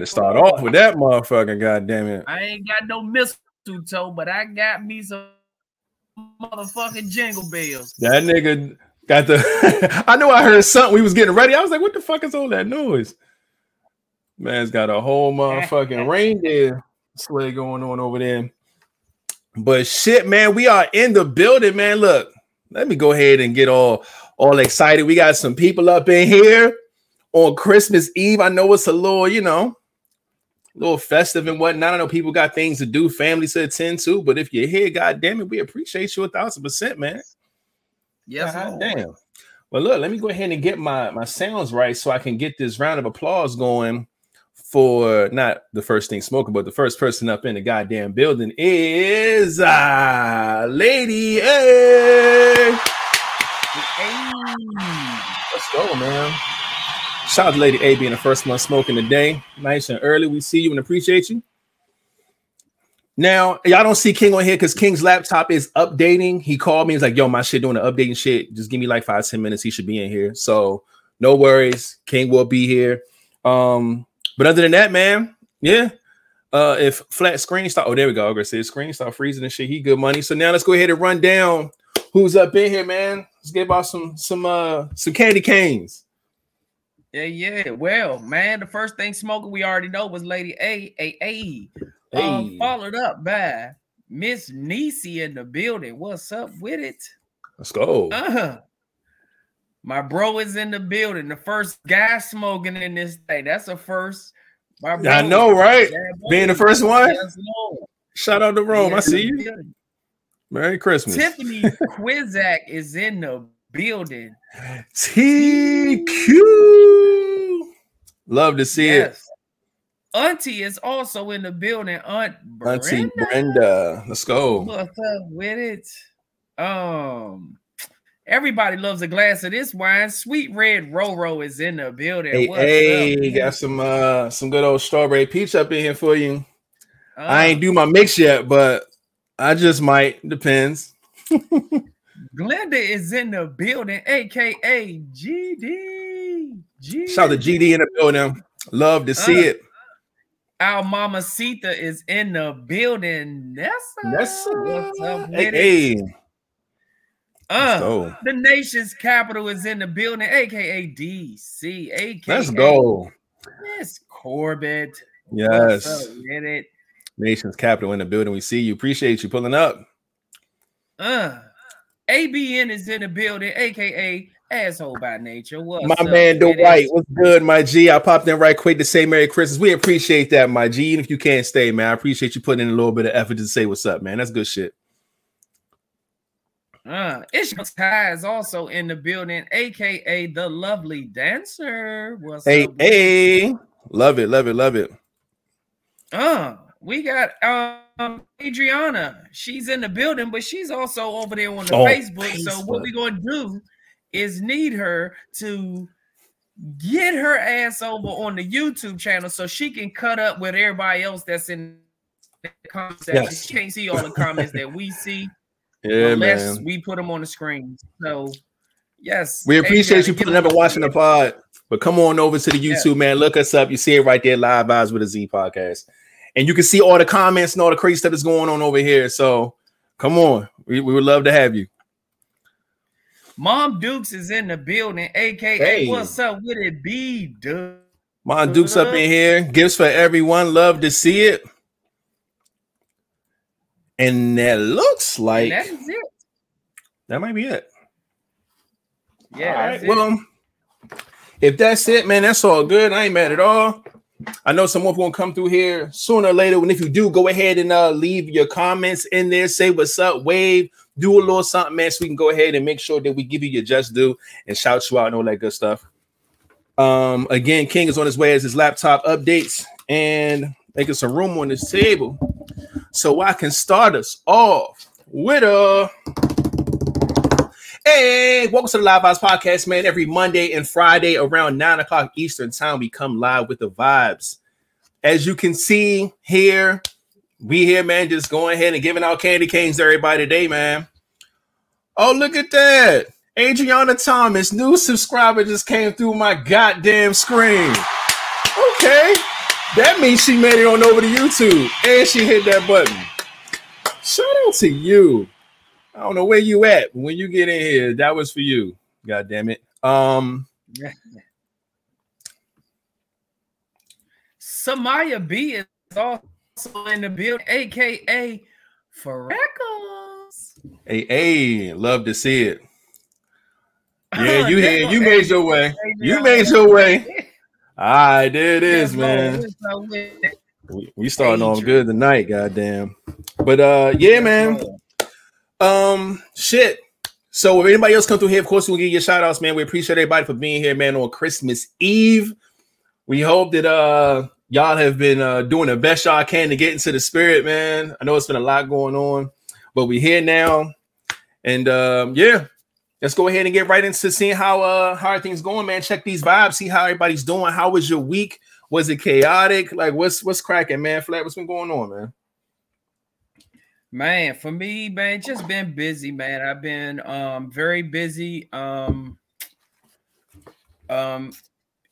had to start off with that motherfucker. God damn it. I ain't got no mistletoe, but I got me some motherfucking jingle bells. That nigga got the. I knew I heard something. We was getting ready. I was like, "What the fuck is all that noise?" Man's got a whole motherfucking reindeer sleigh going on over there. But shit, man, we are in the building, man. Look, let me go ahead and get all all excited. We got some people up in here on Christmas Eve. I know it's a little, you know, little festive and whatnot. I know people got things to do, families to attend to. But if you're here, god damn it, we appreciate you a thousand percent, man. Yes, God damn. Well, look, let me go ahead and get my my sounds right so I can get this round of applause going for not the first thing smoking, but the first person up in the goddamn building is uh Lady A. Hey. Let's go, man. Shout out to Lady A being the first one smoking today. Nice and early. We see you and appreciate you. Now, y'all don't see King on here because King's laptop is updating. He called me. He's like, yo, my shit doing the updating shit. Just give me like five, 10 minutes. He should be in here. So no worries. King will be here. Um, but other than that, man, yeah. Uh, if flat screen start, oh, there we go. I was say screen start freezing and shit. He good money. So now let's go ahead and run down who's up in here, man. Let's give out some some uh some candy canes. Yeah, yeah. Well, man, the first thing smoking we already know was Lady A. A. A. Um, Hey. followed up by Miss Niecy in the building. What's up with it? Let's go. Uh-huh. My bro is in the building. The first guy smoking in this thing. That's a first. My bro I know, right? Being the first one. Shout out to Rome. Yeah, I see you. Merry Christmas. Tiffany Quizak is in the building. TQ. Love to see it. Auntie is also in the building. Aunt Brenda. Auntie Brenda. Let's go. What's up with it? Um, everybody loves a glass of this wine. Sweet Red Roro is in the building. Hey, What's hey, up? got some uh some good old strawberry peach up in here for you. Uh, I ain't do my mix yet, but I just might. Depends. Glenda is in the building, aka GD. G. Shout out to GD in the building. Love to see Uh, it. Our mama Sita is in the building. Nessa, Nessa. what's up with Hey, it? hey. Let's Uh, go. the nation's capital is in the building, aka DC, aka Let's go. Miss Corbett. Yes. Nation's capital in the building. We see you. Appreciate you pulling up. Uh, ABN is in the building, aka asshole by nature. What's my up man? Dwight, what's good, my G? I popped in right quick to say Merry Christmas. We appreciate that, my G. Even if you can't stay, man, I appreciate you putting in a little bit of effort to say what's up, man. That's good shit. Uh, Ishmael Ty is also in the building, aka the lovely dancer. What's Hey, up? hey, love it, love it, love it. Uh, we got um Adriana. She's in the building, but she's also over there on the Oh, Facebook. So what we're gonna do is need her to get her ass over on the YouTube channel so she can cut up with everybody else that's in the comments. Yes. She can't see all the comments that we see Yeah, unless man. we put them on the screen. So yes, We appreciate Adriana, you get pulling up and watching the pod. But come on over to the Yeah. YouTube, man. Look us up. You see it right there, live Vibes with a Z podcast. And you can see all the comments and all the crazy stuff that's going on over here. So come on. We, we would love to have you. Mom Dukes is in the building, aka Hey. what's up with it? B Duke. Mom Duke's up in here. Gifts for everyone. Love to see it. And that looks like that is it. that might be it. Yeah, All right. it. Well, if that's it, man, that's all good. I ain't mad at all. I know someone's gonna come through here sooner or later. And if you do, go ahead and uh, leave your comments in there. Say what's up, wave, do a little something, man, so we can go ahead and make sure that we give you your just due and shout you out and all that good stuff. Um, again, King is on his way as his laptop updates and making some room on this table so I can start us off with a. Hey, welcome to the Live Vibes Podcast, man. Every Monday and Friday around 9 o'clock Eastern Time, we come live with the vibes. as you can see here, we here, man, just going ahead and giving out candy canes to everybody today, man. Oh, look at that. Adriana Thomas, new subscriber just came through my goddamn screen. Okay. That means she made it on over to YouTube and she hit that button. Shout out to you. I don't know where you at, but when you get in here, that was for you. God damn it. Um Samaya B is also in the building, aka Freckles. hey, hey, love to see it. Yeah, you here. You made your way. You made your way. All right, there it is, man. We, we starting on good tonight, goddamn. But uh, yeah, man. Um, shit. So if anybody else come through here, of course we'll give you shout outs, man. We appreciate everybody for being here, man, on Christmas Eve. We hope that uh y'all have been uh doing the best y'all can to get into the spirit, man. I know it's been a lot going on, but we're here now. And um, yeah, let's go ahead and get right into seeing how uh how are things going, man. Check these vibes, see how everybody's doing. How was your week? Was it chaotic? Like what's what's cracking, man? Flat, what's been going on, man? Man, for me, man, just been busy, man. I've been um very busy. Um um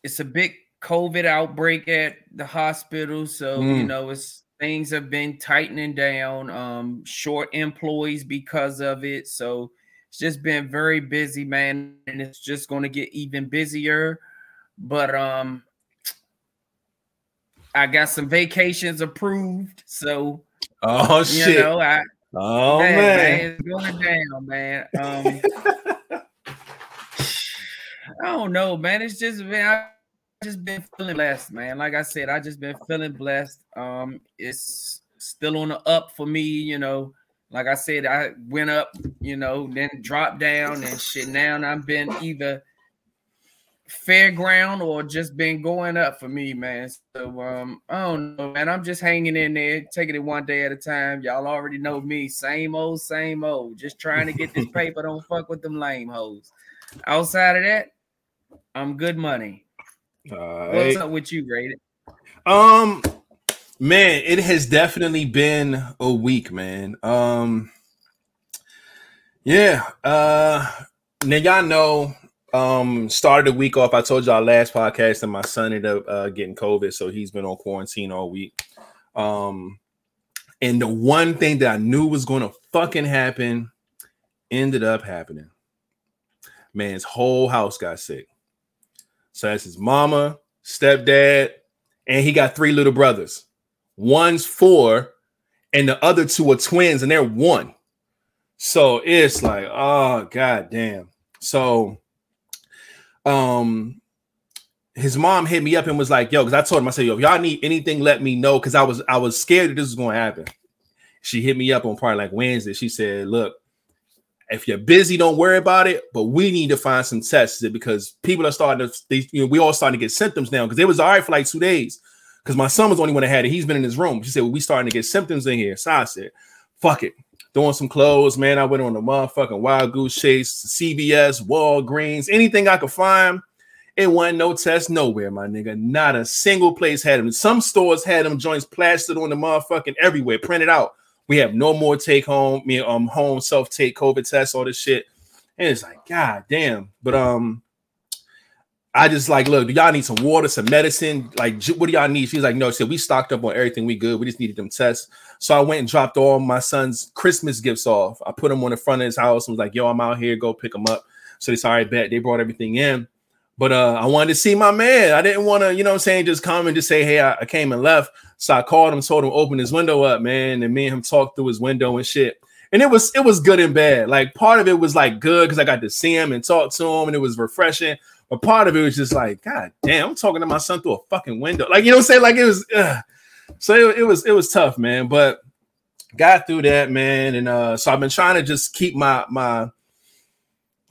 it's a big COVID outbreak at the hospital, so you Mm. know it's things have been tightening down, um short employees because of it. So it's just been very busy, man, and it's just going to get even busier. But um I got some vacations approved, so Oh you shit. know, I oh man, man. it's going down, man. Um, I don't know, man. It's just man, I just been feeling blessed, man. Like I said, I just been feeling blessed. Um, it's still on the up for me, you know. Like I said, I went up, you know, then dropped down and shit. Now I've been either fairground or just been going up for me, man. So um, I don't know, man. I'm just hanging in there, taking it one day at a time. Y'all already know me, same old, same old. Just trying to get this paper. Don't fuck with them lame hoes. Outside of that, I'm good money. All What's right. up with you, Rated? Um, man, it has definitely been a week, man. Um, yeah. Uh, now y'all know. Um, started the week off. I told y'all last podcast that my son ended up uh, getting COVID, so he's been on quarantine all week. Um, and the one thing that I knew was going to fucking happen ended up happening. Man's whole house got sick. So that's his mama, stepdad, and he got three little brothers. One's four, and the other two are twins, and they're one. So it's like, oh god damn. So um his mom hit me up and was like, yo, because I told him, I said, yo, if y'all need anything, let me know. Cause I was I was scared that this was gonna happen. She hit me up on probably like Wednesday. She said, look, if you're busy, don't worry about it. But we need to find some tests because people are starting to, they, you know, we all starting to get symptoms now because it was all right for like two days. Because my son was the only one that had it. He's been in his room. She said, well, we starting to get symptoms in here. So I said, fuck it. Throwing some clothes, man. I went on the motherfucking Wild Goose Chase, CVS, Walgreens, anything I could find. It wasn't no test nowhere, my nigga. Not a single place had them. Some stores had them joints plastered on the motherfucking everywhere, printed out. We have no more take home, me um home self take COVID tests, all this shit. And it's like, god damn. But um, I just like, look, do y'all need some water, some medicine? Like, what do y'all need? She's like, no, said we stocked up on everything. We good. We just needed them tests. So I went and dropped all my son's Christmas gifts off. I put them on the front of his house and was like, yo, I'm out here, go pick them up. So they said, all right, bet. They brought everything in. But uh, I wanted to see my man. I didn't want to, you know I'm saying, just come and just say, hey, I, I came and left. So I called him, told him open his window up, man. And me and him talked through his window and shit. And it was it was good and bad. Like part of it was like good because I got to see him and talk to him, and it was refreshing. But part of it was just like, God damn, I'm talking to my son through a fucking window. Like, you know what I'm saying? Like it was ugh. so it, it was it was tough, man. But got through that, man. And uh, so I've been trying to just keep my my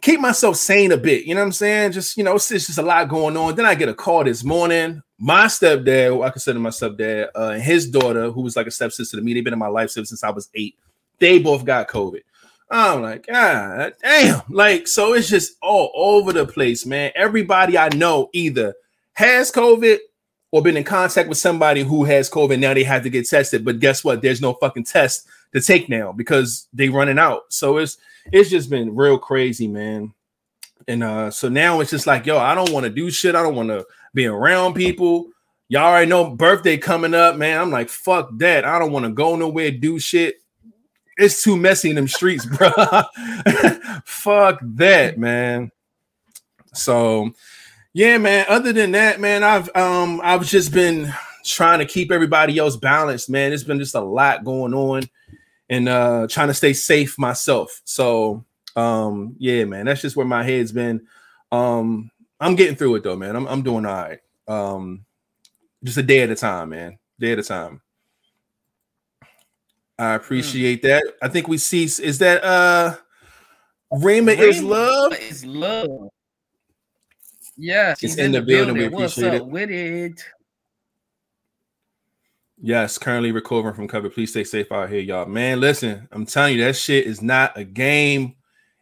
keep myself sane a bit. You know what I'm saying? Just you know, it's, it's just a lot going on. Then I get a call this morning. My stepdad, I consider my stepdad, uh, and his daughter, who was like a stepsister to me, they've been in my life since I was eight. They both got COVID. I'm like, God damn. Like, so it's just all over the place, man. Everybody I know either has COVID or been in contact with somebody who has COVID. Now they have to get tested, but guess what? There's no fucking test to take now because they running out. So it's it's just been real crazy, man. And uh, so now it's just like, yo, I don't want to do shit. I don't want to be around people. Y'all already know birthday coming up, man. I'm like, fuck that. I don't want to go nowhere, do shit. It's too messy in them streets, bro. fuck that, man. So yeah, man. Other than that, man, I've um I've just been trying to keep everybody else balanced, man. It's been just a lot going on and uh trying to stay safe myself. So um yeah, man, that's just where my head's been. Um I'm getting through it though, man. I'm I'm doing all right. Um just a day at a time, man. Day at a time. I appreciate mm. that. I think we see is that uh Raymond is love is love. Yes, he's, in, the, building. building. We appreciate What's up it. with it? Yes, currently recovering from COVID. Please stay safe out here, y'all. Man, listen, I'm telling you, that shit is not a game.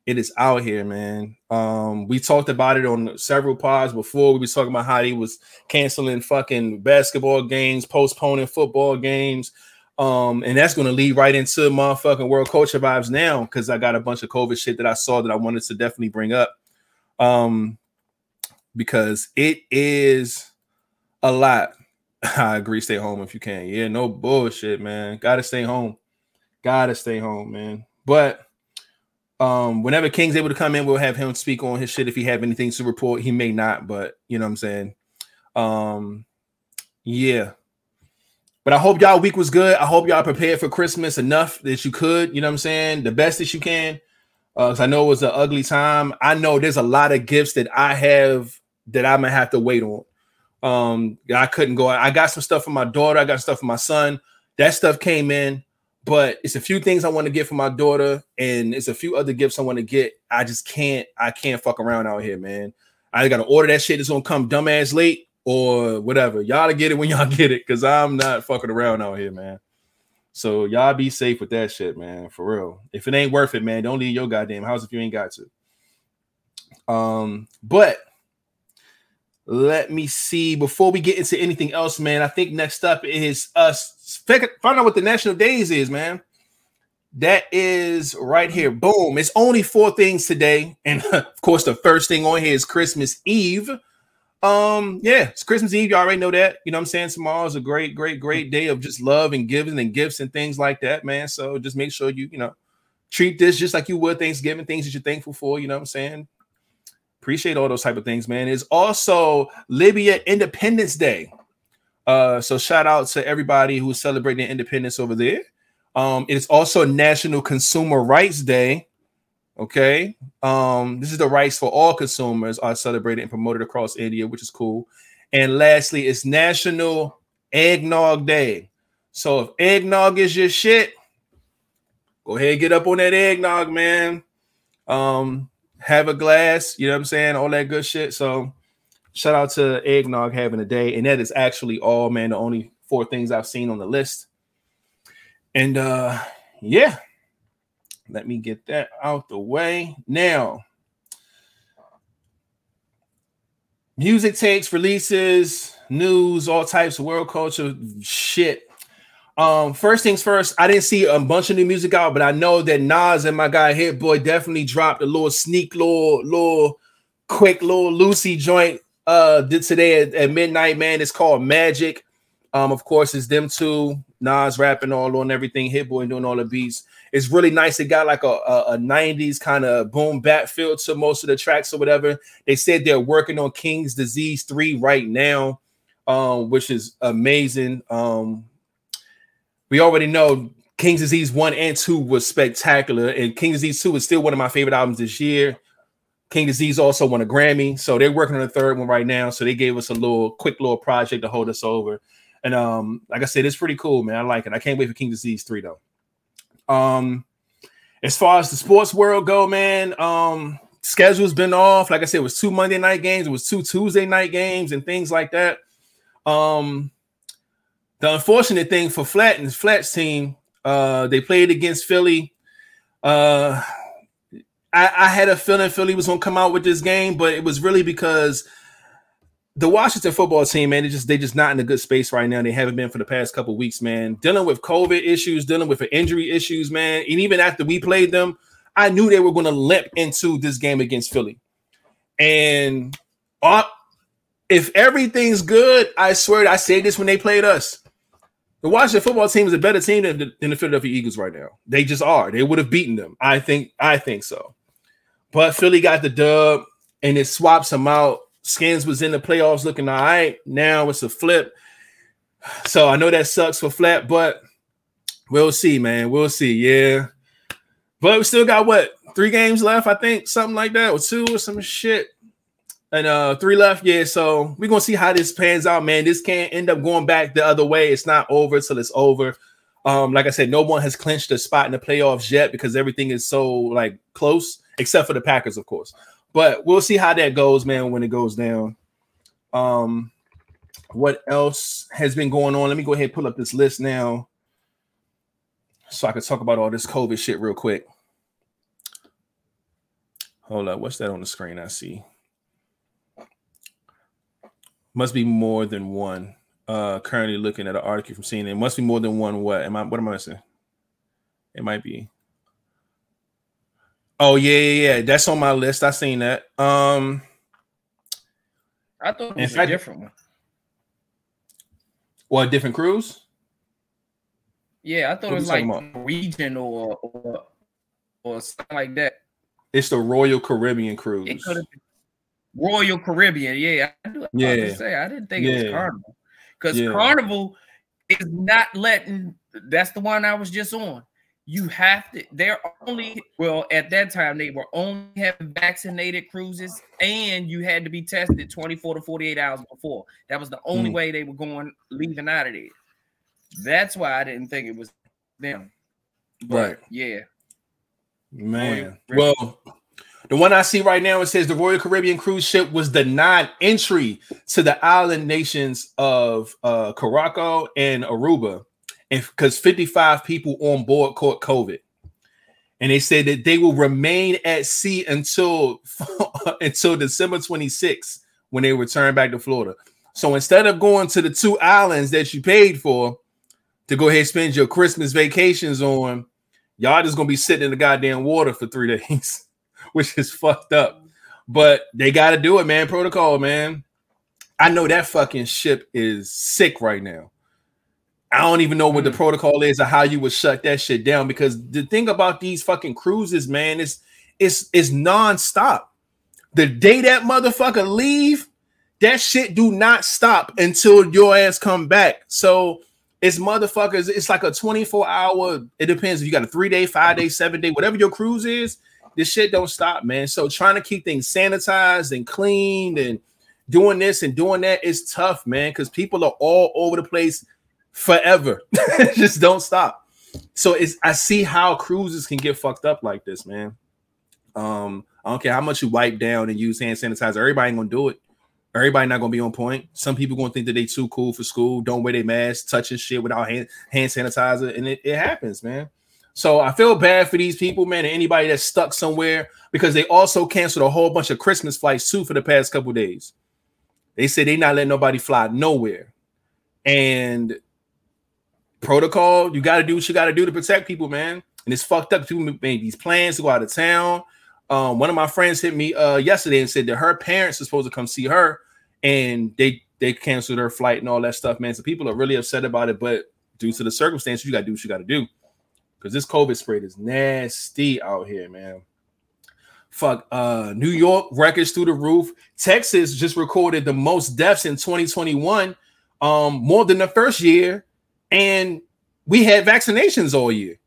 It is out here, man. Um, we talked about it on several pods before. We was talking about how he was canceling fucking basketball games, postponing football games. Um, and that's gonna lead right into motherfucking world culture vibes now because I got a bunch of COVID shit that I saw that I wanted to definitely bring up. Um, because it is a lot. I agree. Stay home if you can. Yeah, no bullshit, man. Gotta stay home. Gotta stay home, man. But um, whenever King's able to come in, we'll have him speak on his shit if he have anything to report. He may not, but you know what I'm saying. Um, yeah. But I hope y'all week was good. I hope y'all prepared for Christmas enough that you could, you know what I'm saying, the best that you can. Uh, cause I know it was an ugly time. I know there's a lot of gifts that I have that I'm gonna have to wait on. Um, I couldn't go. I got some stuff for my daughter. I got stuff for my son. That stuff came in, but it's a few things I want to get for my daughter, and it's a few other gifts I want to get. I just can't. I can't fuck around out here, man. I got to order that shit. It's gonna come dumbass late or whatever. Y'all to get it when y'all get it, cause I'm not fucking around out here, man. So y'all be safe with that shit, man. For real. If it ain't worth it, man, don't leave your goddamn house if you ain't got to. Um, but let me see. Before we get into anything else, man, I think next up is us find out what the national days is, man. That is right here. Boom. It's only four things today. And of course, the first thing on here is Christmas Eve. Um, yeah, it's Christmas Eve. You already know that. You know I'm saying? Tomorrow is a great, great, great day of just love and giving and gifts and things like that, man. So just make sure you, you know, treat this just like you would Thanksgiving, things that you're thankful for. You know what I'm saying? Appreciate all those type of things, man. It's also Libya Independence Day. Uh, so shout out to everybody who's celebrating independence over there. Um, it's also National Consumer Rights Day. Okay. Um, this is the rights for all consumers are celebrated and promoted across India, which is cool. And lastly, it's National Eggnog Day. So if eggnog is your shit, go ahead get up on that eggnog, man. Um, have a glass, you know what I'm saying? All that good shit. So shout out to Eggnog having a day. And that is actually all, man, the only four things I've seen on the list. And uh yeah, let me get that out the way. Now, music takes, releases, news, all types of world culture shit um, first things first, I didn't see a bunch of new music out, but I know that Nas and my guy Hit Boy definitely dropped a little sneak, little, little quick, little Lucy joint uh did today at, at midnight. Man, it's called Magic. Um, of course, it's them two, Nas rapping all on everything, Hit Boy doing all the beats. It's really nice. It got like a, a, a 90s kind of boom bap feel to most of the tracks or whatever. They said they're working on King's Disease 3 right now, um, which is amazing. Um, we already know King's Disease 1 and 2 was spectacular, and King's Disease 2 is still one of my favorite albums this year. King Disease also won a Grammy, so they're working on the third one right now. So they gave us a little quick little project to hold us over. And um, like I said, it's pretty cool, man. I like it. I can't wait for King Disease 3 though. Um, as far as the sports world go, man, um, schedule's been off. Like I said, it was two Monday night games, it was two Tuesday night games, and things like that. Um, the unfortunate thing for Flatten's Flat's team, uh, they played against Philly. Uh, I, I had a feeling Philly was gonna come out with this game, but it was really because the Washington football team, man, they just they just not in a good space right now. They haven't been for the past couple weeks, man. Dealing with COVID issues, dealing with injury issues, man. And even after we played them, I knew they were going to limp into this game against Philly. And uh, if everything's good, I swear I said this when they played us. The Washington football team is a better team than the, than the Philadelphia Eagles right now. They just are. They would have beaten them. I think. I think so. But Philly got the dub, and it swaps them out. Skins was in the playoffs looking all right. Now it's a flip. So I know that sucks for Flat, but we'll see, man. We'll see. Yeah. But we still got what three games left, I think, something like that, or two or some shit. And uh three left, yeah. So we're gonna see how this pans out, man. This can't end up going back the other way. It's not over till it's over. Um, like I said, no one has clinched a spot in the playoffs yet because everything is so like close, except for the Packers, of course. But we'll see how that goes, man, when it goes down. Um, what else has been going on? Let me go ahead and pull up this list now so I can talk about all this COVID shit real quick. Hold up, what's that on the screen? I see. Must be more than one. Uh currently looking at an article from CNN. Must be more than one. What am I what am I missing? It might be. Oh yeah, yeah, yeah. That's on my list. I seen that. Um I thought it was a different one. What different cruise? Yeah, I thought what it was like region or, or or something like that. It's the Royal Caribbean cruise. It could have been Royal Caribbean. Yeah, I do. Yeah, say I didn't think yeah. it was Carnival because yeah. Carnival is not letting. That's the one I was just on. You have to. They're only well at that time they were only having vaccinated cruises, and you had to be tested 24 to 48 hours before. That was the only mm. way they were going leaving out of there. That's why I didn't think it was them. But, right. Yeah. Man. Well, the one I see right now it says the Royal Caribbean cruise ship was denied entry to the island nations of uh Curaçao and Aruba, and because 55 people on board caught COVID. And they said that they will remain at sea until until December 26th when they return back to Florida. So instead of going to the two islands that you paid for to go ahead and spend your Christmas vacations on, y'all just gonna be sitting in the goddamn water for three days which is fucked up. But they got to do it, man. Protocol, man. I know that fucking ship is sick right now. I don't even know what the protocol is or how you would shut that shit down because the thing about these fucking cruises, man, is it's it's non-stop. The day that motherfucker leave, that shit do not stop until your ass come back. So it's motherfuckers, it's like a 24 hour, it depends if you got a three day, five day, seven day, whatever your cruise is, this shit don't stop, man. So trying to keep things sanitized and cleaned and doing this and doing that is tough, man, because people are all over the place forever. Just don't stop. So it's I see how cruises can get fucked up like this, man. Um, I don't care how much you wipe down and use hand sanitizer, everybody ain't gonna do it. Everybody not gonna be on point. Some people gonna think that they too cool for school, don't wear their mask, touching shit without hand, hand sanitizer, and it, it happens, man. So I feel bad for these people, man, and anybody that's stuck somewhere because they also canceled a whole bunch of Christmas flights too for the past couple days. They said they not letting nobody fly nowhere. And protocol, you got to do what you got to do to protect people, man. And it's fucked up. People made these plans to go out of town. Um, one of my friends hit me uh, yesterday and said that her parents are supposed to come see her, and they they canceled her flight and all that stuff, man. So people are really upset about it, but due to the circumstances, you got to do what you got to do because this COVID spread is nasty out here, man. Fuck, uh, New York records through the roof. Texas just recorded the most deaths in 2021, um, more than the first year, and we had vaccinations all year.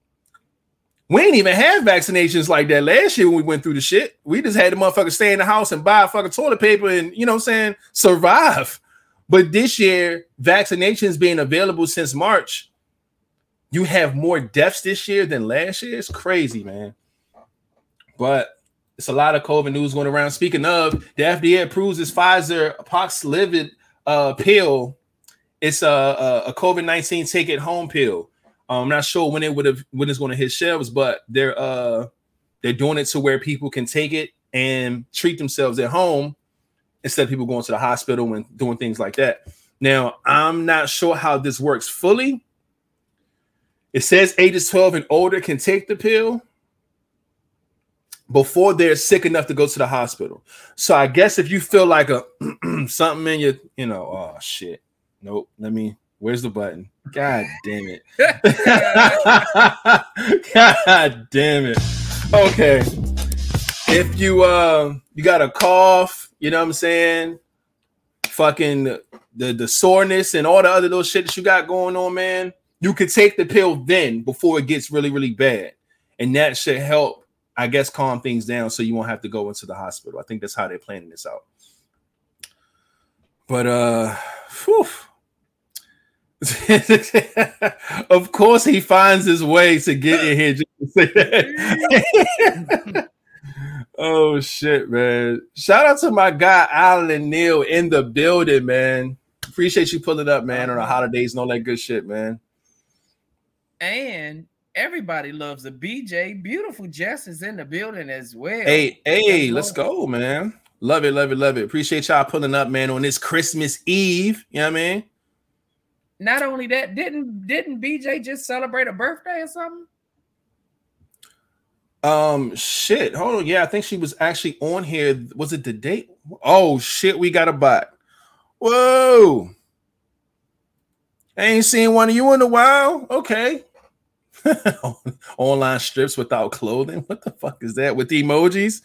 We ain't even have vaccinations like that last year when we went through the shit. We just had the motherfucker stay in the house and buy fucking toilet paper and you know what I'm saying, survive. But this year, vaccinations being available since March, you have more deaths this year than last year. It's crazy, man. But it's a lot of COVID news going around. Speaking of, the FDA approves this Pfizer Paxlovid uh, pill. It's a, a, COVID nineteen take it home pill. Um, I'm not sure when it would have when it's going to hit shelves, but they're uh they're doing it to where people can take it and treat themselves at home instead of people going to the hospital and doing things like that. Now, I'm not sure how this works fully. It says ages 12 and older can take the pill before they're sick enough to go to the hospital. So I guess if you feel like a something in your, you know, oh shit. Nope. Let me where's the button? God damn it. God damn it. Okay. If you uh you got a cough, you know what I'm saying? Fucking the the soreness and all the other little shit that you got going on, man. You could take the pill then before it gets really, really bad. And that should help I guess calm things down so you won't have to go into the hospital. I think that's how they're planning this out. But uh whew. of course he finds his way to get in here just to say that. oh shit, man. Shout out to my guy Alan Neal in the building, man. Appreciate you pulling up, man, on the uh-huh. holidays and all that good shit, man. And everybody loves the BJ. Beautiful Jess is in the building as well. Hey, hey, let's go, man. Love it, love it, love it. Appreciate y'all pulling up, man, on this Christmas Eve. You know what I mean? Not only that, didn't didn't BJ just celebrate a birthday or something? Um, shit. Hold on. Yeah, I think she was actually on here. Was it the date? Oh shit, we got a bot. Whoa. Ain't seen one of you in a while. Okay. Online strips without clothing. What the fuck is that? With the emojis?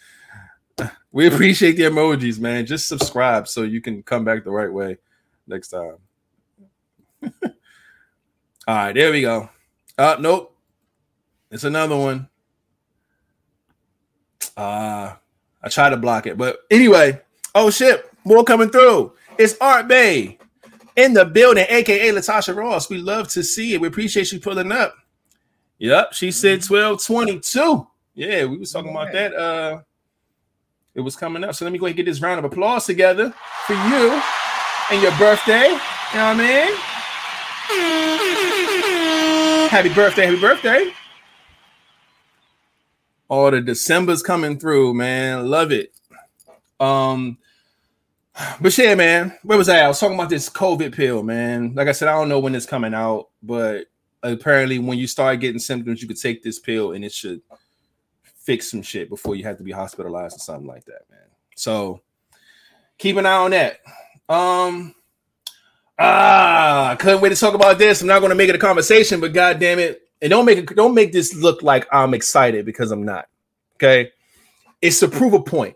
We appreciate the emojis, man. Just subscribe so you can come back the right way next time. All right, there we go. Uh nope. It's another one. Uh I try to block it, but anyway, oh shit, more coming through. It's Art Bay in the building, aka Latasha Ross. We love to see it. We appreciate you pulling up. Yep, she said 1222. Yeah, we was talking about that. Uh it was coming up. So let me go ahead and get this round of applause together for you and your birthday. You know what I mean? Happy birthday, happy birthday. All the December's coming through, man. Love it. Um, but yeah, man, where was I? I was talking about this COVID pill, man. Like I said, I don't know when it's coming out, but apparently when you start getting symptoms, you could take this pill and it should fix some shit before you have to be hospitalized or something like that, man. So keep an eye on that. Um ah, I couldn't wait to talk about this. I'm not gonna make it a conversation, but god damn it. And don't make it don't make this look like I'm excited because I'm not. Okay. It's to prove a point.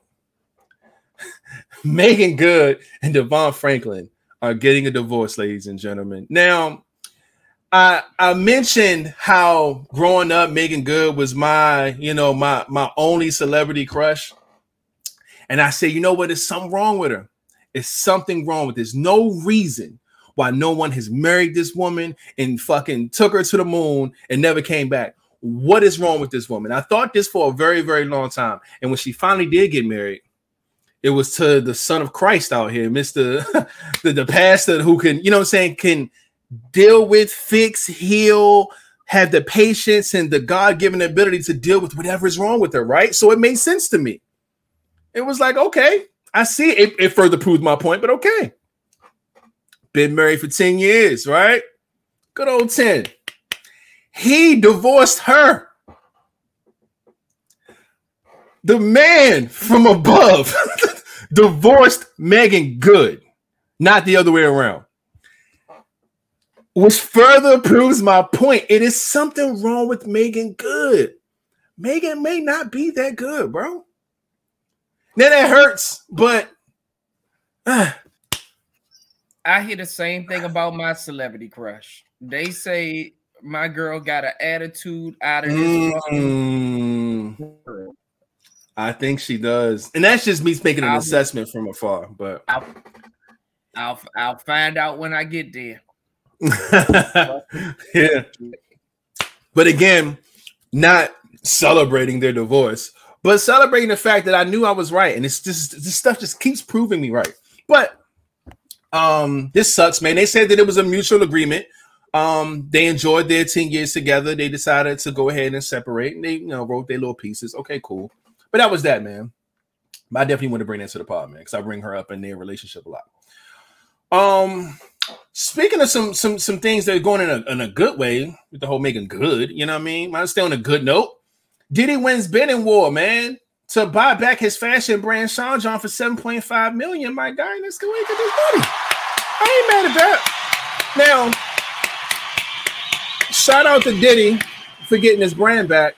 Meagan Good and DeVon Franklin are getting a divorce, ladies and gentlemen. Now, I I mentioned how growing up, Meagan Good was my, you know, my my only celebrity crush. And I say, you know what? There's something wrong with her. It's something wrong with this. No reason why no one has married this woman and fucking took her to the moon and never came back. What is wrong with this woman? I thought this for a very, very long time. And when she finally did get married, it was to the son of Christ out here, Mr. the, the pastor who can, you know what I'm saying, can deal with, fix, heal, have the patience and the God given ability to deal with whatever is wrong with her, right? So it made sense to me. It was like, okay, I see it. It further proved my point, but okay. Been married for 10 years, right? Good old 10. He divorced her. The man from above divorced Meagan Good, not the other way around which further proves my point. It is something wrong with Meagan Good. Meagan may not be that good, bro. Now that hurts, but uh, I hear the same thing about my celebrity crush. They say my girl got an attitude out of this. Mm, I think she does, and that's just me making an I'll, assessment from afar. But I'll, I'll I'll find out when I get there. yeah. But again, not celebrating their divorce, but celebrating the fact that I knew I was right. And it's just this stuff just keeps proving me right. But um, this sucks, man. They said that it was a mutual agreement. Um, they enjoyed their 10 years together. They decided to go ahead and separate and they you know wrote their little pieces. Okay, cool. But that was that, man. I definitely want to bring that to the pod, man, because I bring her up in their relationship a lot. Um, speaking of some some some things that are going in a, in a good way with the whole making good, you know what I mean? Might stay on a good note. Diddy wins bidding war, man, to buy back his fashion brand Sean John for 7.5 million. My guy, let's go get this money. I ain't mad at that. Now, shout out to Diddy for getting his brand back.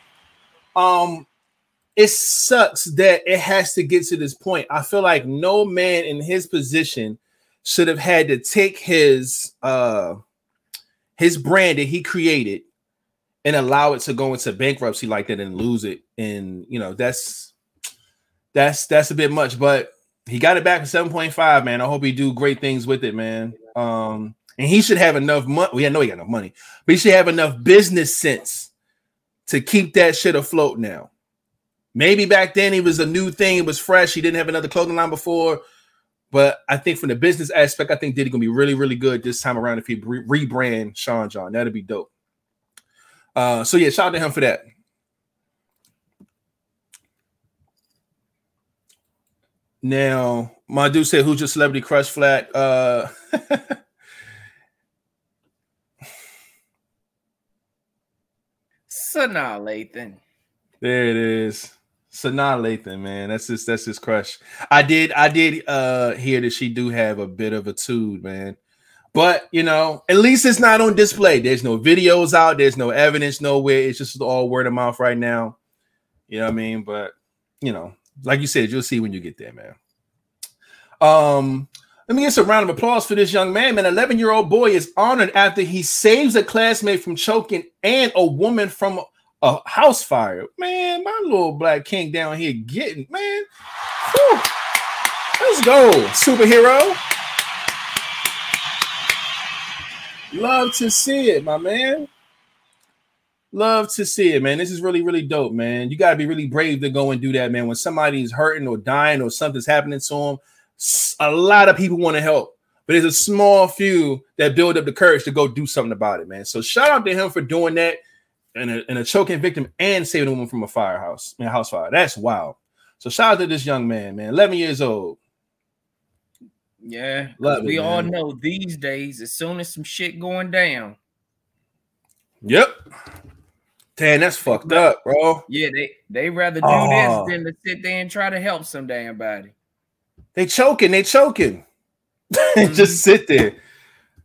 Um, it sucks that it has to get to this point. I feel like no man in his position should have had to take his uh his brand that he created and allow it to go into bankruptcy like that and lose it. And you know, that's that's that's a bit much, but he got it back for 7.5, man. I hope he do great things with it, man. Um, and he should have enough money. We well, know he got enough money, but he should have enough business sense to keep that shit afloat now. Maybe back then he was a new thing, it was fresh. He didn't have another clothing line before. But I think from the business aspect, I think Diddy gonna be really, really good this time around if he re- rebrand Sean John. That'd be dope. Uh, so yeah, shout out to him for that. Now, my dude said, "Who's your celebrity crush?" Flat. Uh, Sanaa Lathan. There it is. Sanaa Lathan, man. That's his that's his crush. I did I did uh hear that she do have a bit of a tude, man. But you know, at least it's not on display. There's no videos out, there's no evidence nowhere. It's just all word of mouth right now. You know what I mean? But you know, like you said, you'll see when you get there, man. Um, let me get some round of applause for this young man. Man, 11 year old boy is honored after he saves a classmate from choking and a woman from a house fire. Man, my little black king down here getting, man. Whew. Let's go, superhero. Love to see it, my man. Love to see it, man. This is really, really dope, man. You got to be really brave to go and do that, man. When somebody's hurting or dying or something's happening to them, a lot of people want to help, but there's a small few that build up the courage to go do something about it, man. So shout out to him for doing that and a, and a choking victim and saving a woman from a firehouse, man, house fire. That's wild. So shout out to this young man, man, 11 years old. Yeah, Love we it, all know these days, as soon as some shit going down. Yep. Damn, that's fucked up, bro. Yeah, they they rather do oh. this than to sit there and try to help some damn body. They choking, they choking. Mm-hmm. Just sit there.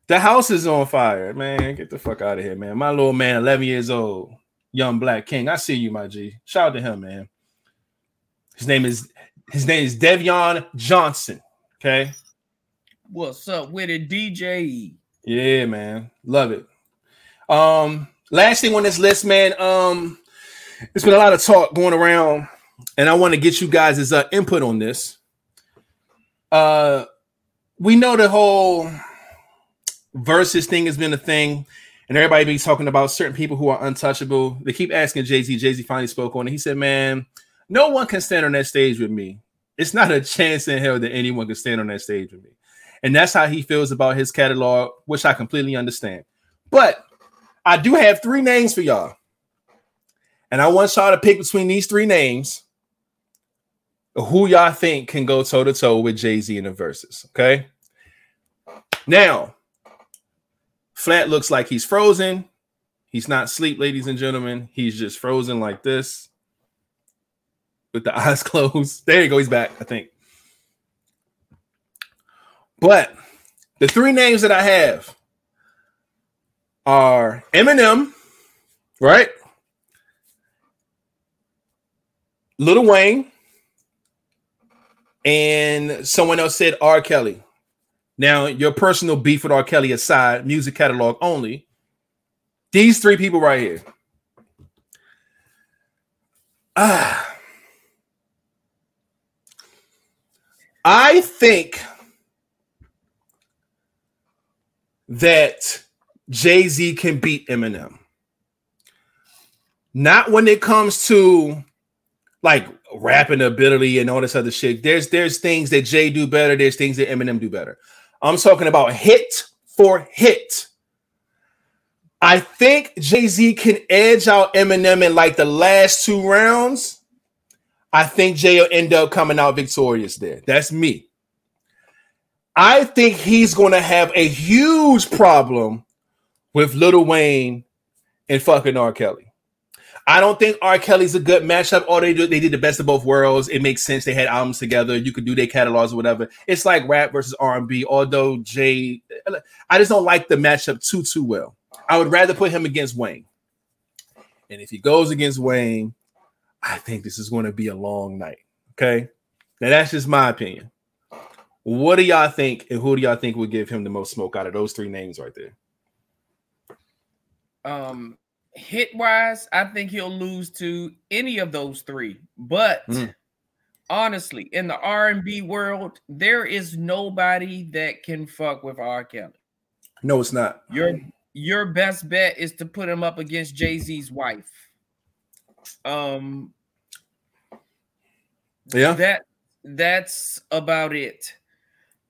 The house is on fire, man. Get the fuck out of here, man. My little man, 11 years old, young black king. I see you, my G. Shout out to him, man. His name is his name is Devion Johnson. Okay. What's up with it, DJ? Yeah, man. Love it. Um, last thing on this list, man. Um, there's been a lot of talk going around, and I want to get you guys' uh, input on this. Uh, we know the whole versus thing has been a thing, and everybody be talking about certain people who are untouchable. They keep asking Jay Z. Jay Z finally spoke on it. He said, "Man, no one can stand on that stage with me. It's not a chance in hell that anyone can stand on that stage with me." And that's how he feels about his catalog, which I completely understand. But I do have three names for y'all. And I want y'all to pick between these three names who y'all think can go toe to toe with Jay Z in the verses. Okay. Now, Flat looks like he's frozen. He's not asleep, ladies and gentlemen. He's just frozen like this with the eyes closed. There you go. He's back, I think. But the three names that I have are Eminem, right? Lil Wayne, and someone else said R. Kelly. Now, your personal beef with R. Kelly aside, music catalog only, these three people right here. Ah. I think that Jay Z can beat Eminem. Not when it comes to like rapping ability and all this other shit. There's there's things that Jay do better. There's things that Eminem do better. I'm talking about hit for hit. I think Jay Z can edge out Eminem in like the last two rounds. I think Jay will end up coming out victorious there. That's me. I think he's going to have a huge problem with Lil Wayne and fucking R. Kelly. I don't think R. Kelly's a good matchup. All they do, they did the best of both worlds. It makes sense. They had albums together. You could do their catalogs or whatever. It's like rap versus R and B. Although Jay, I just don't like the matchup too too well. I would rather put him against Wayne. And if he goes against Wayne, I think this is going to be a long night. Okay, now that's just my opinion. What do y'all think, and who do y'all think would give him the most smoke out of those three names right there? Um, hit wise, I think he'll lose to any of those three. But Mm. honestly, in the R and B world, there is nobody that can fuck with R. Kelly. No, it's not. Your your best bet is to put him up against Jay Z's wife. Um, Yeah, that that's about it.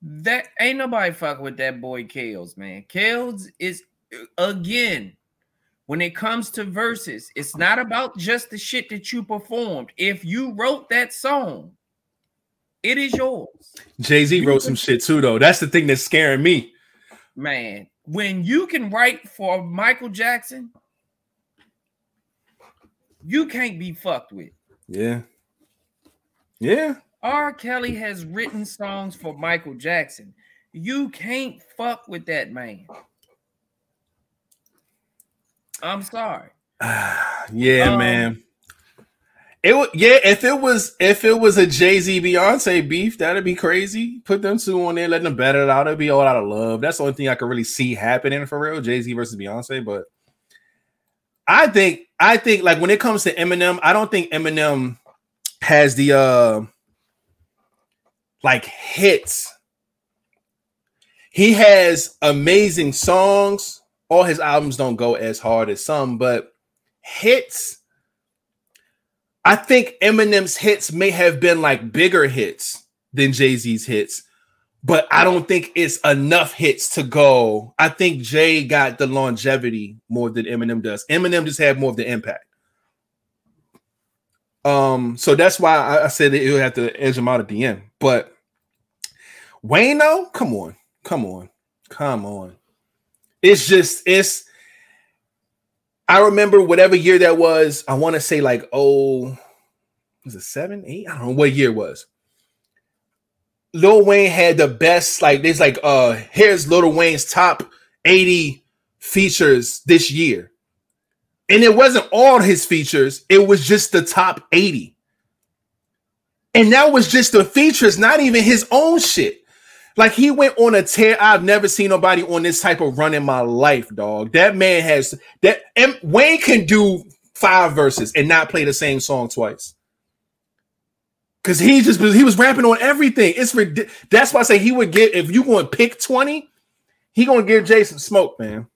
That ain't nobody fuck with that boy Kells, man. Kells is again when it comes to verses, it's not about just the shit that you performed. If you wrote that song, it is yours, Jay Z wrote some shit too, though. That's the thing that's scaring me. man. When you can write for Michael Jackson, you can't be fucked with. Yeah, yeah. R. Kelly has written songs for Michael Jackson. You can't fuck with that man. I'm sorry. yeah, Um, man. It would yeah, if it was if it was a Jay-Z Beyonce beef, that'd be crazy. Put them two on there, let them battle it out. It'd be all out of love. That's the only thing I could really see happening for real. Jay-Z versus Beyonce. But I think I think like when it comes to Eminem, I don't think Eminem has the uh like hits. He has amazing songs. All his albums don't go as hard as some, but hits. I think Eminem's hits may have been like bigger hits than Jay Z's hits, but I don't think it's enough hits to go. I think Jay got the longevity more than Eminem does. Eminem just had more of the impact. Um, so that's why I, I said that it would have to edge him out at the end. But Wayne, though, come on, come on, come on. It's just it's. I remember whatever year that was. I want to say like oh, was it seven, eight? I don't know what year it was. Lil Wayne had the best. Like there's like uh here's Lil Wayne's top eighty features this year, and it wasn't all his features. It was just the top eighty, and that was just the features, not even his own shit. Like he went on a tear. I've never seen nobody on this type of run in my life, dog. That man has that. And Wayne can do five verses and not play the same song twice. Cause he just he was rapping on everything. It's rid- that's why I say he would get if you going to pick twenty, he gonna give Jason smoke, man.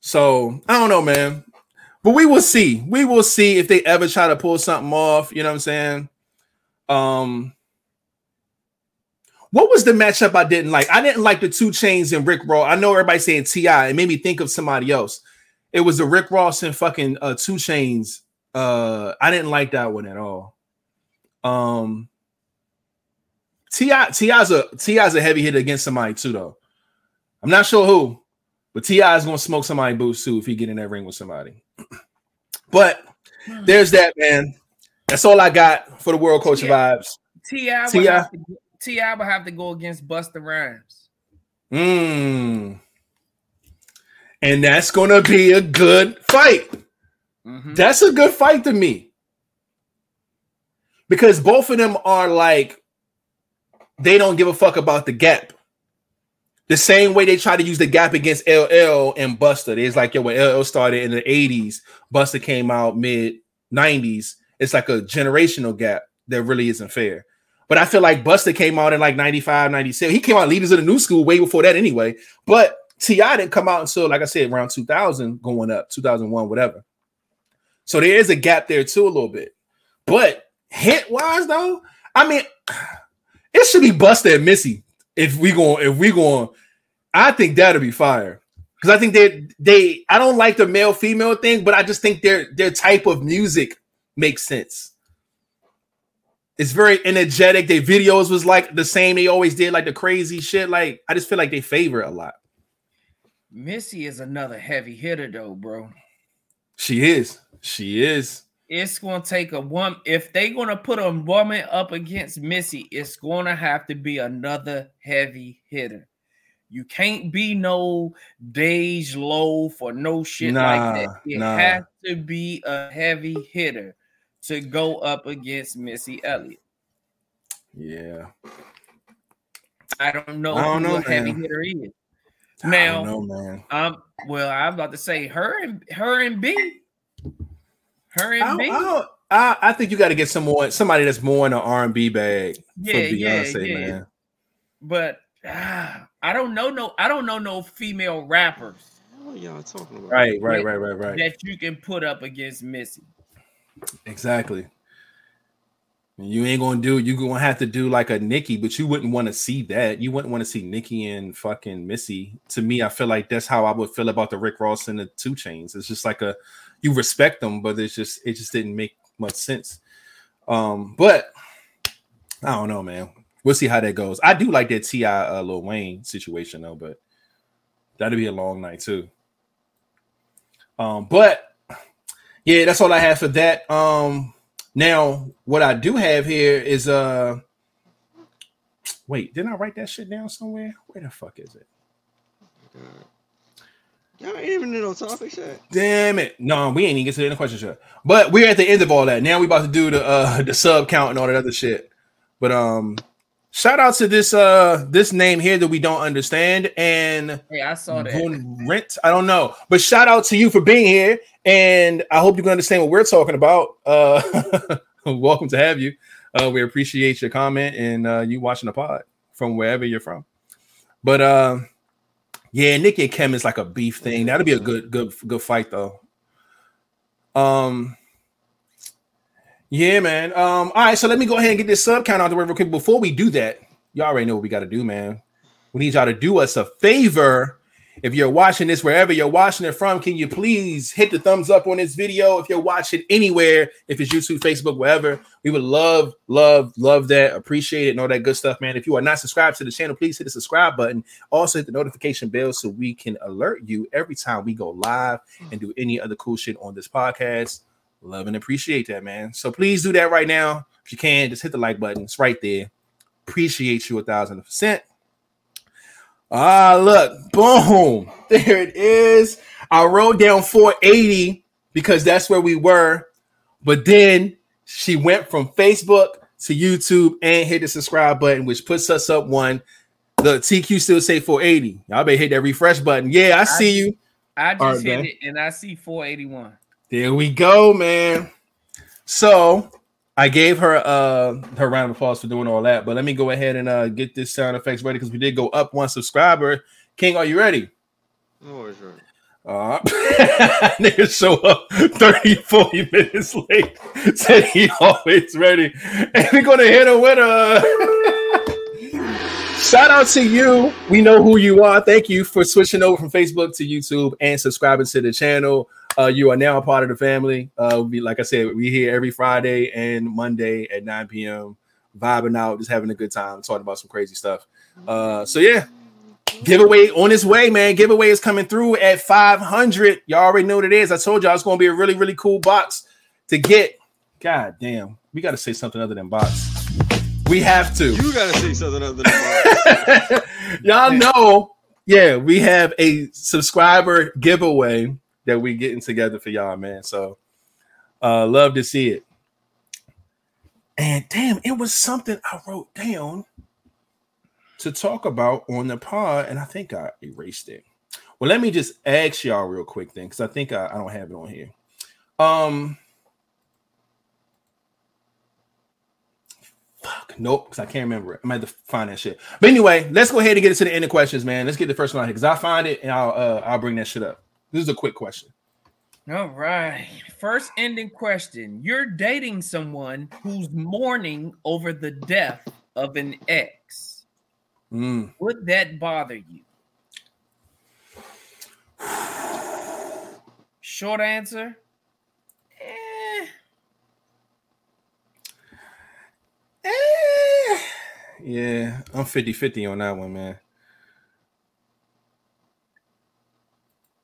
So I don't know, man. But we will see. We will see if they ever try to pull something off. You know what I'm saying? Um, what was the matchup I didn't like? I didn't like the 2 Chainz and Rick Ross. I know everybody saying Ti. It made me think of somebody else. It was the Rick Ross and fucking uh, 2 Chainz. Uh, I didn't like that one at all. Um, T.I. T.I.'s a T.I.'s a heavy hitter against somebody too, though. I'm not sure who, but T.I. is gonna smoke somebody boots too if he get in that ring with somebody. but there's that man. That's all I got for the World Culture Yeah. vibes. Ti T.I. to T.I. would have to go against Busta Rhymes. Mm. And that's gonna be a good fight. Mhm. That's a good fight to me. Because both of them are like they don't give a fuck about the gap. The same way they try to use the gap against LL and Busta. It's like, yo, when LL started in the 80s, Busta came out mid 90s. It's like a generational gap that really isn't fair. But I feel like Busta came out in like 95, 96. He came out leaders of the new school way before that anyway. But T.I. didn't come out until, like I said, around 2000 going up, 2001, whatever. So there is a gap there too, a little bit. But hit wise, though, I mean, it should be Busta and Missy if we going if we going. I think that'll be fire because I think they they I don't like the male female thing, but I just think their their type of music makes sense. It's very energetic. Their videos was like the same. They always did like the crazy shit. Like I just feel like they favor a lot. Missy is another heavy hitter, though, bro. She is. She is. It's gonna take a woman. If they gonna put a woman up against Missy, it's gonna have to be another heavy hitter. You can't be no Dej Loaf for no shit Nah, like that. It nah. has to be a heavy hitter to go up against Missy Elliott. Yeah. I don't know I don't who know, a heavy man. hitter is. I Now, don't know, man. um, well, I'm about to say her and her and B, her I, and don't- B. I, don't- I, I think you got to get some more somebody that's more in the R and B bag Yeah, for yeah, Beyonce, yeah. man. but ah, I don't know no I don't know no female rappers What are y'all talking about? Right, right, right, right, right. that you can put up against Missy. Exactly. You ain't gonna do. You gonna have to do like a Nicki, but you wouldn't want to see that. You wouldn't want to see Nicki and fucking Missy. To me, I feel like that's how I would feel about the Rick Ross and the 2 Chainz. It's just like a you respect them, but it's just it just didn't make much sense. Um, but I don't know, man. We'll see how that goes. I do like that T.I. uh, Lil Wayne situation though, but that'll be a long night too. Um, but yeah, that's all I have for that. Um, now what I do have here is uh, wait, didn't I write that shit down somewhere? Where the fuck is it? Y'all ain't even in no topic yet. Damn it! No, we ain't even get to the end of the question yet. But we're at the end of all that. Now we about to do the uh the sub count and all that other shit. But um, shout out to this uh this name here that we don't understand and Hey, I saw that. Rent. I don't know, but shout out to you for being here, and I hope you can understand what we're talking about. Uh, welcome to have you. Uh, we appreciate your comment and uh, you watching the pod from wherever you're from. But uh, yeah, Nicki and Kim is like a beef thing. That'll be a good, good, good fight though. Um. Yeah, man. Um, all right, so let me go ahead and get this sub count out the way real quick. Before we do that, y'all already know what we got to do, man. We need y'all to do us a favor. If you're watching this wherever you're watching it from, can you please hit the thumbs up on this video? If you're watching anywhere, if it's YouTube, Facebook, wherever, we would love, love, love that. Appreciate it and all that good stuff, man. If you are not subscribed to the channel, please hit the subscribe button. Also hit the notification bell so we can alert you every time we go live and do any other cool shit on this podcast. Love and appreciate that, man. So please do that right now. If you can, just hit the like button. It's right there. Appreciate you a thousand percent. Ah, look, boom. There it is. I wrote down 480 because that's where we were. But then she went from Facebook to YouTube and hit the subscribe button, which puts us up one. The TQ still say 480. Y'all better hit that refresh button. Yeah, I see you. I just right, hit man. it and I see 481. There we go, man. So I gave her uh her round of applause for doing all that, but let me go ahead and uh get this sound effects ready because we did go up one subscriber. King, are you ready? Always right. Uh, nigga show up 30, 40 minutes late. Said he always ready. And we're gonna hit a winner. shout out to you. We know who you are. Thank you for switching over from Facebook to YouTube and subscribing to the channel. Uh, you are now a part of the family. Uh, we like I said, we here every Friday and Monday at 9 p.m. vibing out, just having a good time, talking about some crazy stuff. Uh, so yeah, giveaway on its way, man. Giveaway is coming through at 500. Y'all already know what it is. I told y'all it's going to be a really, really cool box to get. God damn, we got to say something other than box. We have to. You gotta say something other than that. y'all know, yeah, we have a subscriber giveaway that we getting together for y'all, man. So, uh, love to see it. And damn, it was something I wrote down to talk about on the pod, and I think I erased it. Well, let me just ask y'all real quick then, because I think I, I don't have it on here. Um, fuck, nope, because I can't remember it. I'm have to find that shit. But anyway, let's go ahead and get into the end of questions, man. Let's get the first one out here because I find it and I'll uh, I'll bring that shit up. This is a quick question. All right. First ending question. You're dating someone who's mourning over the death of an ex. Mm. Would that bother you? Short answer. Eh, Yeah, I'm 50-50 on that one, man.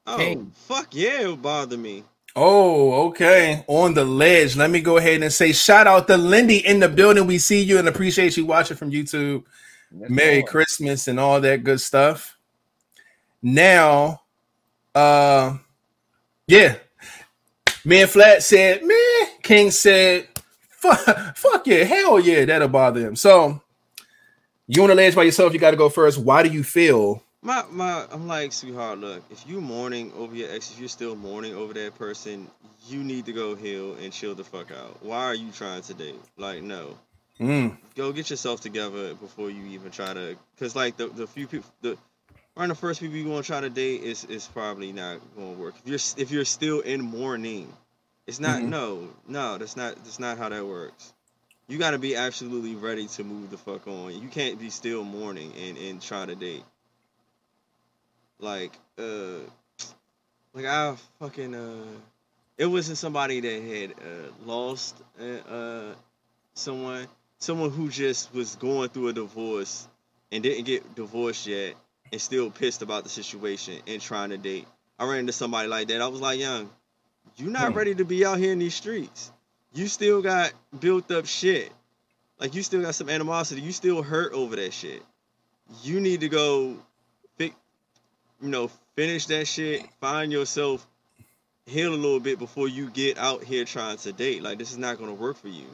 Oh, King. fuck yeah, it would bother me. Oh, okay. On the ledge. Let me go ahead and say shout out to Lindy in the building. We see you and appreciate you watching from YouTube. Let's Merry go. Christmas and all that good stuff. Now, uh, yeah, man, Flat said, man, King said, fuck, fuck yeah, hell yeah, that'll bother him. So, you on the ledge by yourself, you got to go first. Why do you feel? My my, I'm like, sweetheart, look, if you mourning over your ex, if you're still mourning over that person, you need to go heal and chill the fuck out. Why are you trying to date? Like, no. Mm, go get yourself together before you even try to because like the, the few people the around the first people you want to try to date is is probably not going to work if you're if you're still in mourning it's not Mhm. no no that's not that's not how that works you got to be absolutely ready to move the fuck on you can't be still mourning and and try to date like uh like i fucking uh it wasn't somebody that had uh lost uh, uh someone someone who just was going through a divorce and didn't get divorced yet and still pissed about the situation and trying to date. I ran into somebody like that. I was like, young, you're not Hmm. ready to be out here in these streets. You still got built up shit. Like you still got some animosity. You still hurt over that shit. You need to go you know, finish that shit, find yourself, heal a little bit before you get out here trying to date. Like this is not gonna work for you.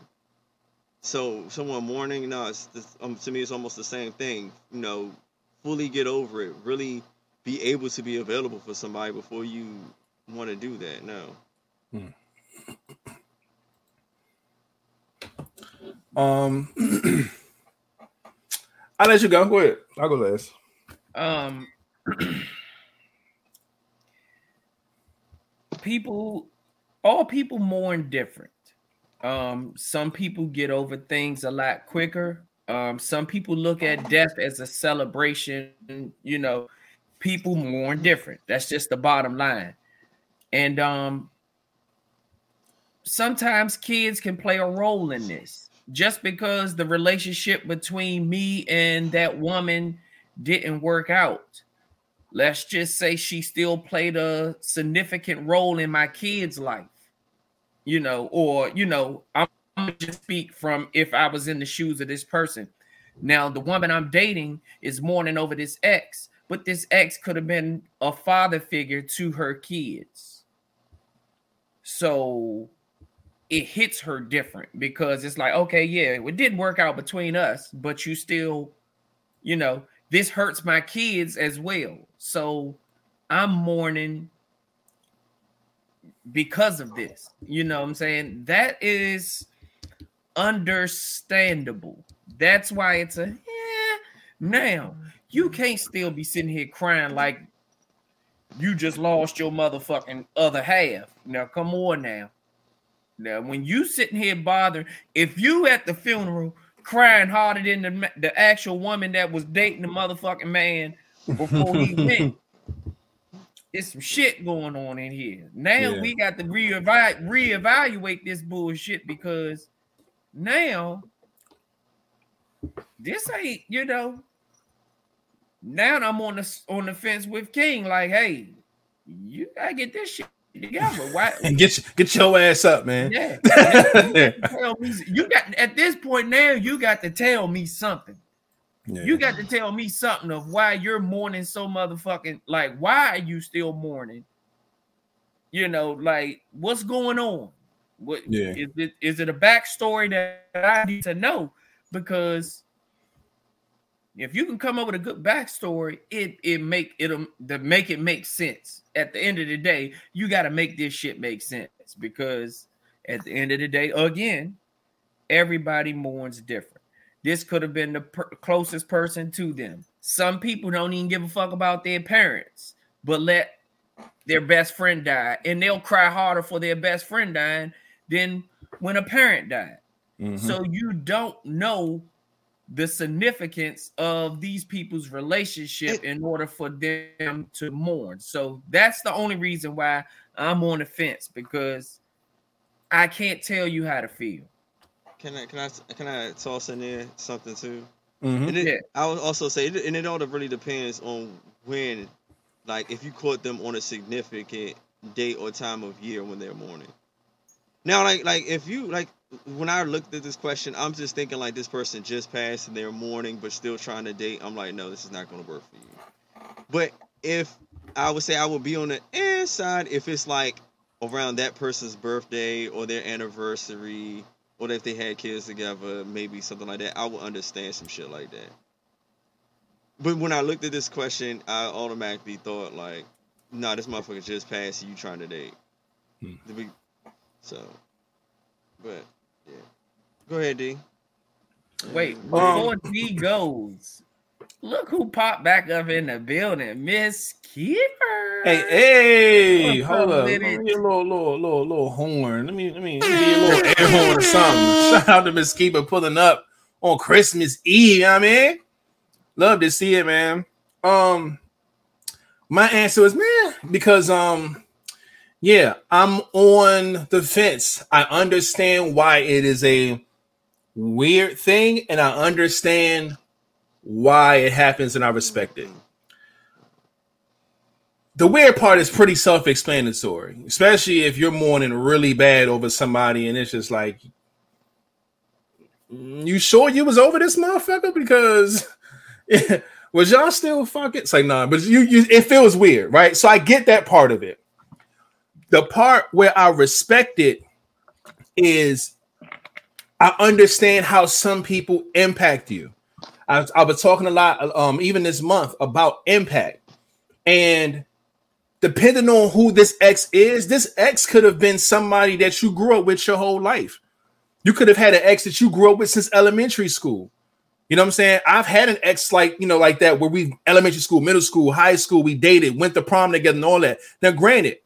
So someone mourning, no, it's this, um, to me it's almost the same thing. You know, fully get over it. Really be able to be available for somebody before you want to do that. No. um, I'll let you go. Go ahead. I'll go last. um people all people mourn different. Um some people get over things a lot quicker. Um some people look at death as a celebration you know. People mourn different. That's just the bottom line. And um sometimes kids can play a role in this. Just because the relationship between me and that woman didn't work out. Let's just say she still played a significant role in my kid's life, you know, or you know, I'm, gonna just speak from if I was in the shoes of this person. Now, the woman I'm dating is mourning over this ex, but this ex could have been a father figure to her kids. So it hits her different because it's like, okay, yeah, it didn't work out between us, but you still, you know, this hurts my kids as well. So I'm mourning because of this. You know what I'm saying? That is understandable. That's why it's a yeah. Now you can't still be sitting here crying like you just lost your motherfucking other half. Now come on now. Now when you sitting here bothering, if you at the funeral crying harder than the, the actual woman that was dating the motherfucking man before he went. It's some shit going on in here. Now Yeah. we got to reevaluate reevaluate this bullshit because now this ain't you know. Now I'm on the on the fence with King. Like, hey, you gotta get this shit together. Why? And get get your ass up, man. Yeah. You got tell me- you got at this point now. You got to tell me something. Yeah. You got to tell me something of why you're mourning so motherfucking like why are you still mourning? You know, like what's going on? What Yeah. is it is it a backstory that I need to know? Because if you can come up with a good backstory, it it make it'll to make it make sense. At the end of the day, you got to make this shit make sense because at the end of the day, again, everybody mourns different. This could have been the per- closest person to them. Some people don't even give a fuck about their parents, but let their best friend die, and they'll cry harder for their best friend dying than when a parent died. Mhm. So you don't know the significance of these people's relationship in order for them to mourn. So that's the only reason why I'm on the fence because I can't tell you how to feel. Can I can I can I toss in there something too? Mhm. And it, Yeah. I would also say, and it all really depends on when, like, if you caught them on a significant date or time of year when they're mourning. Now, like, like if you like, when I looked at this question, I'm just thinking like this person just passed and they're mourning but still trying to date. I'm like, no, this is not going to work for you. But if I would say I would be on the inside if it's like around that person's birthday or their anniversary or if they had kids together, maybe something like that, I would understand some shit like that. But when I looked at this question, I automatically thought like, nah, this motherfucker just passed you trying to date. Hmm. So, but yeah, go ahead, D. Wait, Um, before D goes, look who popped back up in the building, Miss Keeper. Hey, hey, What's hold up up. Let me get a little, little, little, little horn. Let me, let me, let me get a little air horn or something. Shout out to Miss Keeper pulling up on Christmas Eve. You know what I mean, love to see it, man. Um, my answer is man because um, yeah, I'm on the fence. I understand why it is a weird thing, and I understand why it happens, and I respect it the weird part is pretty self-explanatory, especially if you're mourning really bad over somebody, and it's just like, "Mm, you sure you was over this motherfucker? Because was y'all still fucking? It's like nah, but you, you, it feels weird, right? So I get that part of it. The part where I respect it is I understand how some people impact you. I, I was talking a lot, um, even this month about impact, and depending on who this ex is, this ex could have been somebody that you grew up with your whole life. You could have had an ex that you grew up with since elementary school. You know what I'm saying? I've had an ex like, you know, like that where we elementary school, middle school, high school, we dated, went to prom together and all that. Now, granted,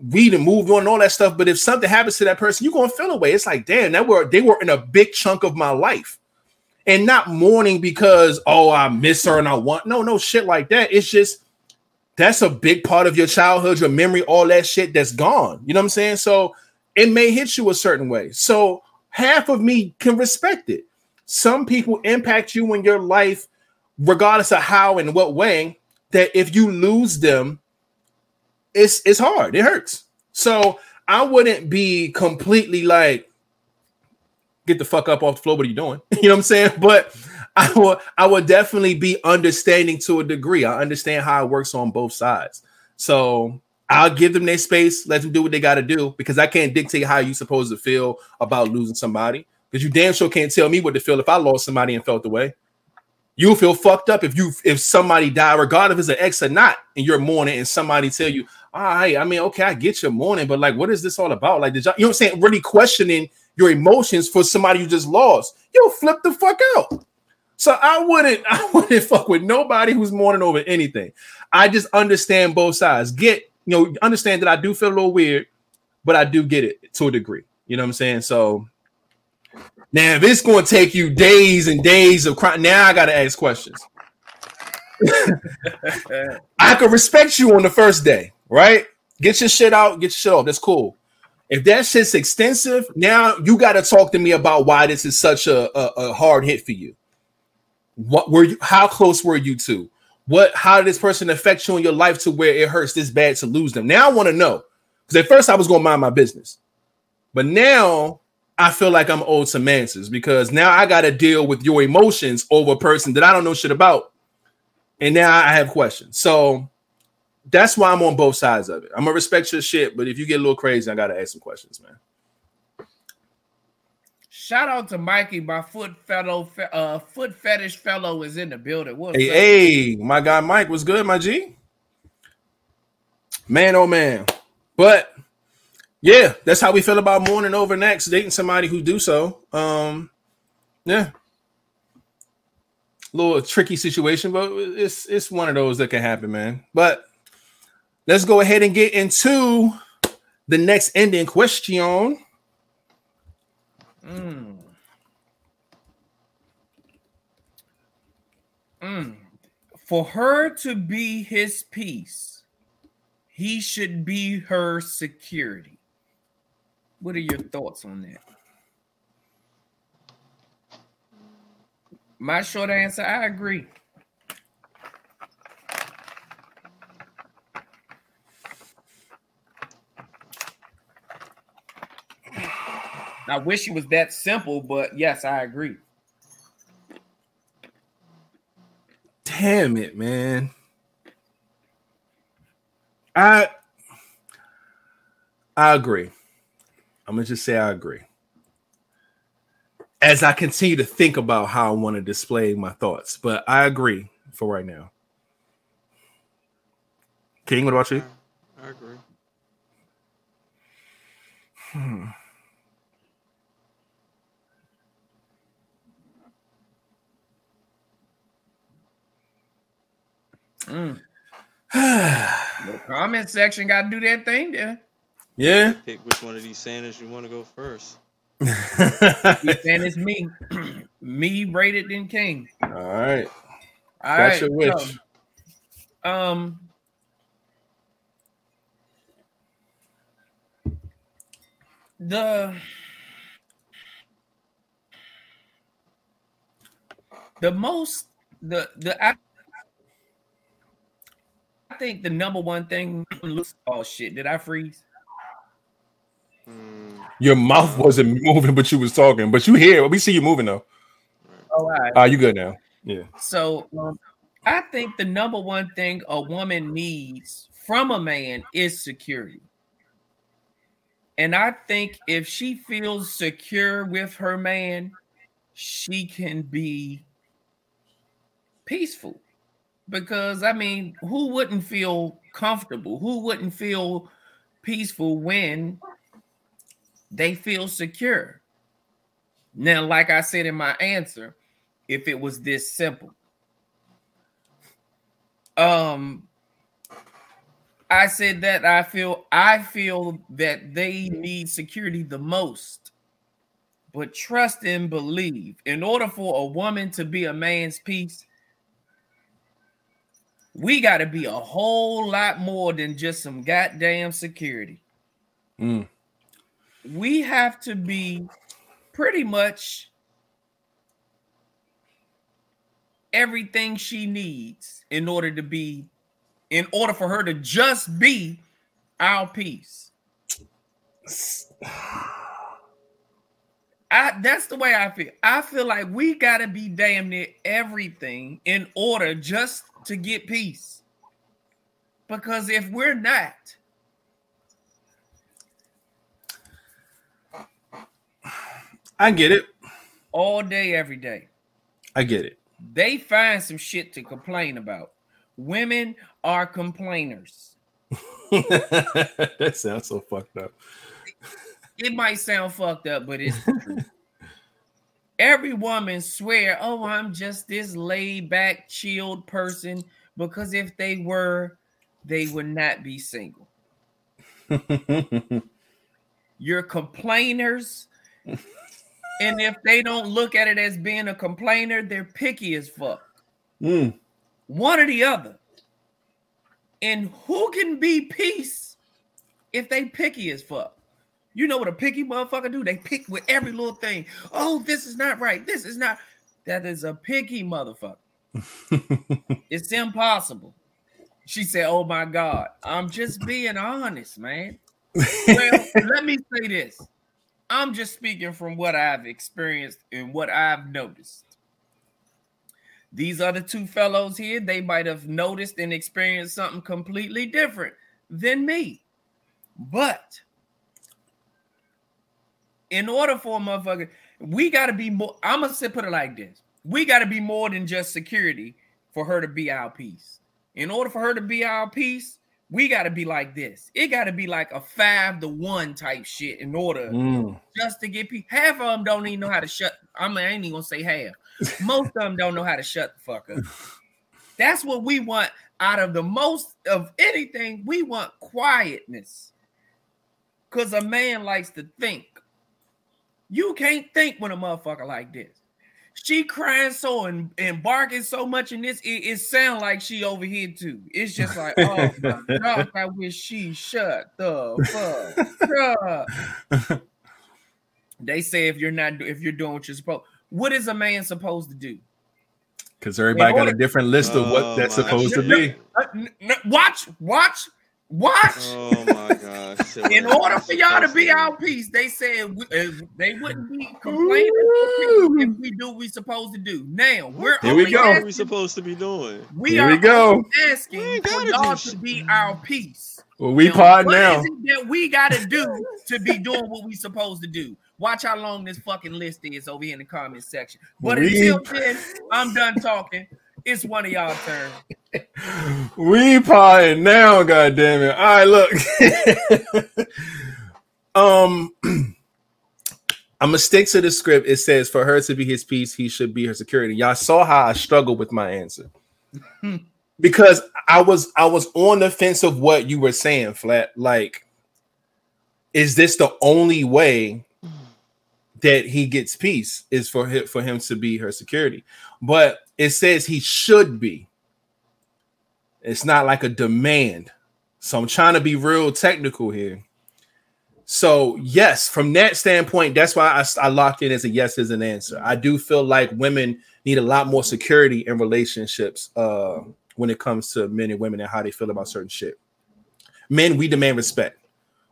we done moved on and all that stuff, but if something happens to that person, you're gonna feel away. It's like, damn, that were they were in a big chunk of my life. And not mourning because oh, I miss her and I want no, no shit like that. It's just that's a big part of your childhood, your memory, all that shit that's gone. You know what I'm saying? So it may hit you a certain way. So half of me can respect it. Some people impact you in your life, regardless of how and what way, that if you lose them, it's it's hard. It hurts. So I wouldn't be completely like, get the fuck up off the floor. What are you doing? You know what I'm saying? But I will I would definitely be understanding to a degree. I understand how it works on both sides. So I'll give them their space, let them do what they got to do because I can't dictate how you supposed to feel about losing somebody. Because you damn sure can't tell me what to feel if I lost somebody and felt the way. You'll feel fucked up if you if somebody died, regardless if it's an ex or not, and you're mourning, and somebody tell you, all right, I mean, okay, I get your mourning, but like, what is this all about? Like, did y'all, you know what I'm saying? Really questioning your emotions for somebody you just lost. You'll flip the fuck out. So I wouldn't, I wouldn't fuck with nobody who's mourning over anything. I just understand both sides. Get, you know, understand that I do feel a little weird, but I do get it to a degree. You know what I'm saying? So now if it's going to take you days and days of crying, now I got to ask questions. I could respect you on the first day, right? Get your shit out, get your shit off. That's cool. If that shit's extensive, now you got to talk to me about why this is such a, a, a hard hit for you. What were you? How close were you to? What? How did this person affect you in your life to where it hurts this bad to lose them? Now I want to know because at first I was going to mind my business, but now I feel like I'm owed some answers because now I got to deal with your emotions over a person that I don't know shit about, and now I have questions. So that's why I'm on both sides of it. I'm gonna respect your shit, but if you get a little crazy, I gotta ask some questions, man. Shout out to Mikey, my foot fellow, uh, foot fetish fellow is in the building. What's Hey, up? hey, my guy Mike was good, my G. Man, oh man. But yeah, that's how we feel about mourning over next, dating somebody who do so. Um, yeah. Little tricky situation, but it's it's one of those that can happen, man. But let's go ahead and get into the next ending question. Mm. Mm. For her to be his peace, he should be her security. What are your thoughts on that? my short answer, I agree. I wish it was that simple, but yes, I agree. Damn it, man. I I agree. I'm gonna just say I agree. As I continue to think about how I want to display my thoughts, but I agree for right now. King, what about you? I agree. Hmm. Mm. The comment section got to do that thing there. yeah. Pick which one of these Sanders you want to go first. And it's me, me rated than King. All right. All That's right, your wish. so, um, the the most the the I, I think the number one thing. Oh shit! Did I freeze? Hmm, Your mouth wasn't moving, but you was talking. But you hear. We see you moving though. Oh, all right. Ah, you good now? Yeah. So um, I think the number one thing a woman needs from a man is security. And I think if she feels secure with her man, she can be peaceful. Because I mean, who wouldn't feel comfortable? Who wouldn't feel peaceful when they feel secure? Now, like I said in my answer, if it was this simple. Um I said that I feel I feel that they need security the most. But trust and believe. In order for a woman to be a man's piece, we got to be a whole lot more than just some goddamn security. Mm. We have to be pretty much everything she needs in order to be in order for her to just be our piece. I that's the way I feel. I feel like we gotta be damn near everything in order just to get peace. Because if we're not, I get it. all day, every day, I get it. they find some shit to complain about. Women are complainers. that sounds so fucked up. It might sound fucked up, but it's the truth. Every woman swear, "Oh, I'm just this laid back, chilled person," because if they were, they would not be single. You're complainers, and if they don't look at it as being a complainer, they're picky as fuck. Mm. One or the other. And who can be peace if they picky as fuck? You know what a picky motherfucker do? They pick with every little thing. Oh, this is not right. This is not. That is a picky motherfucker. It's impossible. She said, "Oh my God, I'm just being honest, man." Well, let me say this. I'm just speaking from what I've experienced and what I've noticed. These other two fellows here, they might have noticed and experienced something completely different than me. But in order for a motherfucker, we got to be more. I'm gonna say put it like this: we got to be more than just security for her to be our piece. In order for her to be our piece, we got to be like this. It got to be like a five to one type shit in order Mm. just to get people. Half of them don't even know how to shut. I mean, I ain't even gonna say half. Most of them don't know how to shut the fuck up. That's what we want out of the most of anything. We want quietness. Cause a man likes to think. You can't think when a motherfucker like this. She crying so and, and barking so much in this, it, it sound like she over here too. It's just like, oh my god, I wish she shut the fuck up. They say if you're not if you're doing what you're supposed, what is a man supposed to do? Because everybody got a different list of what Oh that's supposed to be. N- n- watch, watch, watch. Oh my gosh. In order for y'all to be our peace, they said we, uh, they wouldn't be complaining if we do what we supposed to do. Now we're Here we only go. What are we supposed to be doing? We Here are we go. asking We for y'all shit. to be our peace. Well, we Now, pod what now. is it that we got to do to be doing what we supposed to do? Watch how long this fucking list is over here in the comment section. But We- until then, I'm done talking. It's one of y'all turn. We potting now, god damn it. All right, look. um I'm gonna stick to the script. It says for her to be his peace, he should be her security. Y'all saw how I struggled with my answer. because I was I was on the fence of what you were saying, flat. Like, is this the only way that he gets peace? Is for him for him to be her security? But it says he should be. It's not like a demand. So I'm trying to be real technical here. So, yes, from that standpoint, that's why I, I locked in as a yes as an answer. I do feel like women need a lot more security in relationships uh, when it comes to men and women and how they feel about certain shit. Men, we demand respect.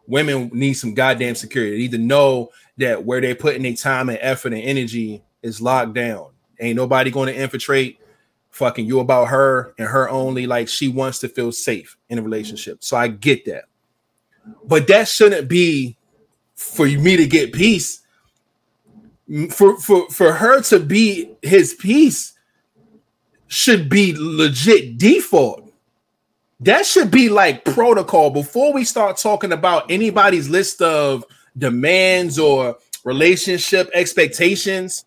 Women need some goddamn security. They need to know that where they're putting their time and effort and energy is locked down. Ain't nobody going to infiltrate fucking you about her and her only. Like she wants to feel safe in a relationship. So I get that. But that shouldn't be for me to get peace. For for for her to be his peace should be legit default. That should be like protocol before we start talking about anybody's list of demands or relationship expectations.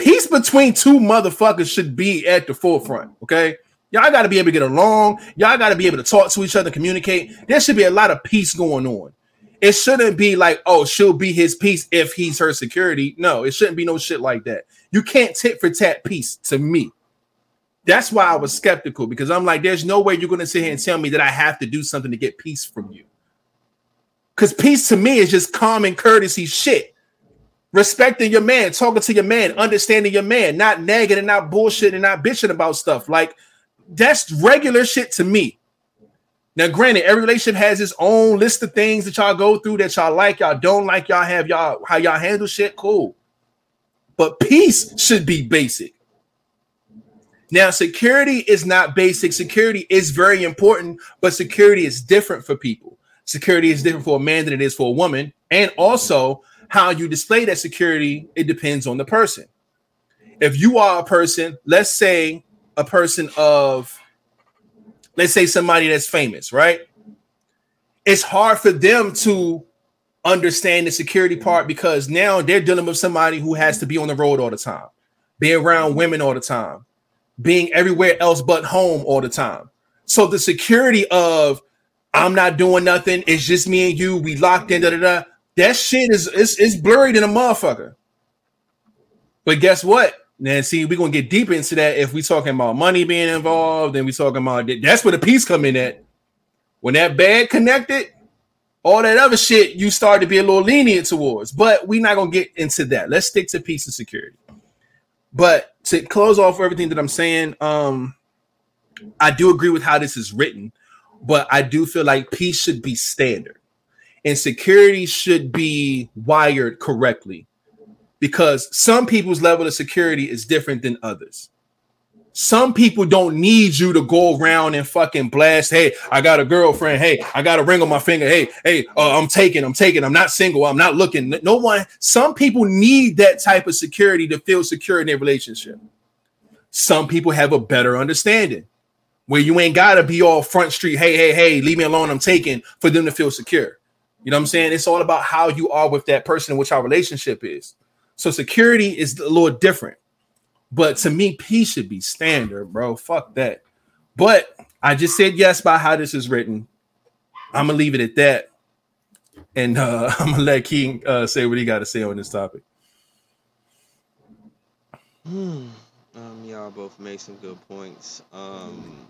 Peace between two motherfuckers should be at the forefront. Okay. Y'all got to be able to get along. Y'all got to be able to talk to each other, communicate. There should be a lot of peace going on. It shouldn't be like, oh, she'll be his peace if he's her security. No, it shouldn't be no shit like that. You can't tit for tat peace to me. That's why I was skeptical because I'm like, there's no way you're going to sit here and tell me that I have to do something to get peace from you. Because peace to me is just common courtesy shit. Respecting your man, talking to your man, understanding your man, not nagging and not bullshitting and not bitching about stuff. Like, that's regular shit to me. Now, granted, every relationship has its own list of things that y'all go through that y'all like, y'all don't like, y'all have y'all how y'all handle shit. Cool. But peace should be basic. Now, security is not basic. Security is very important, but security is different for people. Security is different for a man than it is for a woman. And also, how you display that security, it depends on the person. If you are a person, let's say a person of, let's say somebody that's famous, right? It's hard for them to understand the security part because now they're dealing with somebody who has to be on the road all the time, be around women all the time, being everywhere else but home all the time. So the security of I'm not doing nothing, it's just me and you, we locked in, da da da. That shit is it's, it's blurry than a motherfucker. But guess what? Now, see, we're gonna get deep into that if we talking about money being involved, and we talking about that's where the peace come in at. When that bag connected, all that other shit you start to be a little lenient towards. But we're not gonna get into that. Let's stick to peace and security. But to close off everything that I'm saying, um, I do agree with how this is written, but I do feel like peace should be standard and security should be wired correctly because some people's level of security is different than others. Some people don't need you to go around and fucking blast. Hey, I got a girlfriend. Hey, I got a ring on my finger. Hey, hey, uh, I'm taking, I'm taking. I'm not single. I'm not looking. No one. Some people need that type of security to feel secure in their relationship. Some people have a better understanding where you ain't gotta be all front street. Hey, hey, hey, leave me alone. I'm taking for them to feel secure. You know what I'm saying? It's all about how you are with that person, which our relationship is. So security is a little different. But to me, peace should be standard, bro. Fuck that. But I just said yes by how this is written. I'm gonna leave it at that. And uh, I'm gonna let King uh, say what he got to say on this topic. Hmm. Um, y'all both make some good points. Um,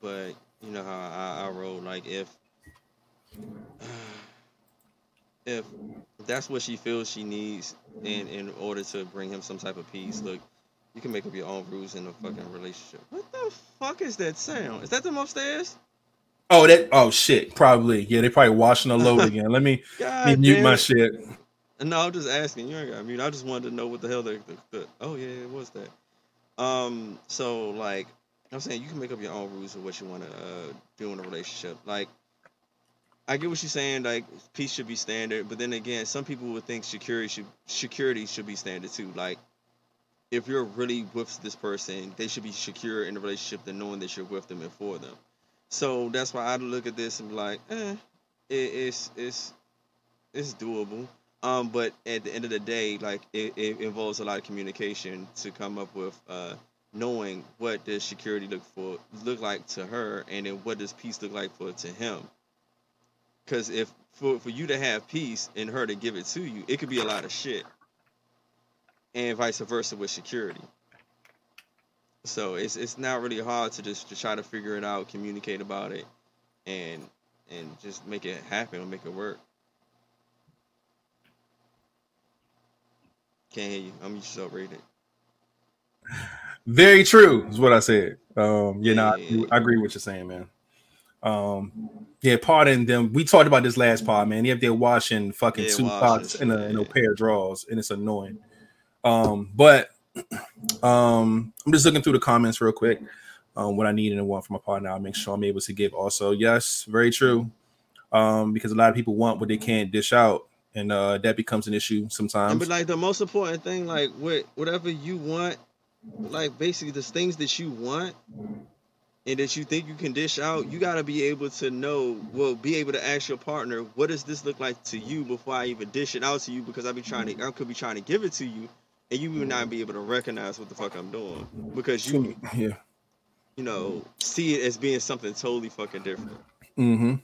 but you know how I, I roll. Like if if that's what she feels she needs in in order to bring him some type of peace. Look, You can make up your own rules in a fucking relationship. What the fuck is that sound? Is that them upstairs? Oh, that. Oh shit. Probably. Yeah, they probably washing the load again. Let me, me mute my it. shit. No, I'm just asking. You ain't got. I mean, I just wanted to know what the hell the, the, the Oh yeah, it was that. Um. So like, I'm saying you can make up your own rules of what you want to uh, do in a relationship. Like, I get what you're saying. Like, peace should be standard, but then again, some people would think security should security should be standard too. Like, if you're really with this person, they should be secure in the relationship than knowing that you're with them and for them. So that's why I look at this and be like, eh, it, it's it's it's doable. Um, but at the end of the day, like it, it involves a lot of communication to come up with uh, knowing what does security look for look like to her, and then what does peace look like for to him. Because if for for you to have peace and her to give it to you, it could be a lot of shit, and vice versa with security. So it's it's not really hard to just to try to figure it out, communicate about it, and and just make it happen or make it work. Can't hear you. I'm just to rated. Very true is what I said. Um, know, Yeah. I, I agree with what you're saying, man. Um, yeah, pardon them. We talked about this last pod, man. If they're washing fucking Yeah, two pots in a, in a pair of drawers, and it's annoying. Um, but um, I'm just looking through the comments real quick. Um, what I need and want from my partner, I'll make sure I'm able to give. Also, yes, very true. Um, because a lot of people want what they can't dish out, and uh, that becomes an issue And sometimes. but like the most important thing, like what whatever you want, like basically the things that you want and that you think you can dish out, you gotta be able to know, well, be able to ask your partner, what does this look like to you before I even dish it out to you? Because I be trying to I could be trying to give it to you and you would not be able to recognize what the fuck I'm doing. Because you yeah. you know, see it as being something totally fucking different. Mm-hmm.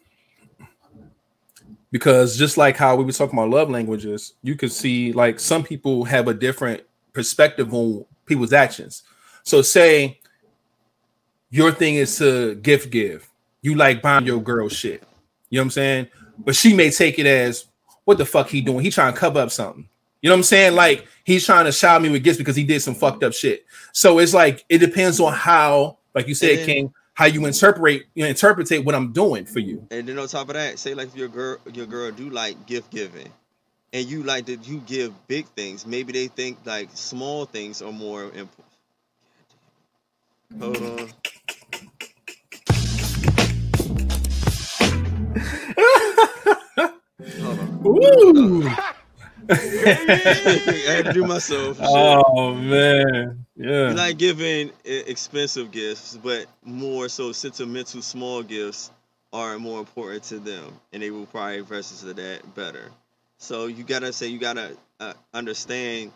Because just like how we were talking about love languages, you could see like some people have a different perspective on people's actions. So, say your thing is to gift give, you like buying your girl shit. You know what I'm saying? But she may take it as what the fuck he doing? He trying to cover up something. You know what I'm saying? Like he's trying to shower me with gifts because he did some fucked up shit. So it's like it depends on how, like you said, then- King, how you interpret you interpretate what I'm doing for you. And then on top of that, say like your girl your girl do like gift giving, and you like that you give big things, maybe they think like small things are more important. Hold on. Ooh. I had to do myself. oh man. Yeah. You like giving expensive gifts, but more so sentimental small gifts are more important to them, and they will probably versus to that better. So you gotta say you gotta uh, understand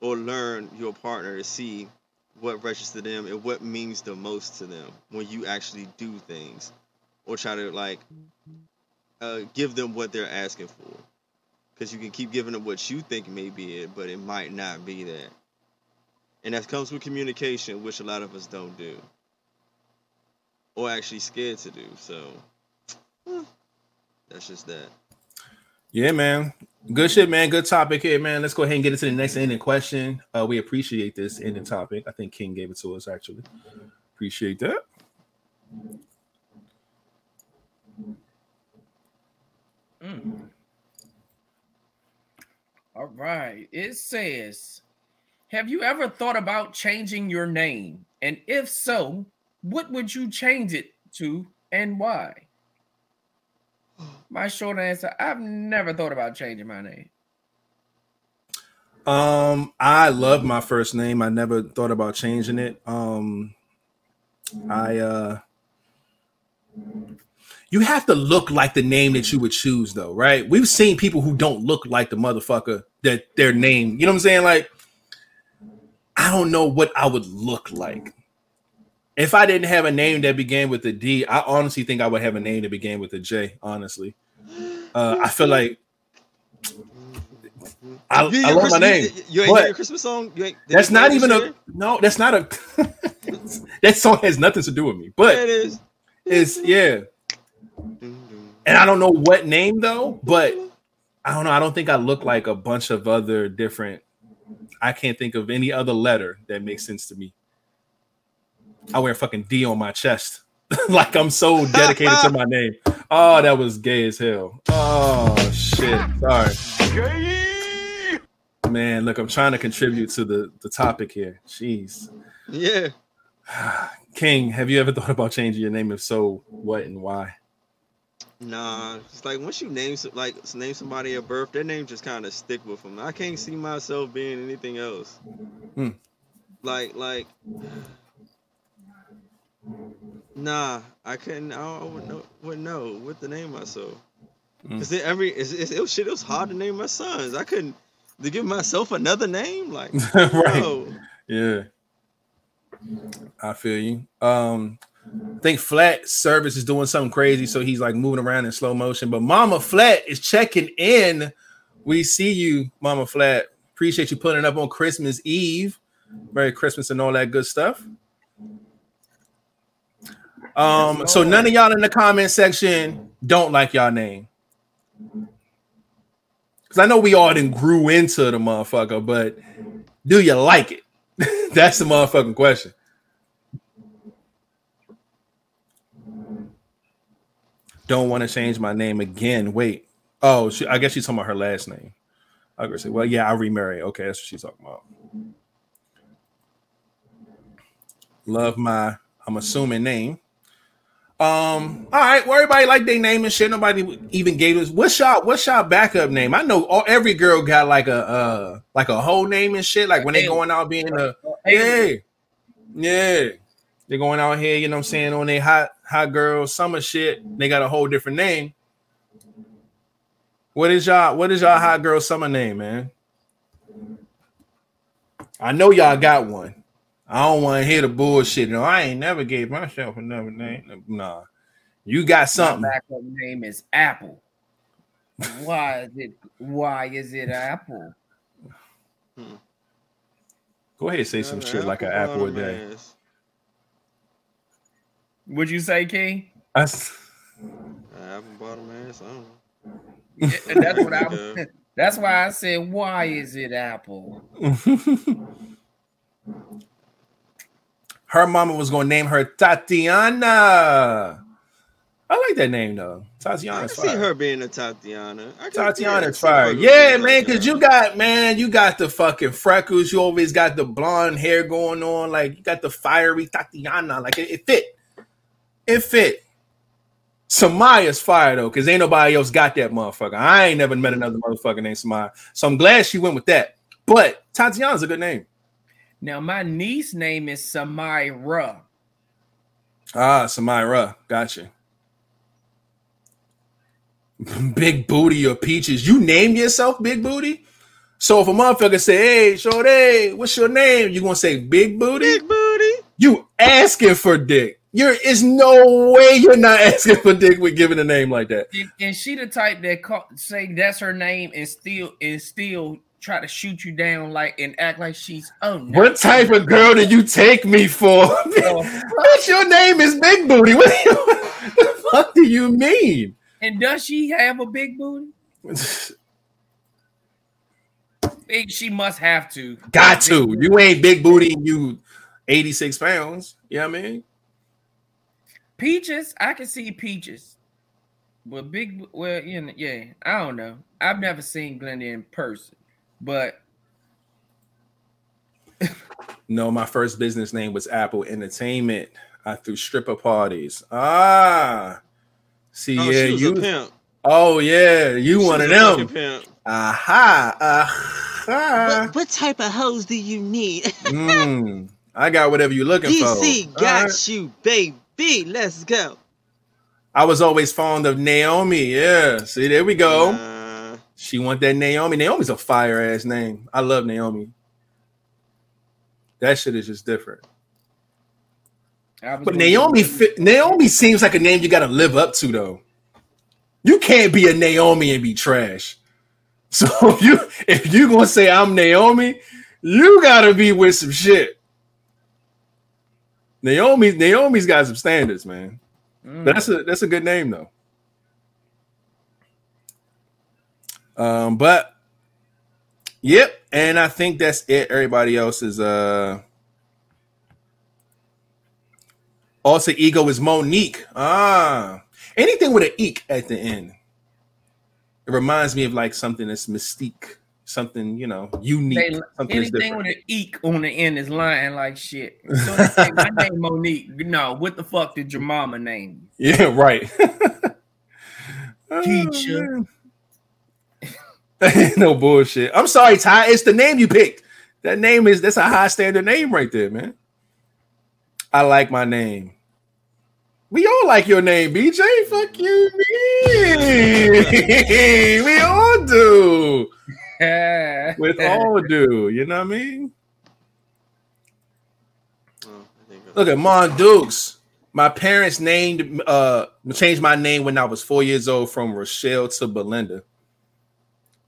or learn your partner to see what registers to them and what means the most to them when you actually do things, or try to like uh, give them what they're asking for. Because you can keep giving them what you think may be it, but it might not be that. And that comes with communication, which a lot of us don't do. Or actually scared to do. So eh, that's just that. Yeah, man. Good shit, man. Good topic here, man. Let's go ahead and get into the next ending question. Uh, we appreciate this ending topic. I think King gave it to us actually. Appreciate that. Mm. All right. It says, Have you ever thought about changing your name? And if so, what would you change it to and why? My short answer I've never thought about changing my name. Um, I love my first name. I never thought about changing it. Um, I uh you have to look like the name that you would choose, though, right? We've seen people who don't look like the motherfucker that their name, you know what I'm saying? Like, I don't know what I would look like. If I didn't have a name that began with a D, I honestly think I would have a name that began with a J, honestly. Uh, I feel like I, I love my name. You, you ain't your Christmas song? You ain't, That's not even a year? no. That's not a. that song has nothing to do with me, Yeah, but it is. it's yeah. And I don't know what name though, but I don't know. I don't think I look like a bunch of other different I can't think of any other letter that makes sense to me. I wear fucking D on my chest. like I'm so dedicated to my name. Oh, that was gay as hell. Oh shit. Sorry. Man, look, I'm trying to contribute to the, the topic here. Jeez. Yeah. King, have you ever thought about changing your name? If so, what and why? Nah, it's like once you name like name somebody at birth, their name just kind of stick with them. I can't see myself being anything else. Hmm. Like, like, nah, I couldn't. I, I wouldn't know, wouldn't know what to name myself. Hmm. Cause it, every it's, it's, it was shit. It was hard to name my sons. I couldn't to give myself another name. Like, right. Yeah. I feel you. Um, I think Flat Service is doing something crazy, so he's like moving around in slow motion. But Mama Flat is checking in. We see you, Mama Flat. Appreciate you putting up on Christmas Eve. Merry Christmas and all that good stuff. Um, so none of y'all in the comment section don't like y'all name. Because I know we all didn't grew into the motherfucker, but do you like it? That's the motherfucking question. Don't want to change my name again. Wait. Oh, she, I guess she's talking about her last name. I was say, well, yeah, I'll remarry. Okay, that's what she's talking about. Love my, I'm assuming name. Um, all right, well, everybody like their name and shit. Nobody even gave us what's y'all what's y'all backup name? I know all, every girl got like a uh like a whole name and shit. Like when they going out being a yeah, yeah, they're going out here, you know what I'm saying, on their hot hot girl summer shit. They got a whole different name. What is y'all what is y'all hot girl summer name, man? I know y'all got one. I don't want to hear the bullshit. No, I ain't never gave myself another name. Nah, you got something. My something. backup name is Apple. Why is it? Why is it Apple? Hmm. Go ahead, say some Yeah, shit like an apple a day. ass. Would you say, King? I s- Apple bottom ass. I don't know. Yeah, that's what I. Yeah. That's why I said, why is it Apple? her mama was gonna name her Tatiana. I like that name though. Tatiana. I Tatiana's can see fire. her being a Tatiana. I can, Tatiana's fire. can see her Yeah, man, because you got man, you got the fucking freckles. You always got the blonde hair going on. Like you got the fiery Tatiana. Like it, it fit. It fit. Samaya's fire though, because ain't nobody else got that motherfucker. I ain't never met another motherfucker named Samaya. So I'm glad she went with that. But Tatiana's a good name. Now, my niece name is Samira. Ah, Samira. Gotcha. Big booty or peaches. You name yourself Big Booty? So if a motherfucker say, hey, Shorty, what's your name? You gonna say Big Booty? Big booty. You asking for dick. You're is no way you're not asking for dick with giving a name like that. And, and she the type that call, say that's her name and still and still try to shoot you down like and act like she's oh no. What type of girl did you take me for? Oh, What's your name is Big Booty. What, do you, what the fuck do you mean? And does she have a big booty? Big, she must have to. Got to. You ain't big booty. You 86 pounds. You know what I mean? Peaches, I can see peaches. But big, well, you know, yeah, I don't know. I've never seen Glenda in person, but No, my first business name was Apple Entertainment. I threw stripper parties. Ah. See, Oh, yeah, you. a. Oh, yeah, you She one was of them. Pimp. Aha. Aha. What, what type of hose do you need? Mm, I got whatever you're looking for. DC got right. you, baby. B, let's go. I was always fond of Naomi. Yeah. See, there we go. Nah. She want that Naomi. Naomi's a fire ass name. I love Naomi. That shit is just different. But Naomi, fit, Naomi seems like a name you got to live up to, though. You can't be a Naomi and be trash. So if you if you gonna say I'm Naomi, you gotta be with some shit. Naomi, Naomi's got some standards, man. Mm. That's a that's a good name though. Um, but Yep, and I think that's it. Everybody else is uh also ego is Monique. Ah, anything with an eek at the end. It reminds me of like something that's mystique, something you know unique, They, something anything with an eek on the end is lying like shit. So they say, my name Monique. No, what the fuck did your mama name? you? Yeah, right. Oh, Keisha. no bullshit. I'm sorry, Ty. It's the name you picked. That name is that's a high standard name right there, man. I like my name. We all like your name, BJ. Fuck you, me. we all do. With all do. You know what I mean? Oh, I Look at Mon Dukes. My parents named uh changed my name when I was four years old from Rochelle to Belinda.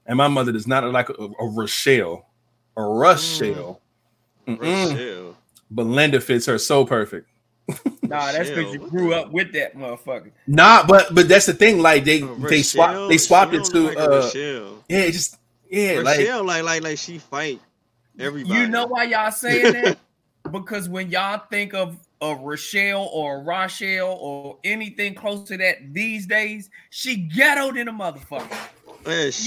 And my mother does not like a, a Rochelle, a Rochelle. Mm-mm. Rochelle. Belinda fits her so perfect. Nah, that's because you grew up with that motherfucker. Nah, but but that's the thing. Like they Uh, they swap they swapped She it to like uh Rochelle. yeah, just yeah, Rochelle, like like like she fight everybody. You know why y'all saying that? because when y'all think of a Rochelle or a Rochelle or anything close to that these days, she ghettoed in a motherfucker. Yeah.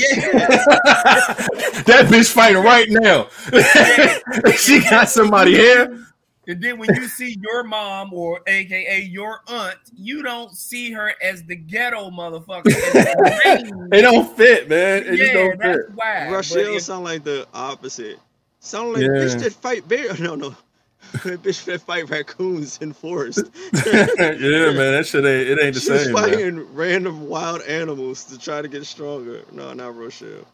that bitch fighting right now. she got somebody here. And then when you see your mom or AKA your aunt, you don't see her as the ghetto motherfucker. As It don't fit, man. It just yeah, don't that's fit. why. But Rochelle if- sound like the opposite. Sound like Yeah. bitch that fight bear. No, no. bitch that fight raccoons in forest. yeah, man, that shit ain't it ain't the She's same. Man. fighting random wild animals to try to get stronger. No, not Rochelle.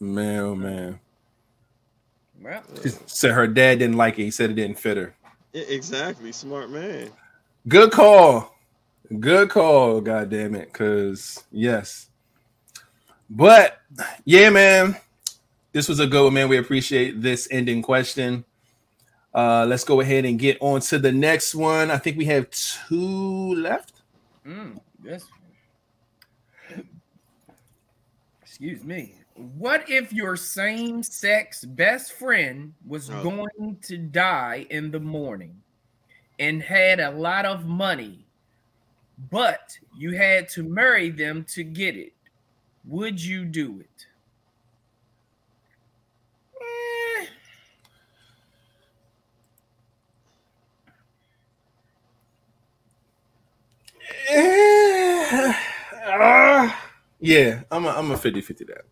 man, oh man. Well, She said her dad didn't like it. He said it didn't fit her. Yeah, exactly. Smart man. Good call. Good call, god damn it. Cause yes. But yeah, man. This was a good one, man. We appreciate this ending question. Uh let's go ahead and get on to the next one. I think we have two left. mm, yes. Excuse me. What if your same sex best friend was Oh. going to die in the morning and had a lot of money, but you had to marry them to get it? Would you do it? Eh, Eh, uh, yeah, I'm a, I'm a 50-50 that.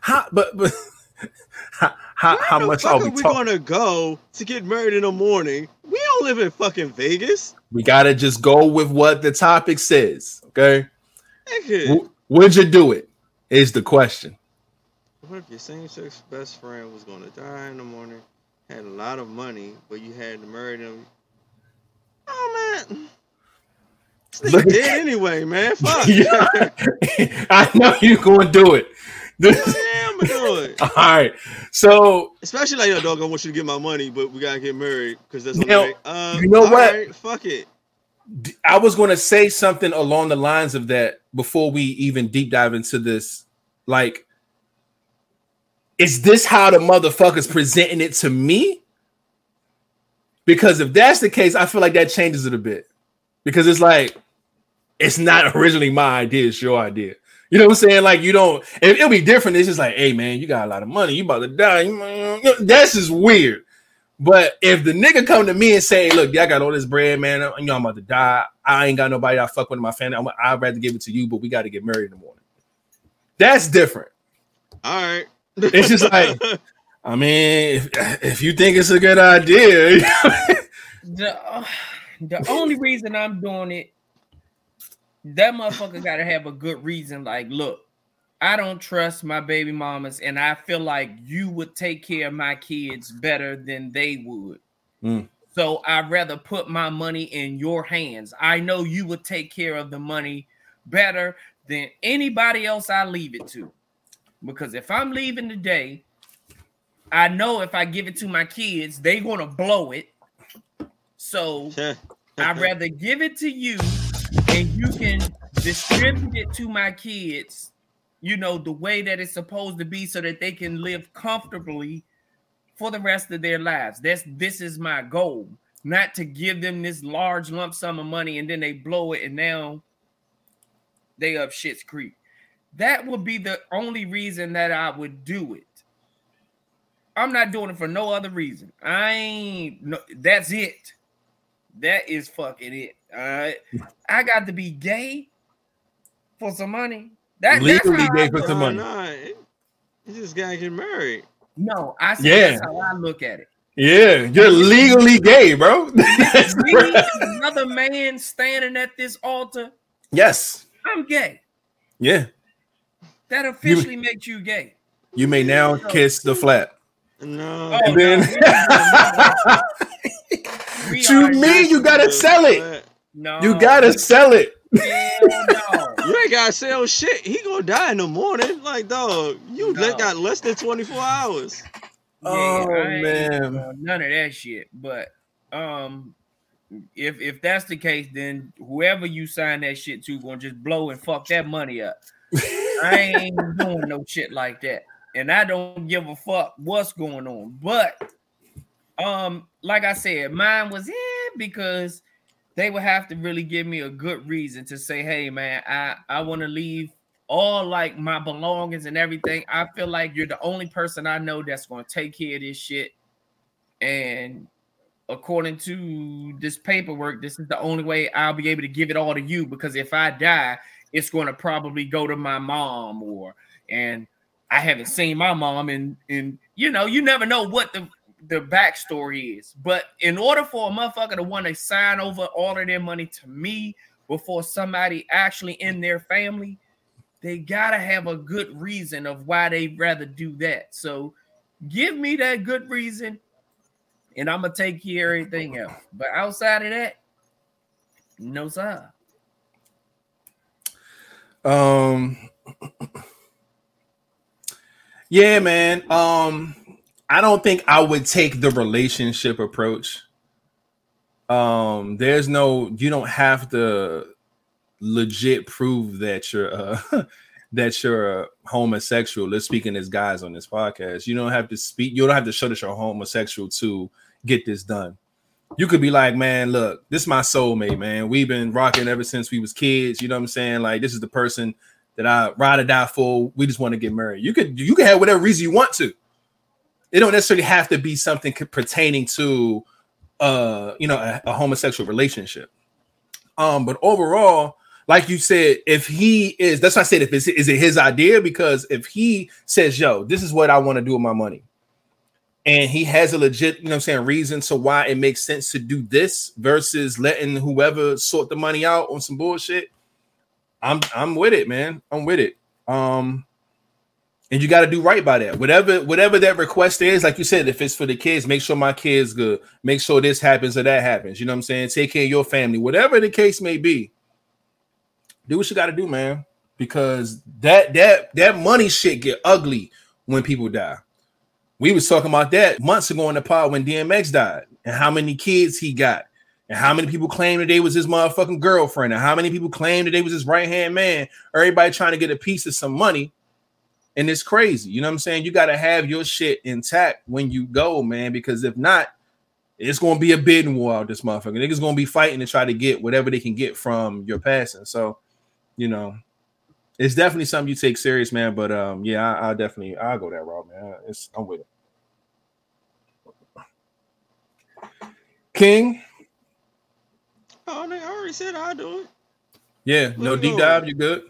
How but but how how, how much are we we talking? gonna go to get married in the morning? We don't live in fucking Vegas. We gotta just go with what the topic says. Okay. W- would you do it? Is the question. What if your same sex best friend was gonna die in the morning, had a lot of money, but you had to marry them? Oh man. Look dead anyway, man. Fuck. Yeah. I know you're gonna do it. This- yeah, I'm gonna do it. all right. So Especially like, yo, dog, I want you to get my money, but we gotta get married because that's Now, okay. Uh, you know what? right, fuck it. I was gonna say something along the lines of that before we even deep dive into this. Like, is this how the motherfuckers presenting it to me? Because if that's the case, I feel like that changes it a bit. Because it's like it's not originally my idea, it's your idea. You know what I'm saying? Like you don't. It, it'll be different. It's just like, hey man, you got a lot of money. You about to die. You know, That's just weird. But if the nigga come to me and say, "Look, I got all this bread, man. You know I'm about to die. I ain't got nobody I fuck with in my family. I'm, I'd rather give it to you, but we got to get married in the morning." That's different. All right. It's just like- I mean, if, if you think it's a good idea, the uh, the only reason I'm doing it, that motherfucker got to have a good reason. Like, look, I don't trust my baby mamas, and I feel like you would take care of my kids better than they would. Mm. So I'd rather put my money in your hands. I know you would take care of the money better than anybody else I leave it to. Because if I'm leaving today, I know if I give it to my kids, they're gonna blow it. So I'd rather give it to you and you can distribute it to my kids, you know, the way that it's supposed to be so that they can live comfortably for the rest of their lives. That's this is my goal, not to give them this large lump sum of money and then they blow it and now they up shit's creek. That would be the only reason that I would do it. I'm not doing it for no other reason. I ain't no that's it. That is fucking it. All right. I got to be gay for some money. That, Legally that's gay I for some money. Nah, you just gotta get married. No, I see Yeah. that's how I look at it. Yeah, you're legally gay, bro. Another man standing at this altar, yes. I'm gay. Yeah. That officially makes you gay. You may now kiss the flat. No. Oh, And then no, we to me, you gotta sell it. No, You gotta sell it. hell no. You ain't gotta sell shit. He gonna die in the morning. Like, dog, you No. got less than 24 hours. Oh, man. None of that shit. But um, if if that's the case, then whoever you sign that shit to gonna just blow and fuck that money up. I ain't doing no shit like that, and I don't give a fuck what's going on. But um, like I said, mine was in because they would have to really give me a good reason to say, "Hey, man, I I want to leave all like my belongings and everything. I feel like you're the only person I know that's going to take care of this shit." And according to this paperwork, this is the only way I'll be able to give it all to you because if I die, it's going to probably go to my mom or and I haven't seen my mom and and you know you never know what the the backstory is. But in order for a motherfucker to want to sign over all of their money to me before somebody actually in their family, they gotta have a good reason of why they'd rather do that. So give me that good reason, and I'm gonna take care of everything else. But outside of that, no sir. Um Yeah, man. Um I don't think I would take the relationship approach. Um there's no you don't have to legit prove that you're uh that you're homosexual. Let's speaking as guys on this podcast. You don't have to speak, you don't have to show that you're homosexual to get this done. You could be like, man, look, this is my soulmate, man. We've been rocking ever since we was kids. You know what I'm saying? Like, this is the person that I ride or die for. We just want to get married. You could you can have whatever reason you want to. It don't necessarily have to be something pertaining to uh you know a, a homosexual relationship. Um, but overall, like you said, if he is, that's why I said if it's is it his idea because if he says, "Yo, this is what I want to do with my money," and he has a legit, you know, I'm saying reason to why it makes sense to do this versus letting whoever sort the money out on some bullshit. I'm I'm with it, man. I'm with it. Um, and you got to do right by that. Whatever whatever that request is, like you said, if it's for the kids, make sure my kids good. Make sure this happens or that happens. You know what I'm saying? Take care of your family, whatever the case may be. Do what you got to do, man. Because that that that money shit get ugly when people die. We was talking about that months ago in the pod when DMX died, and how many kids he got, and how many people claimed that they was his motherfucking girlfriend, and how many people claimed that they was his right hand man. Or everybody trying to get a piece of some money, and it's crazy. You know what I'm saying? You got to have your shit intact when you go, man, because if not, it's gonna be a bidding war out this motherfucker. Niggas gonna be fighting to try to get whatever they can get from your passing. So, you know, it's definitely something you take serious, man. But um, yeah, I, I definitely I'll go that route, man. It's I'm with it. King, Oh, I already said I'll do it. yeah, no deep going? dive, you good?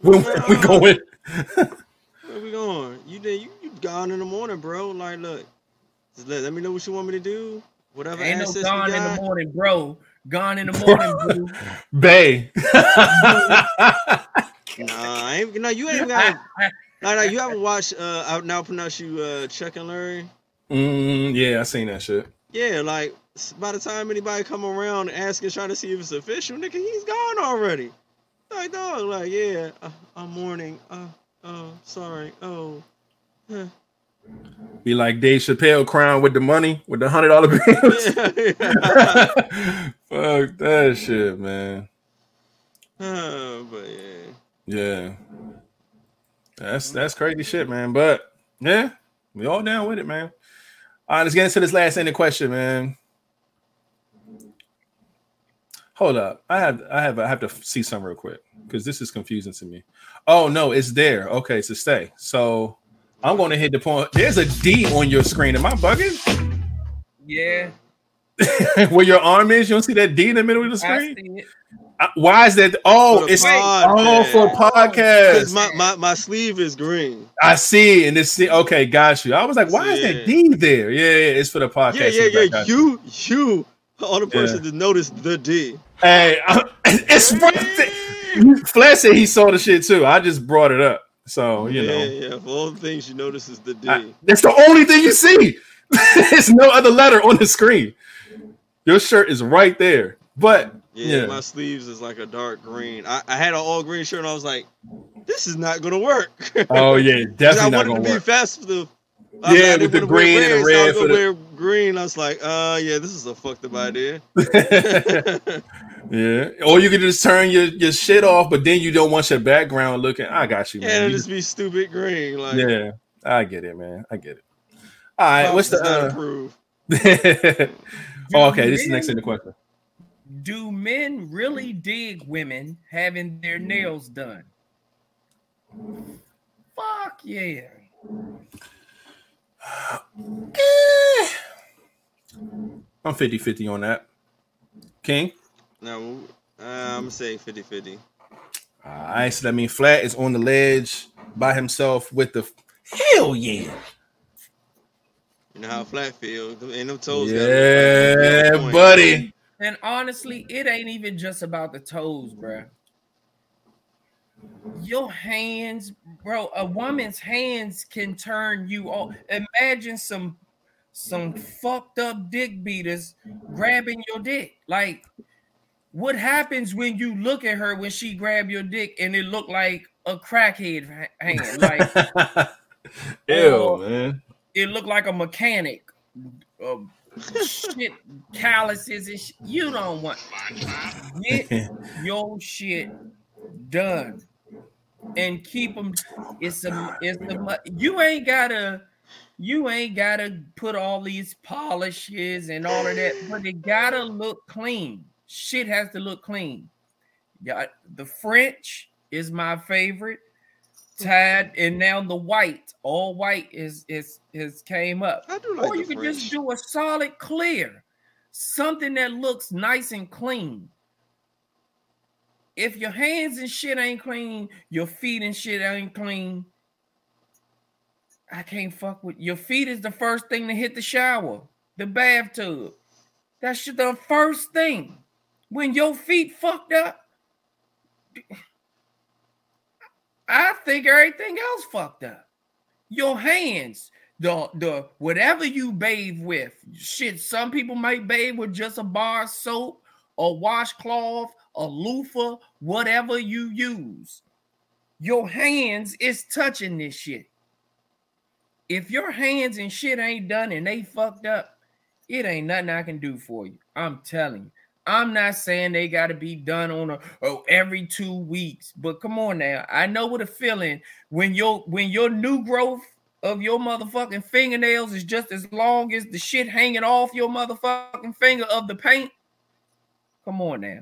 Where we going? Where we going? You did you, you gone in the morning, bro. Like, look, just let, let me know what you want me to do. Whatever Ain't no assets gone we in the morning, bro. Gone in the morning, bro. Bay. Nah, I ain't, no, you ain't got. Nah, nah, you haven't watched. Uh, I now pronounce you uh, Chuck and Larry. Mm, yeah, I seen that shit. Yeah, like by the time anybody come around asking, trying to see if it's official, nigga, he's gone already. Like dog, like yeah, uh, I'm mourning. Uh, oh, sorry. Oh, huh. Be like Dave Chappelle crying with the money with the hundred dollar bills. Fuck that shit, man. Uh, but yeah, Yeah. That's that's crazy shit, man. But yeah, we all down with it, man. All right, let's get into this last ending question, man. Hold up, I have I have I have to see some real quick because this is confusing to me. Oh no, it's there. Okay, so stay. So I'm going to hit the point. There's a D on your screen. Am I bugging? Yeah, Where your arm is, you don't see that D in the middle of the screen. see it. Uh, Why is that? Oh, For the it's oh podcast. for podcast. My, my, my sleeve is green. I see, and this okay, got you. I was like, why is that D there? Yeah, yeah, it's for the podcast. Yeah, yeah, yeah. got You, you are the person Yeah. to notice the D. Hey, it's right there. Flash said he saw the shit too. I just brought it up, so you yeah, know, yeah. Of all the things you notice is the D. I- that's the only thing you see. There's no other letter on the screen. Your shirt is right there, but yeah, yeah. my sleeves is like a dark green. I, I had an all green shirt and I was like, this is not gonna work. oh yeah, definitely I wanted to be work. fast for the Yeah, I with the green and red, so I was the- wear green. I was like, uh, yeah, this is a fucked up idea. Yeah, or you can just turn your, your shit off, but then you don't want your background looking. I got you, Yeah, man. it'll You just be stupid green. Like, Yeah, I get it, man. I get it. All right, what's the? it's not Uh... approved. oh, okay, this is the next in the question. Do men really dig women having their nails done? Fuck yeah. Eh. I'm 50 50 on that. King? Now, uh, I'm gonna say 50 50. All right, so that means Flat is on the ledge by himself with the. Hell yeah. You know how flat feels. Ain't no toes. Yeah, gotta look like- buddy. And honestly, it ain't even just about the toes, bro. Your hands, bro. A woman's hands can turn you on. Imagine some some fucked up dick beaters grabbing your dick. Like, what happens when you look at her when she grab your dick and it looked like a crackhead hand? Like Ew, Oh. man. it looked like a mechanic. Uh, shit, calluses and shit. You don't want. Get your shit done and keep them. It's a. It's a. You ain't gotta. You ain't gotta put all these polishes and all of that, but it gotta look clean. Shit has to look clean. Yeah, the French is my favorite. Tad and now the white, all white is is is came up. I do like Or you could French. just do a solid clear, something that looks nice and clean. If your hands and shit ain't clean, your feet and shit ain't clean. I can't fuck with your feet is the first thing to hit the shower, the bathtub. That's the first thing. When your feet fucked up, I think everything else fucked up. Your hands, the the whatever you bathe with, shit. Some people might bathe with just a bar of soap, a washcloth, a loofah, whatever you use. Your hands is touching this shit. If your hands and shit ain't done and they fucked up, it ain't nothing I can do for you. I'm telling you. I'm not saying they got to be done on a oh every two weeks, but come on now. I know what a feeling when your when your new growth of your motherfucking fingernails is just as long as the shit hanging off your motherfucking finger of the paint. Come on now,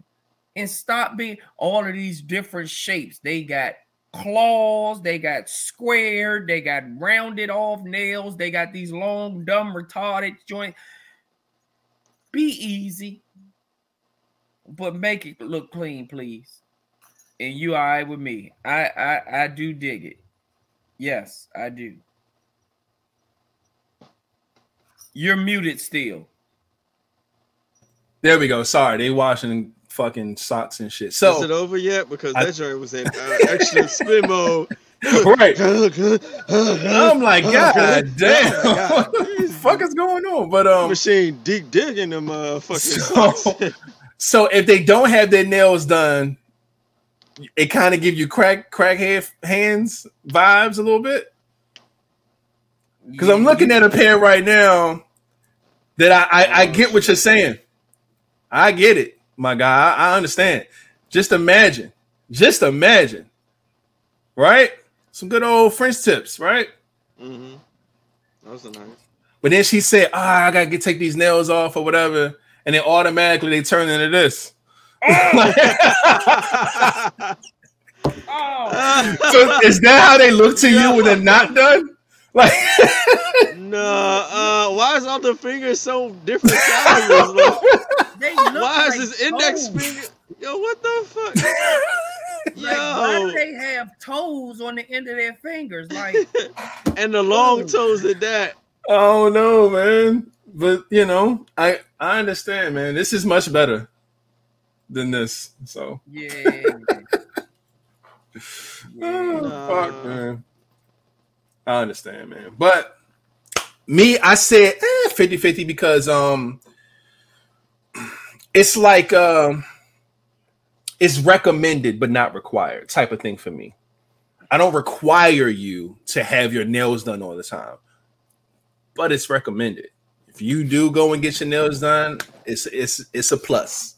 and stop being all of these different shapes. They got claws, they got squared, they got rounded off nails, they got these long, dumb, retarded joints. Be easy but make it look clean, please. And you all right with me? I I I do dig it. Yes, I do. You're muted still. There we go. Sorry, they washing fucking socks and shit. So Is it So over yet? Because I- that joint was in uh, extra spin mode. right. I'm I'm like, God damn, Oh God. what the fuck is going on? But um, machine deep digging them uh fucking So- socks. So if they don't have their nails done, it kind of give you crack crackhead hands vibes a little bit. Because I'm looking at a pair right now that I, I I get what you're saying. I get it, my guy. I, I understand. Just imagine, just imagine, right? some good old French tips, right? Mm-hmm. That was nice. But then she said, "Ah, I gotta get take these nails off or whatever," and then automatically they turn into this. Oh, so is that how they look to you when they're not done? Like, no, uh, why is all the fingers so different sizes? Like, they look why is like his index toes. finger? Yo, what the fuck? Like, why do they have toes on the end of their fingers? Like, and the long toes at that. oh no, man. But you know, I I understand, man. This is much better than this. So, yeah. oh, fuck, man. I understand, man. But me, I said eh, 50-50 because um, it's like um, it's recommended but not required type of thing for me. I don't require you to have your nails done all the time, but it's recommended. If you do go and get your nails done, it's it's it's a plus.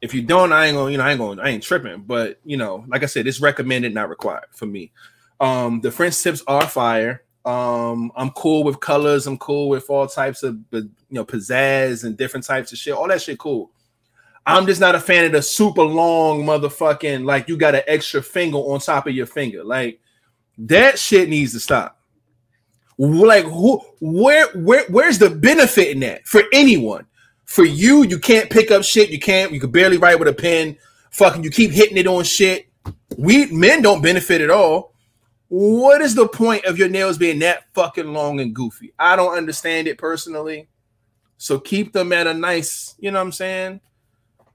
If you don't, I ain't gonna, you know, I ain't going, I ain't tripping. But you know, like I said, it's recommended, not required for me. Um, the French tips are fire. Um, I'm cool with colors. I'm cool with all types of, you know, pizzazz and different types of shit. All that shit cool. I'm just not a fan of the super long motherfucking like you got an extra finger on top of your finger. Like that shit needs to stop. Like who where where where's the benefit in that for anyone? For you, you can't pick up shit, you can't, you can barely write with a pen. Fucking you keep hitting it on shit. We men don't benefit at all. What is the point of your nails being that fucking long and goofy? I don't understand it personally. So keep them at a nice, you know what I'm saying?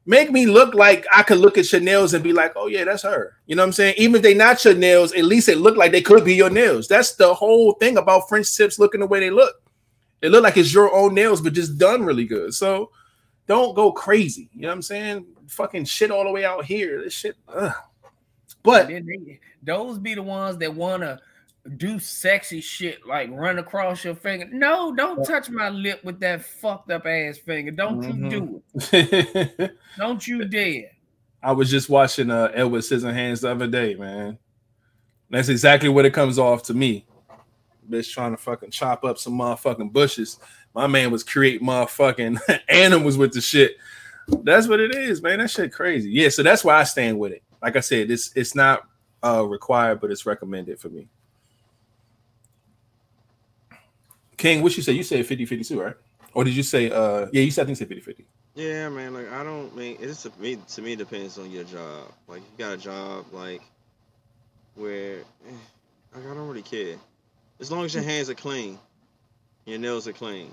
Make me look like I could look at nails and be like, oh yeah, that's her. You know what I'm saying? Even if they not your nails, at least it look like they could be your nails. That's the whole thing about French tips looking the way they look. It look like it's your own nails, but just done really good. So don't go crazy. You know what I'm saying? Fucking shit all the way out here. This shit. Ugh. But they, those be the ones that want to do sexy shit like run across your finger. No, don't touch my lip with that fucked up ass finger. Don't you Mhm. do it. Don't you dare. I was just watching uh Edward Scissorhands the other day, man. That's exactly what it comes off to me. Bitch trying to fucking chop up some motherfucking bushes. My man was creating motherfucking animals with the shit. That's what it is, man. That shit crazy. Yeah, so that's why I stand with it. Like I said, it's it's not uh required, but it's recommended for me. King, what you say? You said 50 52, right? Or did you say uh yeah, you said I think you said 50 50. Yeah, man. Like I don't mean it's to me. To me, it depends on your job. Like you got a job like where, eh, like I don't really care. As long as your hands are clean, your nails are clean.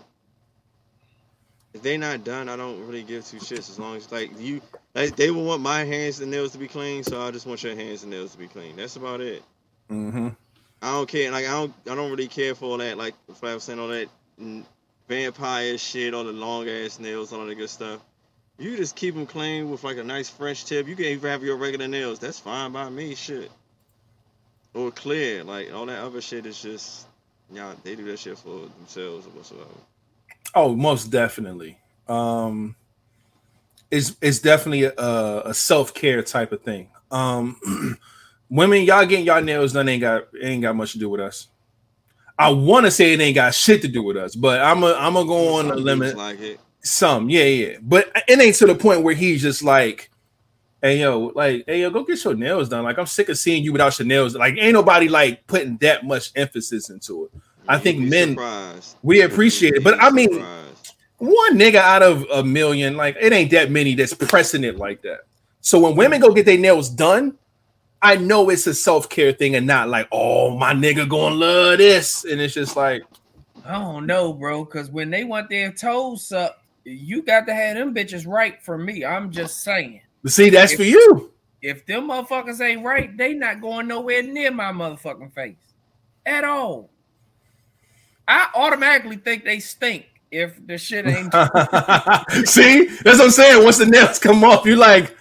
If they not done, I don't really give two shits. As long as like you, like they will want my hands and nails to be clean, so I just want your hands and nails to be clean. That's about it. Mm-hmm. I don't care. Like I don't. I don't really care for all that. Like Flav was saying, all that vampire shit, all the long ass nails, all that good stuff. You just keep them clean with like a nice French tip. You can even have your regular nails. That's fine by me. Shit. Or clear. Like all that other shit is just. Yeah, they do that shit for themselves or whatsoever. Oh, most definitely. Um, it's it's definitely a, a self care type of thing. Um, women, y'all getting y'all nails done ain't got ain't got much to do with us. I want to say it ain't got shit to do with us, but I'm a I'm gonna go on a limit. Like it. Some, yeah, yeah, but it ain't to the point where he's just like, "Hey yo, like, hey yo, go get your nails done." Like, I'm sick of seeing you without your nails. Like, ain't nobody like putting that much emphasis into it. I think men- surprised. We appreciate it, but I mean, surprised. one nigga out of a million, like it ain't that many that's pressing it like that. So when women go get their nails done, I know it's a self care thing and not like, oh, my nigga gonna love this. And it's just like, I don't know, bro. Because when they want their toes up, you got to have them bitches right for me. I'm just saying. see, that's for you. If them motherfuckers ain't right, they not going nowhere near my motherfucking face at all. I automatically think they stink if the shit ain't. see, that's what I'm saying. Once the nails come off, you like,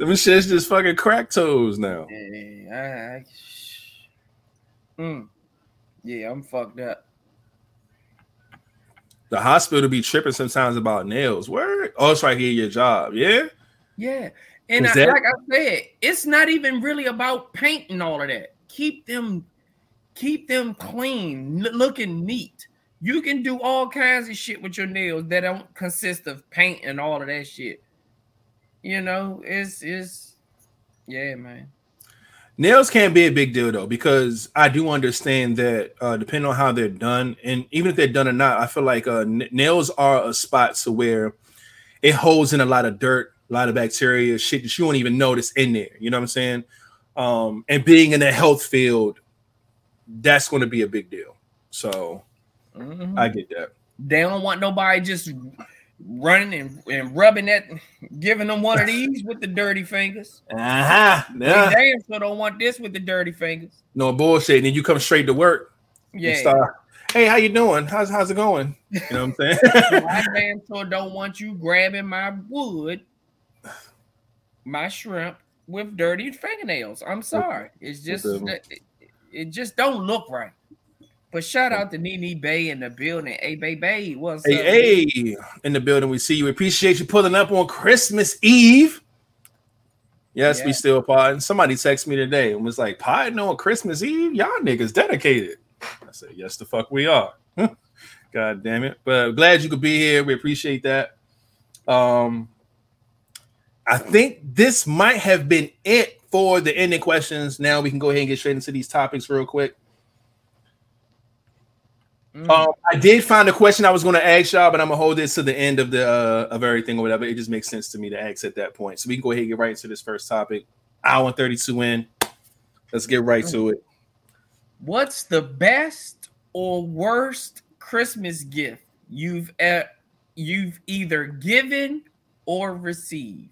them shit's just fucking crack toes now. Yeah, I, I, Mm. yeah, I'm fucked up. The hospital be tripping sometimes about nails. Where? Oh, it's right here, your job. Yeah. Yeah, and I, that- like I said, it's not even really about painting all of that. Keep them keep them clean, n- looking neat. You can do all kinds of shit with your nails that don't consist of paint and all of that shit. You know, it's it's yeah, man. Nails can't be a big deal though, because I do understand that uh, depending on how they're done, and even if they're done or not, I feel like uh, n- nails are a spot to where it holds in a lot of dirt, a lot of bacteria, shit that you won't even notice in there. You know what I'm saying? Um, and being in the health field, that's going to be a big deal. So Mhm. I get that. They don't want nobody just running and, and rubbing that, giving them one of these with the dirty fingers. Uh-huh. They Yeah. damn sure don't want this with the dirty fingers. No bullshit. And then you come straight to work. Yeah. start, hey, how you doing? How's how's it going? You know what I'm saying? I damn sure don't want you grabbing my wood, my shrimp with dirty fingernails. I'm sorry. It's just it, it just don't look right. But shout out to Nene Bay in the building. Hey, bay, what's up? Hey, hey, in the building, we see you. We appreciate you pulling up on Christmas Eve. Yes, we still potting. Somebody texted me today and was like, potting on Christmas Eve? Y'all niggas dedicated. I said, yes, the fuck we are. God damn it. But glad you could be here. We appreciate that. Um, I think this might have been it for the ending questions. Now we can go ahead and get straight into these topics real quick. Mm. Um, I did find a question I was going to ask y'all, but I'm gonna hold this to the end of the uh, of everything or whatever. It just makes sense to me to ask at that point. So we can go ahead and get right into this first topic. Hour and 32 in. Let's get right to it. What's the best or worst Christmas gift you've e- you've either given or received?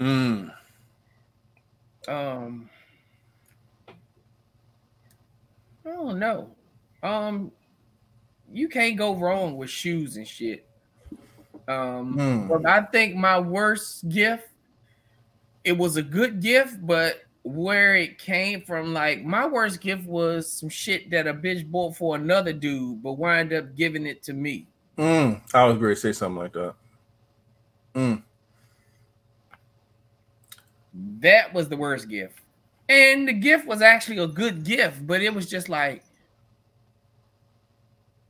Mm. Um, I don't know. Um, you can't go wrong with shoes and shit. Um, Hmm. but I think my worst gift, it was a good gift, but where it came from, like my worst gift was some shit that a bitch bought for another dude, but wind up giving it to me. Mm. I was going to say something like that. Mm. That was the worst gift. And the gift was actually a good gift, but it was just like,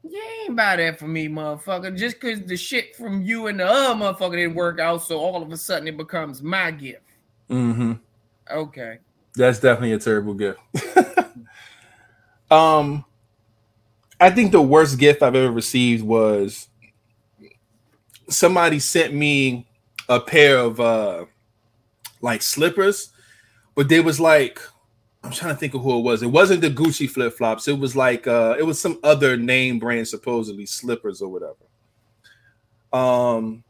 you ain't buy that for me, motherfucker. Just because the shit from you and the other motherfucker didn't work out, so all of a sudden it becomes my gift. Mm-hmm. Okay. That's definitely a terrible gift. um, I think the worst gift I've ever received was somebody sent me a pair of uh like slippers, but they was like I'm trying to think of who it was. It wasn't the Gucci flip flops. It was like uh it was some other name brand supposedly slippers or whatever. Um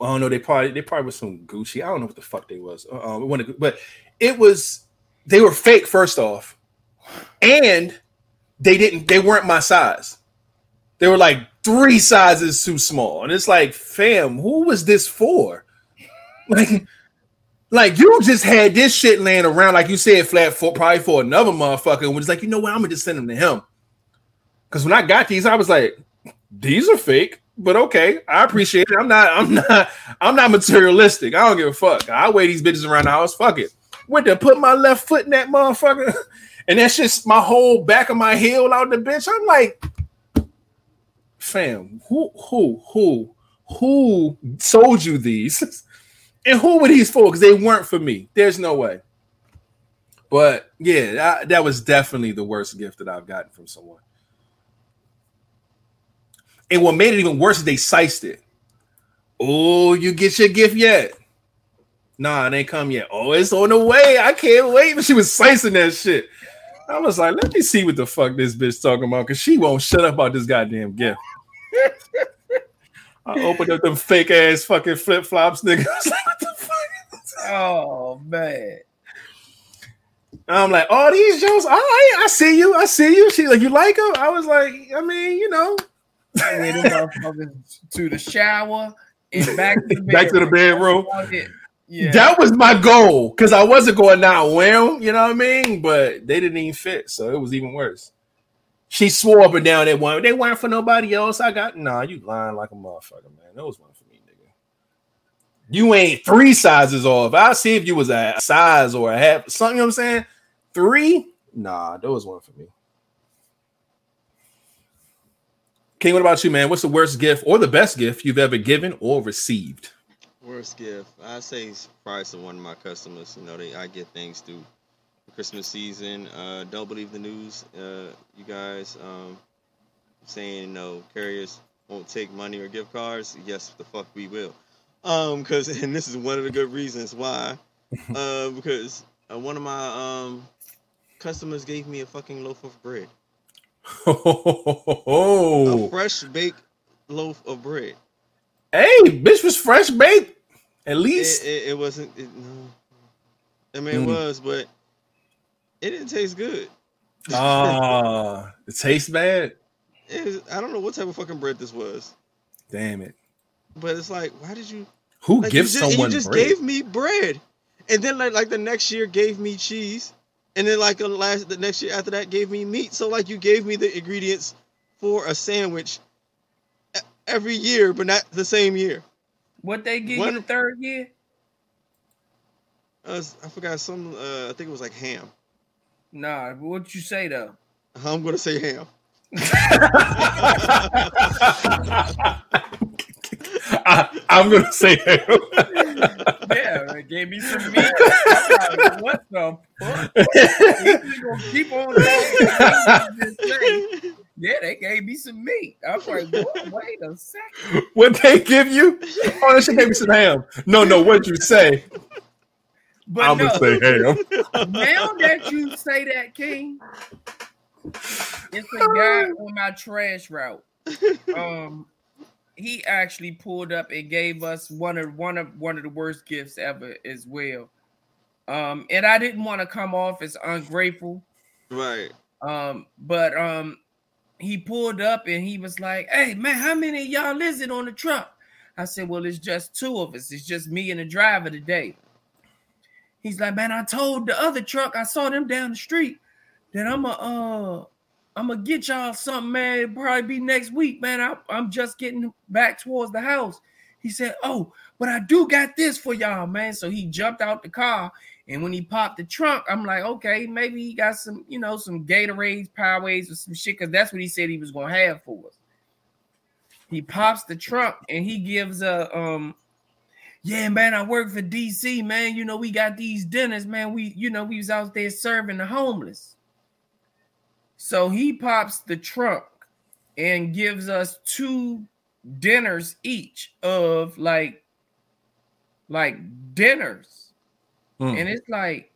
I don't know. They probably they probably was some Gucci. I don't know what the fuck they was. Um, it but it was they were fake first off, and they didn't they weren't my size. They were like three sizes too small, and it's like, fam, who was this for? Like, like you just had this shit laying around, like you said, flat for probably for another motherfucker, and was like, you know what, I'm gonna just send them to him. Because when I got these, I was like, these are fake, but okay, I appreciate it. I'm not, I'm not, I'm not materialistic. I don't give a fuck. I weigh these bitches around the house. Fuck it. Went to put my left foot in that motherfucker, and that's just my whole back of my heel out the bitch. I'm like, fam, who, who, who, who sold you these? And who were these for? Because they weren't for me. There's no way. But yeah, that, that was definitely the worst gift that I've gotten from someone. And what made it even worse is they sized it. Oh, you get your gift yet? Nah, it ain't come yet. Oh, it's on the way. I can't wait. But she was slicing that shit. I was like, let me see what the fuck this bitch talking about because she won't shut up about this goddamn gift. I opened up them fake ass fucking flip flops, nigga. I was like, what the fuck? Oh man. I'm like, oh, these Jones, all right, I see you, I see you. She like, you like them? I was like, I mean, you know, I motherfuckers to the shower and back to the Back to the bedroom. Yeah. that was my goal because I wasn't going down wear them, you know what I mean? But they didn't even fit, so it was even worse. She swore up and down that weren't they weren't for nobody else. I got nah, you lying like a motherfucker, man. That was one for me, nigga. You ain't three sizes off. I'll see if you was a size or a half, something, you know what I'm saying? Three, Nah, that was one for me. King, what about you, man? What's the worst gift or the best gift you've ever given or received? Worst gift, I say surprise to one of my customers. You know, they I get things through Christmas season. Uh, don't believe the news, uh, you guys. Um, saying know carriers won't take money or gift cards. Yes, the fuck we will. Um, cause and this is one of the good reasons why. Uh, because uh, one of my um customers gave me a fucking loaf of bread, a Oh, fresh baked loaf of bread. hey, bitch was fresh baked. At least it, it wasn't. It, no, I mean it Mm. was, but it didn't taste good. ah, it tastes bad. It was, I don't know what type of fucking bread this was, Damn it. but it's like, why did you? Who Like, gives you just, someone you just bread? gave me bread, and then like like the next year gave me cheese, and then like the last the next year after that gave me meat. So like you gave me the ingredients for a sandwich every year, but not the same year. What they give What- you the third year? Uh, I forgot some. Uh, I think it was like ham. Nah, what'd you say though? I'm gonna say ham. I, I'm gonna say ham. yeah, they gave me some meat. I'm like, what the fuck? You gonna keep on talking? Just Yeah, they gave me some meat. I was like, what? wait a second. what they give you? Oh, that shit gave me some ham. No, no, what'd you say? But I'm no, gonna say ham. now that you say that, King, it's a guy on my trash route. Um, he actually pulled up and gave us one of one of one of the worst gifts ever as well. Um, and I didn't want to come off as ungrateful. Right. Um, but um, he pulled up and he was like, "Hey man, how many of y'all is it on the truck?" I said, "Well, it's just two of us. It's just me and the driver today." He's like, "Man, I told the other truck I saw them down the street that I'm a uh, I'm gonna get y'all something, man. It'll probably be next week, man. I, I'm just getting back towards the house." He said, "Oh, but I do got this for y'all, man." So he jumped out the car and when he popped the trunk, I'm like, okay, maybe he got some, you know, some Gatorades, Powerades, or some shit, because that's what he said he was gonna have for us. He pops the trunk and he gives a um, yeah, man, I work for DC, man. You know, we got these dinners, man. We, you know, we was out there serving the homeless. So he pops the trunk and gives us two dinners each of like like dinners. Mm. And it's like,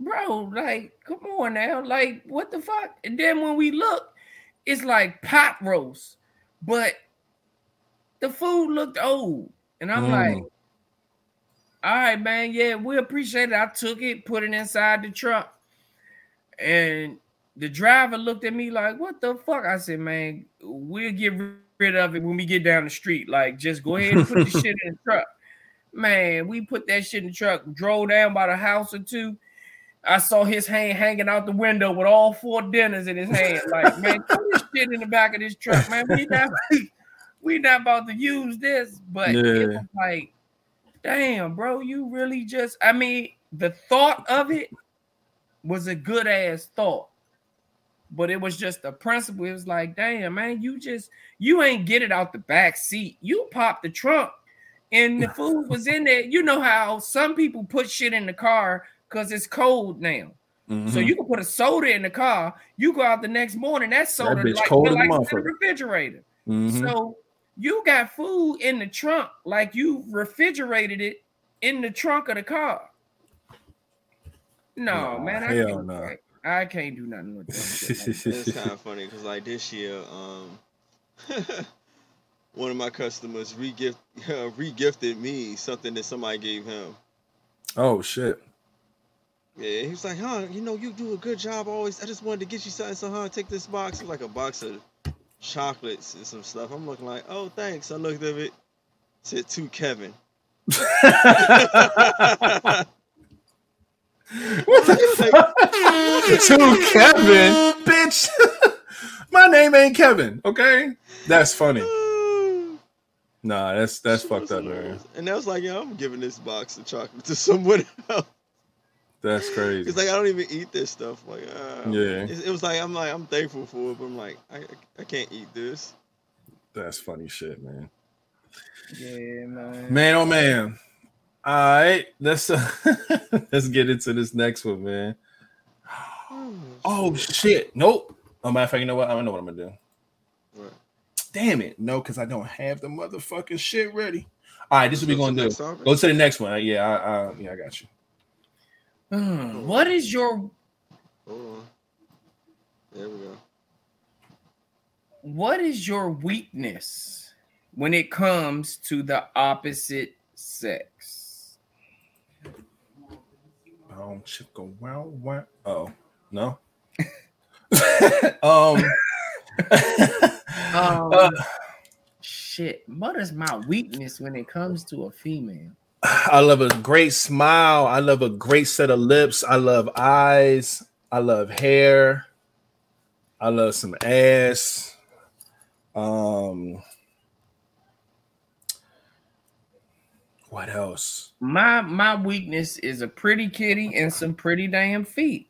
bro, like, come on now. Like, what the fuck? And then when we look, it's like pot roast, but the food looked old. And I'm Mm. like, all right, man, yeah, we appreciate it. I took it, put it inside the truck. And the driver looked at me like, what the fuck? I said, man, we'll get rid of it when we get down the street. Like, just go ahead and put the shit in the truck. Man, we put that shit in the truck, drove down by the house or two. I saw his hand hanging out the window with all four dinners in his hand. Like, man, put this shit in the back of this truck, man. We not we not about to use this, but it Yeah. was like, damn, bro, you really just I mean, the thought of it was a good ass thought. But it was just the principle. It was like, damn, man, you just you ain't get it out the back seat. You popped the trunk and the food was in there. You know how some people put shit in the car because it's cold now. So Mhm. you can put a soda in the car. You go out the next morning, that soda bitch like, cold as a like in the refrigerator. Mhm. So you got food in the trunk, like you refrigerated it in the trunk of the car. No, Nah, man, I can't, nah. I can't do nothing with that. that. it's kind of funny because like this year, um, one of my customers regift uh, regifted me something that somebody gave him. oh shit. Yeah, he was like, "Huh, you know, you do a good job always. I just wanted to get you something, so huh, take this box. It was like a box of chocolates and some stuff. I'm looking like, oh, thanks. I looked at it, said to Kevin. What the fuck? to Kevin, bitch. My name ain't Kevin. Okay, that's funny. Nah, that's that's fucked up, man. And that was like, yeah, I'm giving this box of chocolate to someone else. That's crazy. It's like I don't even eat this stuff. Like, uh, Yeah. It, it was like I'm like I'm thankful for it, but I'm like I I- I can't eat this. That's funny shit, man. Yeah, man. Man, oh man. All right, let's uh, let's get into this next one, man. Oh shit! Nope. Oh, matter of fact, you know what? I don't know what I'm gonna do. What? Damn it! No, because I don't have the motherfucking shit ready. All right, this is what we Go to gonna do. Go to the next one. Yeah, I, I, yeah, I got you. Hmm, what is your Hold on. There we go. what is your weakness when it comes to the opposite sex? Oh, shit, go wow, wow. Oh no. um. Um, uh, shit, what is my weakness when it comes to a female? I love a great smile. I love a great set of lips. I love eyes. I love hair. I love some ass. Um, what else? My my weakness is a pretty kitty and some pretty damn feet.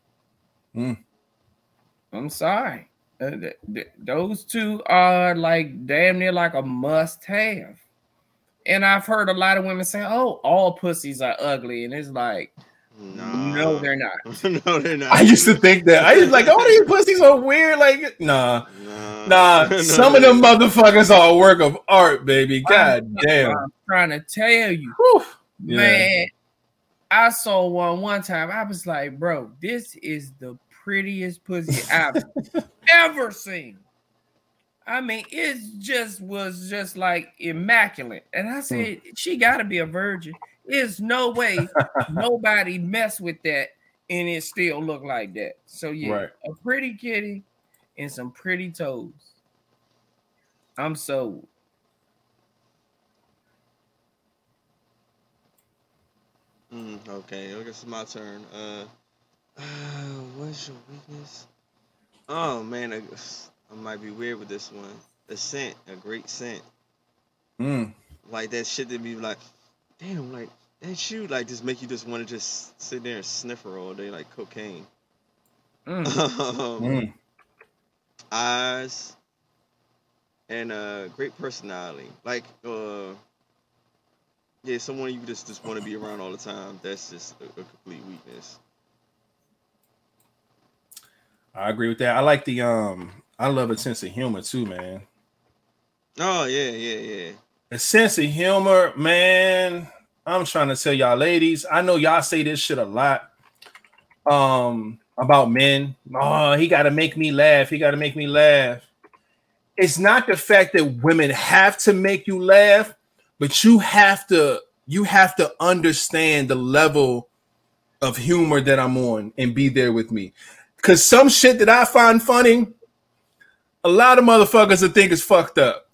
Hmm. I'm sorry. Uh, th- th- those two are like damn near like a must have. And I've heard a lot of women say, "Oh, all pussies are ugly," and it's like, Nah. no, they're not. no, they're not. I used to think that. I was like, oh, these pussies are weird. Like, nah, Nah, nah. No, Some of they're them not. motherfuckers are a work of art, baby. God damn. I'm trying to tell you, Whew. Yeah. man. I saw one one time. I was like, bro, this is the prettiest pussy I've ever seen. I mean, it just was just like immaculate. And I said, she got to be a virgin. There's no way nobody mess with that and it still look like that. So yeah, Right. a pretty kitty and some pretty toes. I'm sold. Mm, okay, I guess it's my turn. Uh, uh, what's your weakness? Oh man, I, I might be weird with this one. The scent, a great scent, Mm. like that shit that be like, damn, like that shoe, like just make you just want to just sit there and sniff her all day, like cocaine. Mm. um, Mm. eyes, and a great personality. Like, uh, yeah, someone you just just want to be around all the time. That's just a, a complete weakness. I agree with that. I like the um. I love a sense of humor too, man. Oh yeah, yeah, yeah. A sense of humor, man. I'm trying to tell y'all, ladies. I know y'all say this shit a lot. Um, about men. Oh, he got to make me laugh. He got to make me laugh. It's not the fact that women have to make you laugh, but you have to. You have to understand the level of humor that I'm on and be there with me. Cause some shit that I find funny, a lot of motherfuckers that think it's fucked up.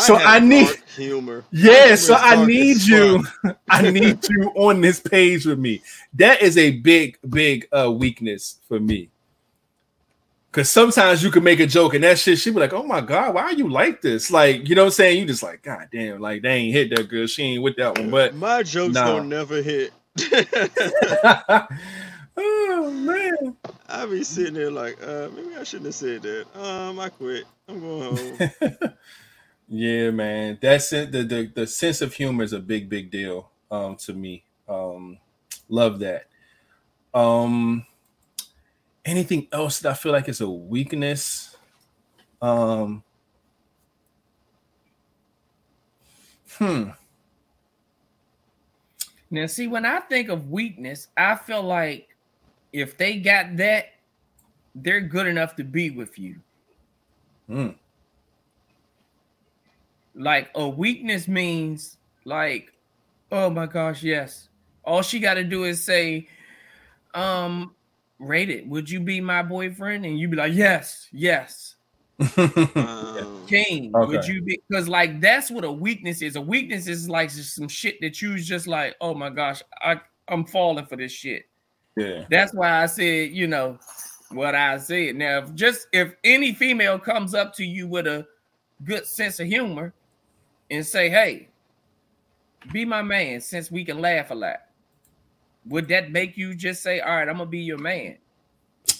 So I need- humor. Yeah, so I need you. I need you on this page with me. That is a big, big uh weakness for me. Cause sometimes you can make a joke and that shit, she be like, Oh my god, why are you like this? Like, you know what I'm saying? You just like, God damn, like they ain't hit that good. She ain't with that one. But My jokes Nah. don't never hit. oh man. I be sitting there like, uh, maybe I shouldn't have said that. Um, I quit. I'm going home. yeah, man. That's it. The, the the sense of humor is a big, big deal um to me. Um love that. Um anything else that I feel like is a weakness? Um hmm. Now, see, when I think of weakness, I feel like if they got that, they're good enough to be with you. Hmm. Like a weakness means like, oh my gosh, yes. All she got to do is say, um, rate it. Would you be my boyfriend? And you'd be like, yes, yes. Um, King, would you be? Because like that's what a weakness is. A weakness is like just some shit that you just like, oh my gosh, I I'm falling for this shit. Yeah. That's why I said, you know, what I said. Now, if just if any female comes up to you with a good sense of humor and say, "Hey, be my man," since we can laugh a lot, would that make you just say, "All right, I'm gonna be your man"?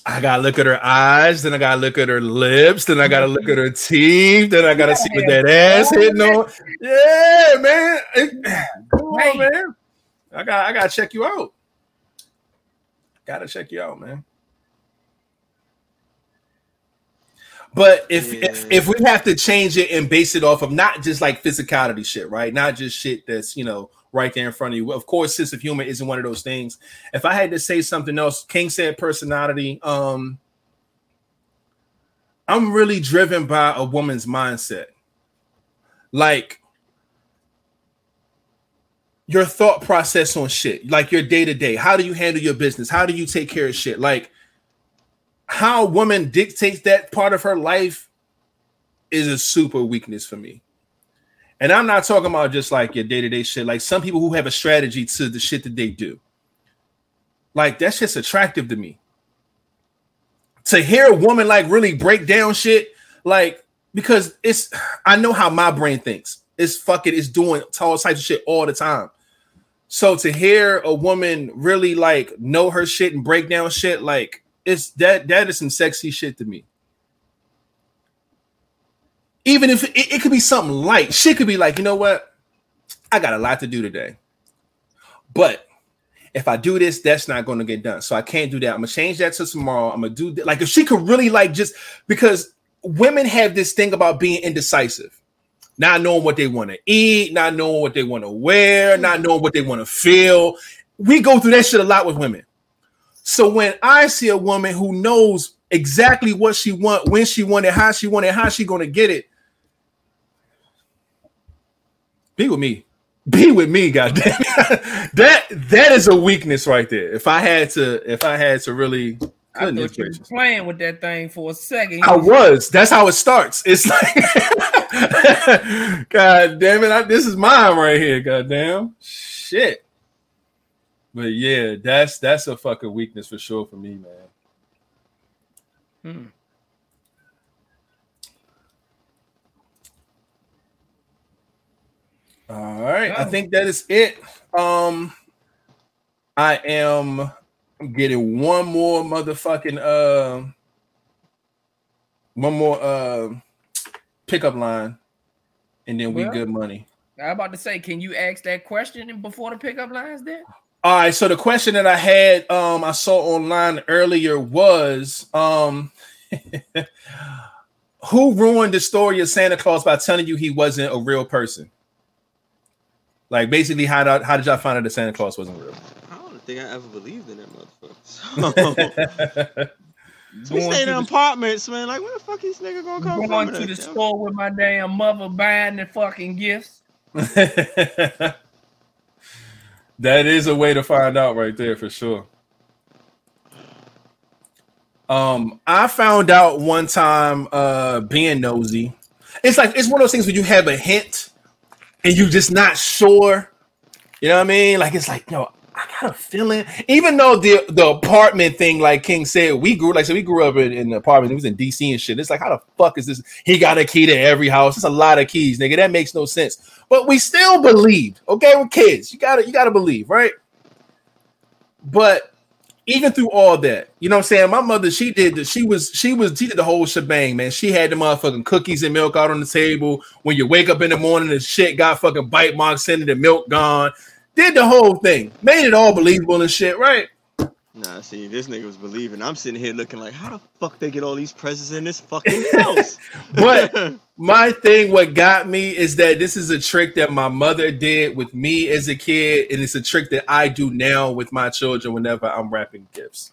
I gotta look at her eyes, then I gotta look at her lips, then I gotta look at her teeth, then I gotta see what that ass hitting on. Yeah, man. It- come on, man. I got I gotta check you out. Gotta check you out, man. But if, if if we have to change it and base it off of not just like physicality shit, right? Not just shit that's you know right there in front of you. Of course, sense of humor isn't one of those things. If I had to say something else, King said personality. Um, I'm really driven by a woman's mindset, like your thought process on shit, like your day to day. How do you handle your business? How do you take care of shit? Like how a woman dictates that part of her life is a super weakness for me. And I'm not talking about just like your day to day shit. Like some people who have a strategy to the shit that they do. Like that's just attractive to me. To hear a woman like really break down shit, like because it's I know how my brain thinks. It's fucking it's doing all types of shit all the time. So to hear a woman really like know her shit and break down shit, like it's that that is some sexy shit to me. Even if it, it could be something light, shit could be like, you know what? I got a lot to do today. But if I do this, that's not going to get done. So I can't do that. I'm gonna change that to tomorrow. I'm gonna do. Like if she could really like just because women have this thing about being indecisive, not knowing what they want to eat, not knowing what they want to wear, not mm. knowing what they want to feel. We go through that shit a lot with women. So when I see a woman who knows exactly what she want, when she want it, how she want it, how she gonna get it, be with me. Be with me, goddamn. that that is a weakness right there. If I had to, if I had to really, I goodness thought you was playing with that thing for a second. I was. That's how it starts. It's like, God damn it! I, this is mine right here. God damn, shit. But yeah, that's that's a fucking weakness for sure for me, man. Hmm. All right, I Oh. think that is it. Um, I am getting one more motherfucking uh, one more uh pickup line, and then we Well- good money. I'm about to say, can you ask that question before the pickup lines? Then All right, so the question that I had um I saw online earlier was um who ruined the story of Santa Claus by telling you he wasn't a real person? Like basically how did, how did y'all find out that Santa Claus wasn't real? I think I ever believed in that motherfucker. So, we Going stay in the the- apartments, man. Like, where the fuck is this nigga gonna come going from? to the That- store with my damn mother buying the fucking gifts. that is a way to find out right there for sure. Um, I found out one time uh being nosy. It's like it's one of those things where you have a hint and you're just not sure. You know what I mean? Like it's like, no, I got a feeling. Even though the the apartment thing, like King said, we grew like so we grew up in, in the apartment. It was in DC and shit. It's like, how the fuck is this? He got a key to every house. It's a lot of keys, nigga. That makes no sense. But we still believed. Okay, we're kids. You gotta you gotta believe, right? But even through all that, you know what I'm saying? My mother, she did the, she was she was she did the whole shebang, man. She had the motherfucking cookies and milk out on the table. When you wake up in the morning, the shit got fucking bite marks in it, the milk gone. Did the whole thing, made it all believable and shit, right? Nah, see, this nigga was believing. I'm sitting here looking like, how the fuck they get all these presents in this fucking house? But my thing, what got me is that this is a trick that my mother did with me as a kid, and it's a trick that I do now with my children whenever I'm wrapping gifts.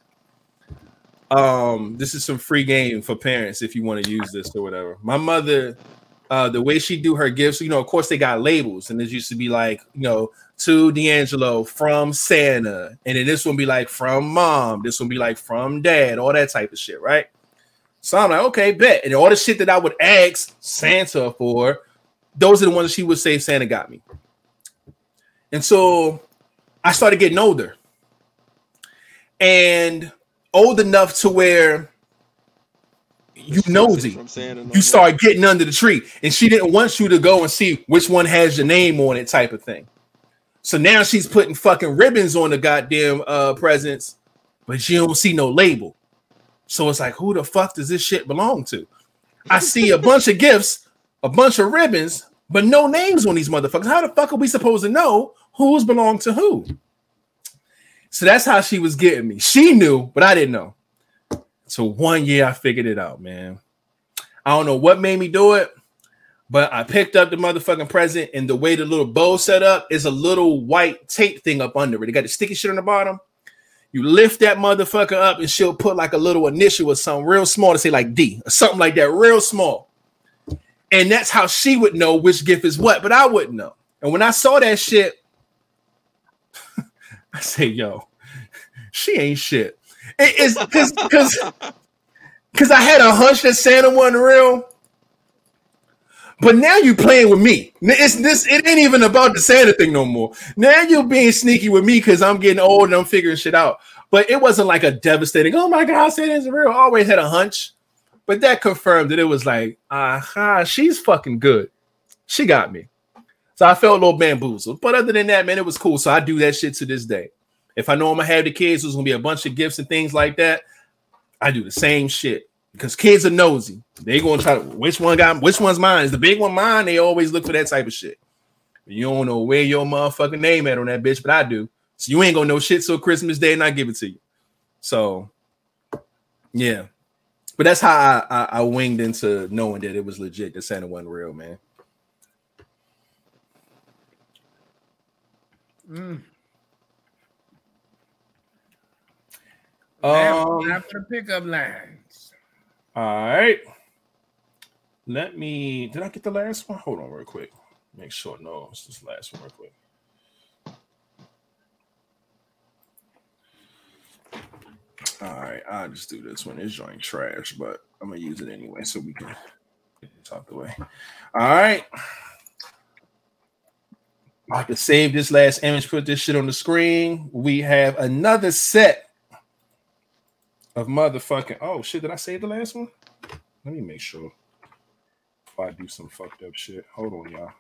Um, this is some free game for parents if you want to use this or whatever. My mother, uh, the way she do her gifts, you know, of course they got labels, and it used to be like, you know, to D'Angelo from Santa, and then this one be like from mom, this one be like from dad, all that type of shit, right? So I'm like, okay, bet. And all the shit that I would ask Santa for, those are the ones she would say Santa got me. And so I started getting older. And old enough to where you nosy. From Santa, no You start getting under the tree. And she didn't want you to go and see which one has your name on it, type of thing. So now she's putting fucking ribbons on the goddamn uh presents, but you don't see no label. So it's like, who the fuck does this shit belong to? I see a bunch of gifts, a bunch of ribbons, but no names on these motherfuckers. How the fuck are we supposed to know who's belong to who? So that's how she was getting me. She knew, but I didn't know. So one year I figured it out, man. I don't know what made me do it, but I picked up the motherfucking present, and the way the little bow set up is a little white tape thing up under it. They got the sticky shit on the bottom. You lift that motherfucker up, and she'll put like a little initial or something real small to say like D or something like that, real small. And that's how she would know which gift is what, but I wouldn't know. And when I saw that shit, I say, yo, she ain't shit. It because because because I had a hunch that Santa wasn't real. But now you playing with me. It's this. It ain't even about the Santa thing no more. Now you're being sneaky with me because I'm getting old and I'm figuring shit out. But it wasn't like a devastating. Oh my god, Santa's real. I always had a hunch, but that confirmed that it was like, aha, she's fucking good. She got me. So I felt a little bamboozled. But other than that, man, it was cool. So I do that shit to this day. If I know I'm gonna have the kids, there's gonna be a bunch of gifts and things like that. I do the same shit because kids are nosy. They gonna try to which one got which one's mine. Is the big one mine? They always look for that type of shit. You don't know where your motherfucking name at on that bitch, but I do. So you ain't gonna know shit till Christmas Day and I give it to you. So yeah. But that's how I, I, I winged into knowing that it was legit, that Santa wasn't real, man. Mm. Um, the pickup lines. All right. Let me. Did I get the last one? Hold on, real quick. Make sure. No, it's this last one, real quick. All right, I'll just do this one. It's joint trash, but I'm gonna use it anyway so we can get this out the way. All right. I to save this last image, put this shit on the screen. We have another set of motherfucking. Oh shit! Did I save the last one? Let me make sure. If I do some fucked up shit, hold on, y'all.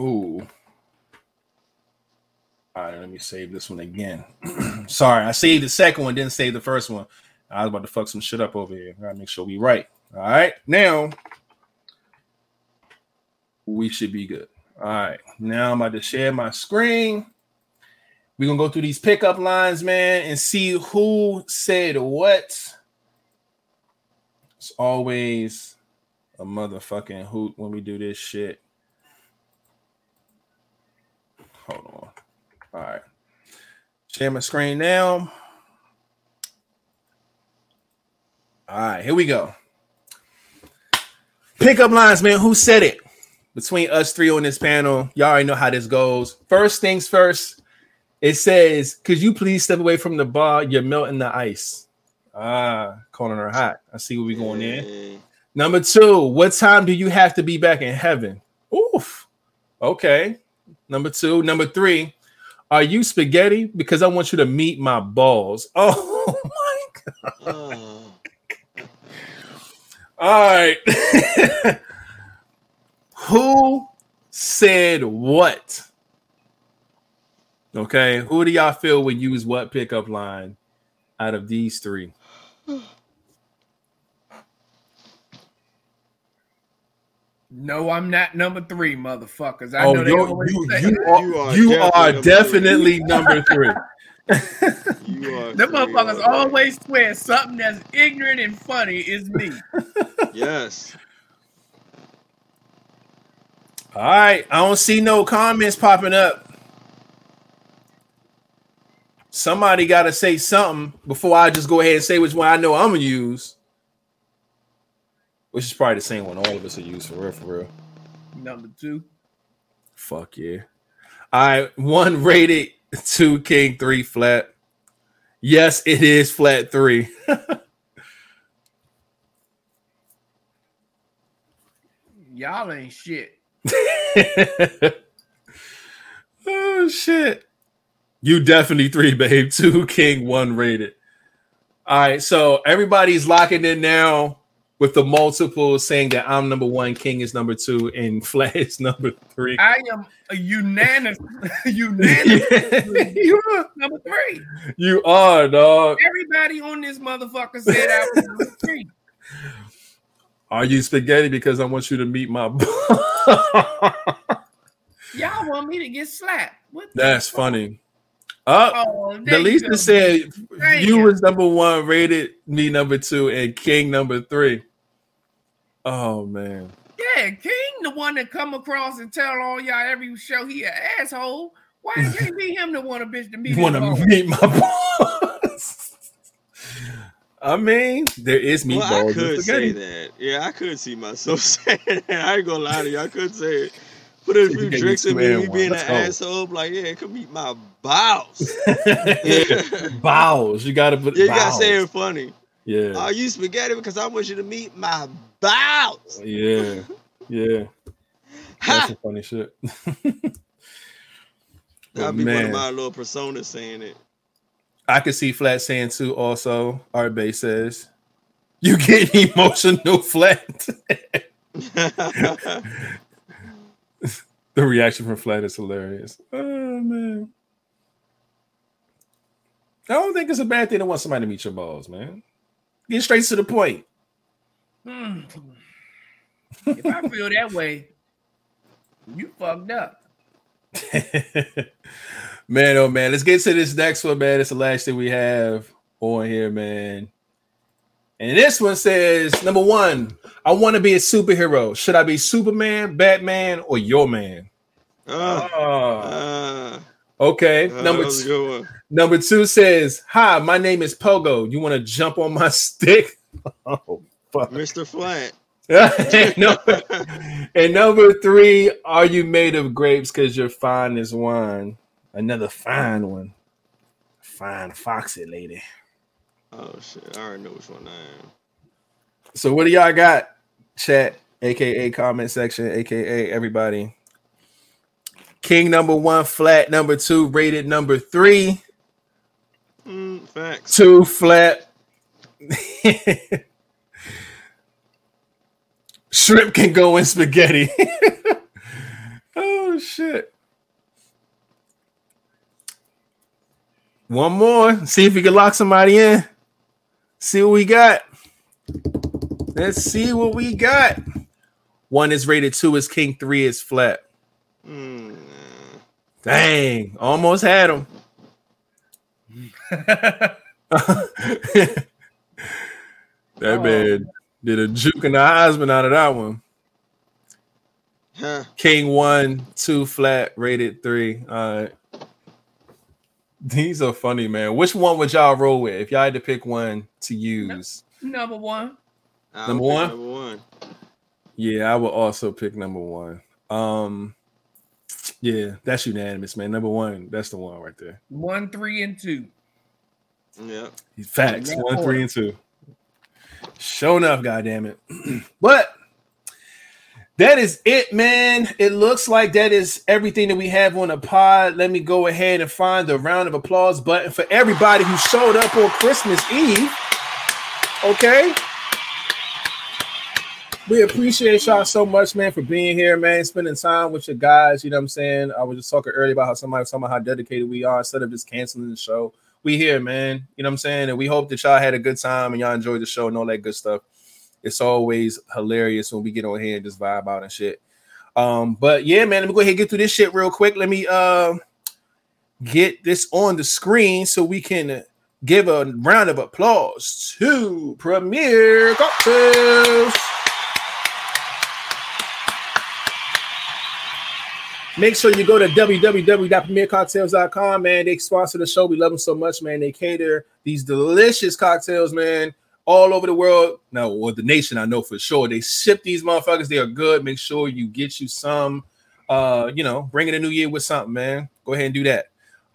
Ooh. All right, let me save this one again. Sorry, I saved the second one, didn't save the first one. I was about to fuck some shit up over here. I gotta make sure we right. All right, now we should be good. All right, now I'm about to share my screen. We're gonna go through these pickup lines, man, and see who said what. It's always a motherfucking hoot when we do this shit. Hold on. All right. Share my screen now. All right, here we go. Pickup lines, man. Who said it? Between us three on this panel, y'all already know how this goes. First things first, it says, Could you please step away from the bar? You're melting the ice. Ah, calling her hot. I see where we going in. Number two, what time do you have to be back in heaven? Oof. Okay. Number two. Number three, are you spaghetti? Because I want you to meet my balls. Oh my god. oh, All right. Who said what? Okay. Who do y'all feel would use what pickup line out of these three? No, I'm not number three, motherfuckers. I oh, know they you're- you, you, are, You are you are definitely definitely number three. you are Them motherfuckers all day. always swear something that's ignorant and funny is me. Yes. All right. I don't see no comments popping up. Somebody got to say something before I just go ahead and say which one I know I'm going to use. Which is probably the same one all of us are use for real, for real. Number two. Fuck yeah. All right. One rated, two king, three flat. Yes, it is flat three. Y'all ain't shit. Oh shit. You definitely three, babe. Two king, one rated. All right, so everybody's locking in now with the multiple saying that I'm number one, King is number two, and Flat is number three. I am a unanimous, unanimous you, are, number three. you are, dog. Everybody on this motherfucker said I was number three. Are you spaghetti? Because I want you to meet my. Y'all want me to get slapped? What That's funny. Up. Oh, there The Lisa go. said Thank you you. was number one, rated me number two, and King number three. Oh man. Yeah, King, the one that come across and tell all y'all every show he an asshole. Why it can't be him that want a bitch to meet You want to boss? meet my boss? I mean, there is meatballs. Well, I could say that. Yeah, I could see myself saying that. I ain't gonna lie to you. I could say it. Put a You few drinks in me, and me being an Let's go. asshole. Like, yeah, come meet my boss. Bowels. You gotta put Yeah, you gotta say it funny. Yeah. Are you spaghetti? Because I want you to meet my boss. Yeah. Yeah. That's Ha! some funny shit. That'll be one of my little personas saying it. I can see Flat saying too. Also, Art Bay says, "You get emotional, Flat." The reaction from Flat is hilarious. Oh man, I don't think it's a bad thing to want somebody to meet your balls, man. Get straight to the point. Hmm. If I feel that way, you fucked up. man, oh man, let's get to this next one, man. It's the last thing we have on here, man. And this one says, number one, I want to be a superhero. Should I be Superman, Batman, or your man? Uh, Oh, uh, okay. uh, number that was a two, number two says, Hi, my name is Pogo. You want to jump on my stick? Oh, fuck. Mr. Flat. and, number, and number three, are you made of grapes because you're fine as wine? Another fine one. Fine, foxy lady. Oh shit! I already know which one I am. So what do y'all got? Chat, aka comment section, aka everybody. King number one, flat number two, rated number three, Mm, facts. two flat. Shrimp can go in spaghetti. oh shit. One more. See if we can lock somebody in. See what we got. Let's see what we got. One is rated, two is king, three is flat. Mm. Dang, almost had him. that Oh. man did a juke and a Heisman out of that one. Huh. King one, two flat, rated three. All right. These are funny, man. Which one would y'all roll with if y'all had to pick one to use? Number one. Number one? Number one. Yeah, I would also pick number one. Um, yeah, that's unanimous, man. Number one, that's the one right there. One, three, and two. Yep. Facts. Yeah. One, three, and two. Show enough, goddamn it. but that is it, man. It looks like that is everything that we have on the pod. Let me go ahead and find the round of applause button for everybody who showed up on Christmas Eve. Okay. We appreciate y'all so much, man, for being here, man, spending time with your guys. You know what I'm saying? I was just talking earlier about how somebody was talking about how dedicated we are instead of just canceling the show. We here, man. You know what I'm saying? And we hope that y'all had a good time and y'all enjoyed the show and all that good stuff. It's always hilarious when we get on here and just vibe out and shit. Um, but yeah, man, let me go ahead and get through this shit real quick. Let me uh get this on the screen so we can give a round of applause to Premier Cocktails. Make sure you go to www.premiercocktails.com, man. They sponsor the show. We love them so much, man. They cater these delicious cocktails, man, all over the world. Now, or the nation, I know for sure. They ship these motherfuckers. They are good. Make sure you get you some. Uh, you know, bring in a new year with something, man. Go ahead and do that.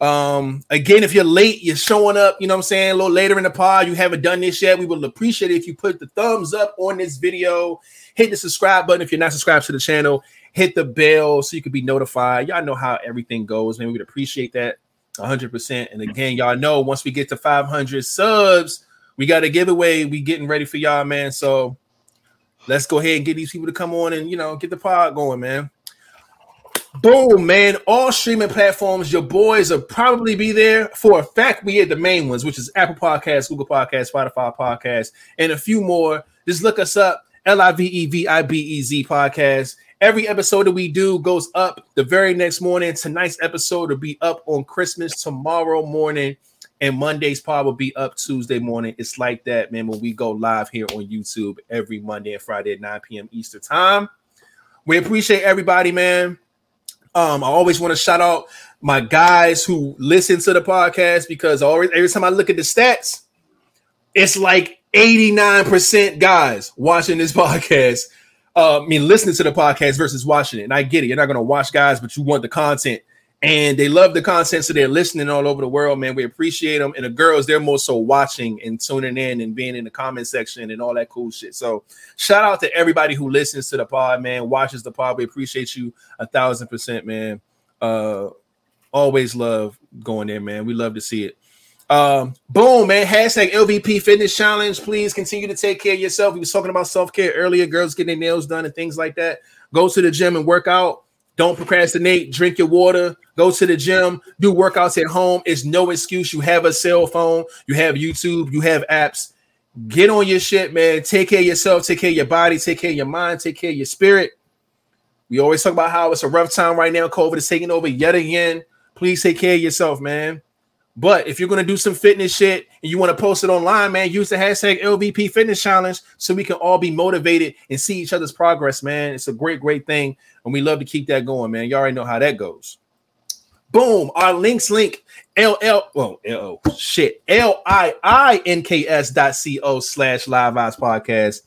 Um, again, if you're late, you're showing up, you know what I'm saying, a little later in the pod, you haven't done this yet. We would appreciate it if you put the thumbs up on this video, hit the subscribe button if you're not subscribed to the channel, hit the bell so you can be notified. Y'all know how everything goes, man. We'd appreciate that 100%. And again, y'all know once we get to 500 subs, we got a giveaway. We getting ready for y'all, man. So let's go ahead and get these people to come on and you know get the pod going, man. Boom, man. All streaming platforms, your boys will probably be there. For a fact, we had the main ones, which is Apple Podcasts, Google Podcasts, Spotify Podcasts, and a few more. Just look us up, L-I-V-E-V-I-B-E-Z podcast. Every episode that we do goes up the very next morning. Tonight's episode will be up on Christmas tomorrow morning, and Monday's pod will be up Tuesday morning. It's like that, man, when we go live here on YouTube every Monday and Friday at 9 p.m. Eastern time. We appreciate everybody, man. Um, I always want to shout out my guys who listen to the podcast because always every time I look at the stats, it's like 89% guys watching this podcast. Uh, I mean, listening to the podcast versus watching it. And I get it. You're not going to watch guys, but you want the content. And they love the content, so they're listening all over the world, man. We appreciate them. And the girls, they're more so watching and tuning in and being in the comment section and all that cool shit. So, shout out to everybody who listens to the pod, man, watches the pod. We appreciate you a thousand percent, man. Uh, always love going there, man. We love to see it. Um, boom, man. Hashtag LVP Fitness Challenge. Please continue to take care of yourself. We was talking about self care earlier, girls getting their nails done and things like that. Go to the gym and work out. Don't procrastinate. Drink your water. Go to the gym. Do workouts at home. It's no excuse. You have a cell phone. You have YouTube. You have apps. Get on your shit, man. Take care of yourself. Take care of your body. Take care of your mind. Take care of your spirit. We always talk about how it's a rough time right now. COVID is taking over yet again. Please take care of yourself, man. But if you're gonna do some fitness shit and you want to post it online, man, use the hashtag LVP Fitness Challenge so we can all be motivated and see each other's progress, man. It's a great, great thing, and we love to keep that going, man. You already know how that goes. Boom, our links link LL well L shit L I I N K S dot C O slash live vibes podcast.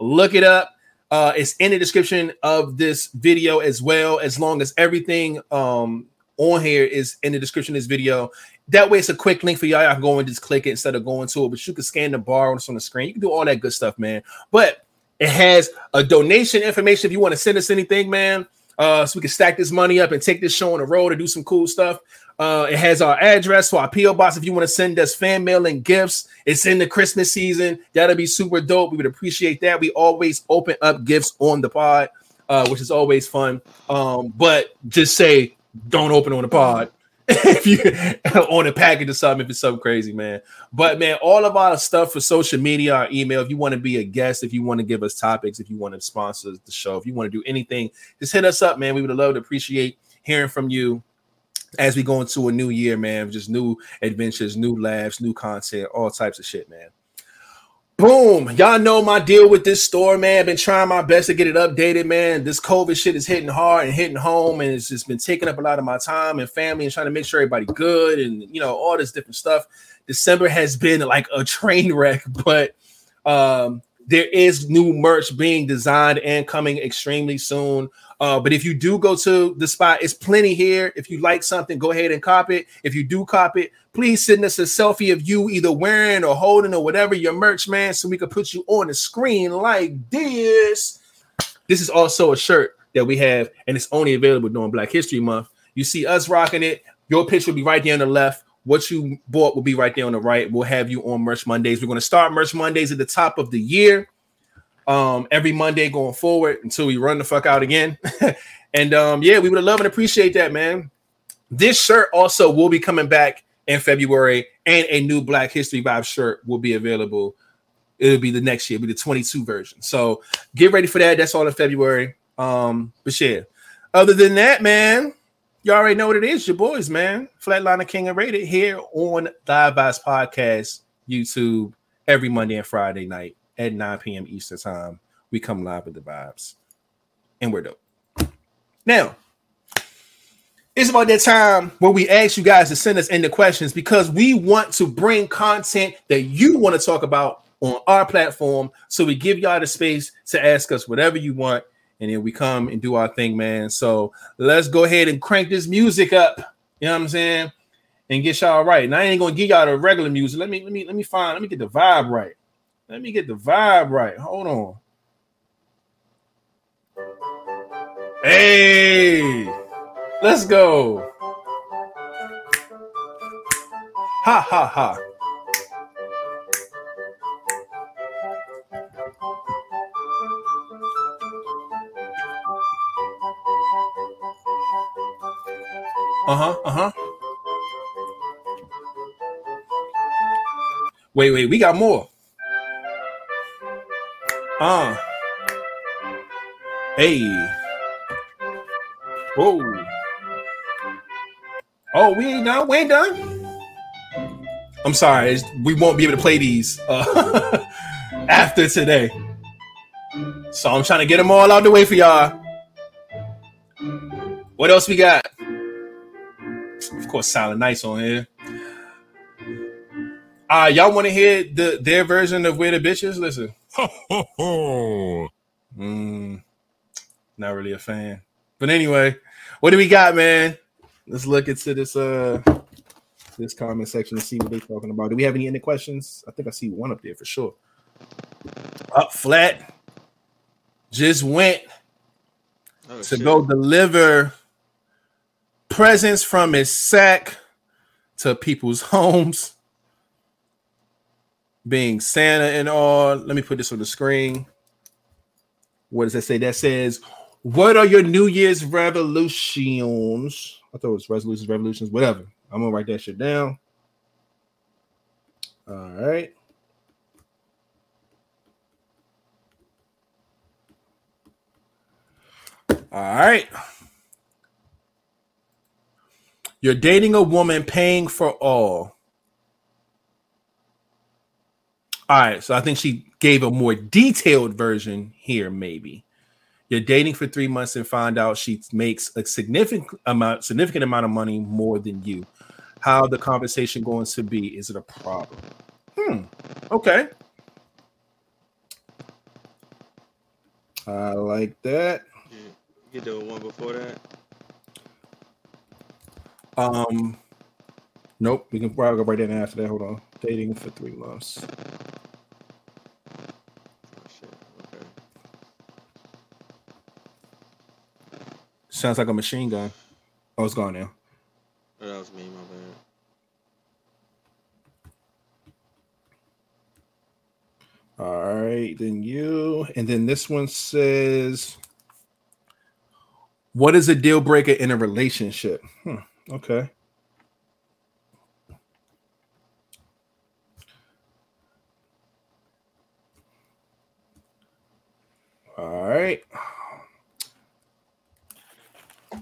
Look it up. Uh, it's in the description of this video as well, as long as everything um on here is in the description of this video. That way, it's a quick link for y'all. Y'all can go and just click it instead of going to it. But you can scan the bar on the screen. You can do all that good stuff, man. But it has a donation information if you want to send us anything, man. Uh, so we can stack this money up and take this show on the road and do some cool stuff. Uh, it has our address for our PO box if you want to send us fan mail and gifts. It's in the Christmas season. That'll be super dope. We would appreciate that. We always open up gifts on the pod, uh, which is always fun. Um, but just say don't open on the pod if you on a package or something, if it's something crazy, man. But man, all of our stuff for social media, our email, if you want to be a guest, if you want to give us topics, if you want to sponsor the show, if you want to do anything, just hit us up, man. We would love to appreciate hearing from you as we go into a new year, man. Just new adventures, new laughs, new content, all types of shit, man. Boom. Y'all know my deal with this store, man. I've been trying my best to get it updated, man. This COVID shit is hitting hard and hitting home, and it's just been taking up a lot of my time and family and trying to make sure everybody good and you know, all this different stuff. December has been like a train wreck, but um there is new merch being designed and coming extremely soon. Uh, but if you do go to the spot, it's plenty here. If you like something, go ahead and cop it. If you do cop it, please send us a selfie of you either wearing or holding or whatever your merch, man, so we can put you on the screen like this. This is also a shirt that we have, and it's only available during Black History Month. You see us rocking it. Your picture will be right there on the left. What you bought will be right there on the right. We'll have you on Merch Mondays. We're going to start Merch Mondays at the top of the year um, every Monday going forward until we run the fuck out again. and um, yeah, we would love and appreciate that, man. This shirt also will be coming back in February, and a new Black History Vibe shirt will be available. It'll be the next year, It'll be the 22 version. So get ready for that. That's all in February. Um, but yeah, other than that, man, you already know what it is. Your boys, man. Flatliner King and Rated here on the Vibes Podcast, YouTube every Monday and Friday night at 9 p.m. Eastern time. We come live with the vibes, and we're dope. Now, it's about that time where we ask you guys to send us in the questions because we want to bring content that you want to talk about on our platform. So we give y'all the space to ask us whatever you want, and then we come and do our thing, man. So let's go ahead and crank this music up. You know what I'm saying? And get y'all right. And I ain't gonna give y'all the regular music. Let me let me let me find let me get the vibe right. Let me get the vibe right. Hold on. Hey, let's go. Ha ha ha. Uh huh. Uh huh. Wait, wait. We got more. Uh. Hey. Whoa. Oh, we ain't done. We ain't done. I'm sorry. We won't be able to play these uh, after today. So I'm trying to get them all out the way for y'all. What else we got? Of course, Silent Night's on here. Uh, y'all want to hear the their version of Where the Bitches? Listen. Mm, not really a fan. But anyway, what do we got, man? Let's look into this uh this comment section and see what they're talking about. Do we have any any questions? I think I see one up there for sure. Up flat. Just went Oh, to shit. go deliver presents from his sack to people's homes. Being Santa and all. Let me put this on the screen. What does that say? That says, What are your New Year's revolutions? I thought it was resolutions, revolutions, whatever. I'm gonna write that shit down. All right. All right. You're dating a woman paying for all. All right, so I think she gave a more detailed version here, maybe. You're dating for three months and find out she makes a significant amount, significant amount of money more than you. How the conversation going to be? Is it a problem? Hmm. Okay. I like that. You do one before that. Um, nope. We can probably go right in after that. Hold on. Dating for three months. Oh shit. Okay. Sounds like a machine gun. Oh, it's gone now. Oh, that was me. My bad. All right, then you, and then this one says, "What is a deal breaker in a relationship?" Hmm, okay. All right.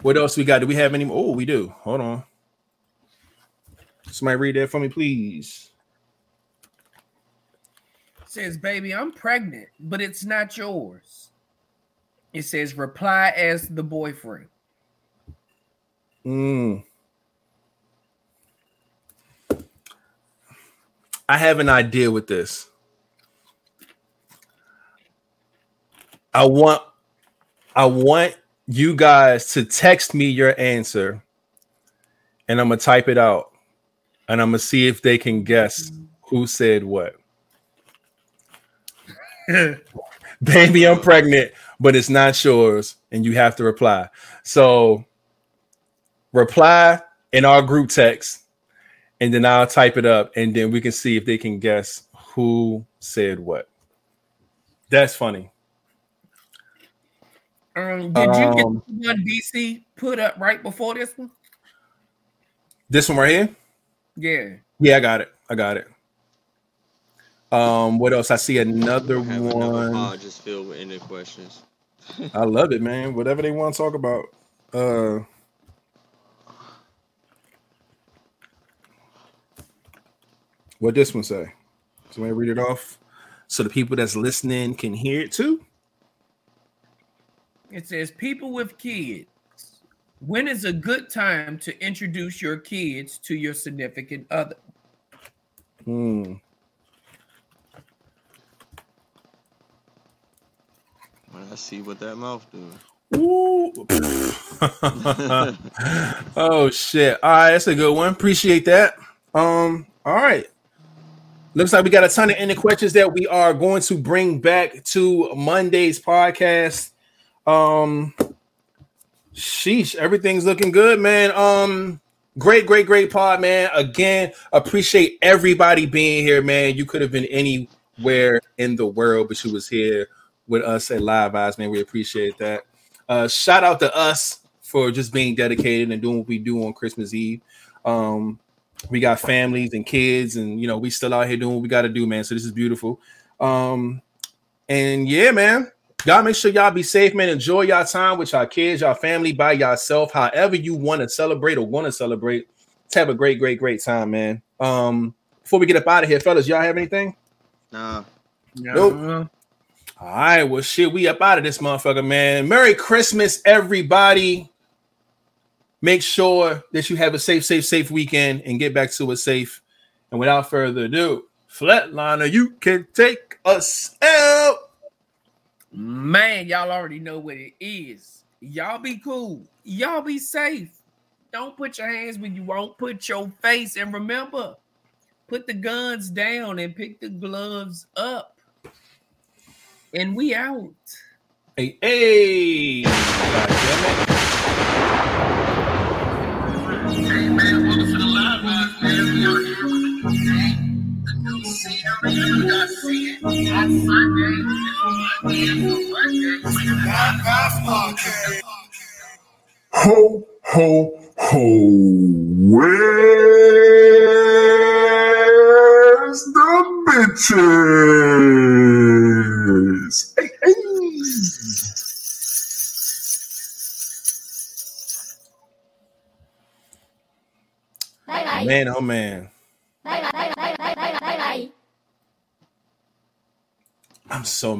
What else we got? Do we have any? Oh, we do. Hold on. Somebody read that for me, please. says, "Baby, I'm pregnant, but it's not yours." It says, "Reply as the boyfriend." Mm. I have an idea with this. I want I want you guys to text me your answer and I'm going to type it out and I'm going to see if they can guess who said what. Baby, I'm pregnant, but it's not yours and you have to reply. So reply in our group text and then I'll type it up and then we can see if they can guess who said what. That's funny. Um, did you get Um, the one DC put up right before this one? This one right here? Yeah. Yeah, I got it. I got it. Um, what else? I see another I have another one. just filled with ended questions. I love it, man. Whatever they want to talk about. Uh what this one say? Somebody read it off so the people that's listening can hear it too. It says, "People with kids, when is a good time to introduce your kids to your significant other?" Hmm. When I see what that mouth do. Oh shit. All right, that's a good one. Appreciate that. Um, all right. Looks like we got a ton of ending questions that we are going to bring back to Monday's podcast. Um, sheesh, everything's looking good, man. Um, great, great, great pod, man. Again, appreciate everybody being here, man. You could have been anywhere in the world, but you was here with us at Live Vibes, man. We appreciate that. Uh, shout out to us for just being dedicated and doing what we do on Christmas Eve. Um, we got families and kids, and you know, we still out here doing what we got to do, man. So this is beautiful. Um, and yeah, man, y'all make sure y'all be safe, man. Enjoy y'all time with y'all kids, y'all family, by yourself, however you want to celebrate or want to celebrate. Let's have a great, great, great time, man. Um, before we get up out of here, fellas, y'all have anything? Nah. Nope. Uh, All right, well, shit, we up out of this motherfucker, man. Merry Christmas, everybody. Make sure that you have a safe, safe, safe weekend and get back to it safe. And without further ado, Flatliner, you can take us out. Man, y'all already know what it is. Y'all be cool. Y'all be safe. Don't put your hands where you won't put your face. And remember, put the guns down and pick the gloves up. And we out. Hey, hey. Ho, ho, ho. Where's the bitches? Hey, hey. Man, oh man. I'm so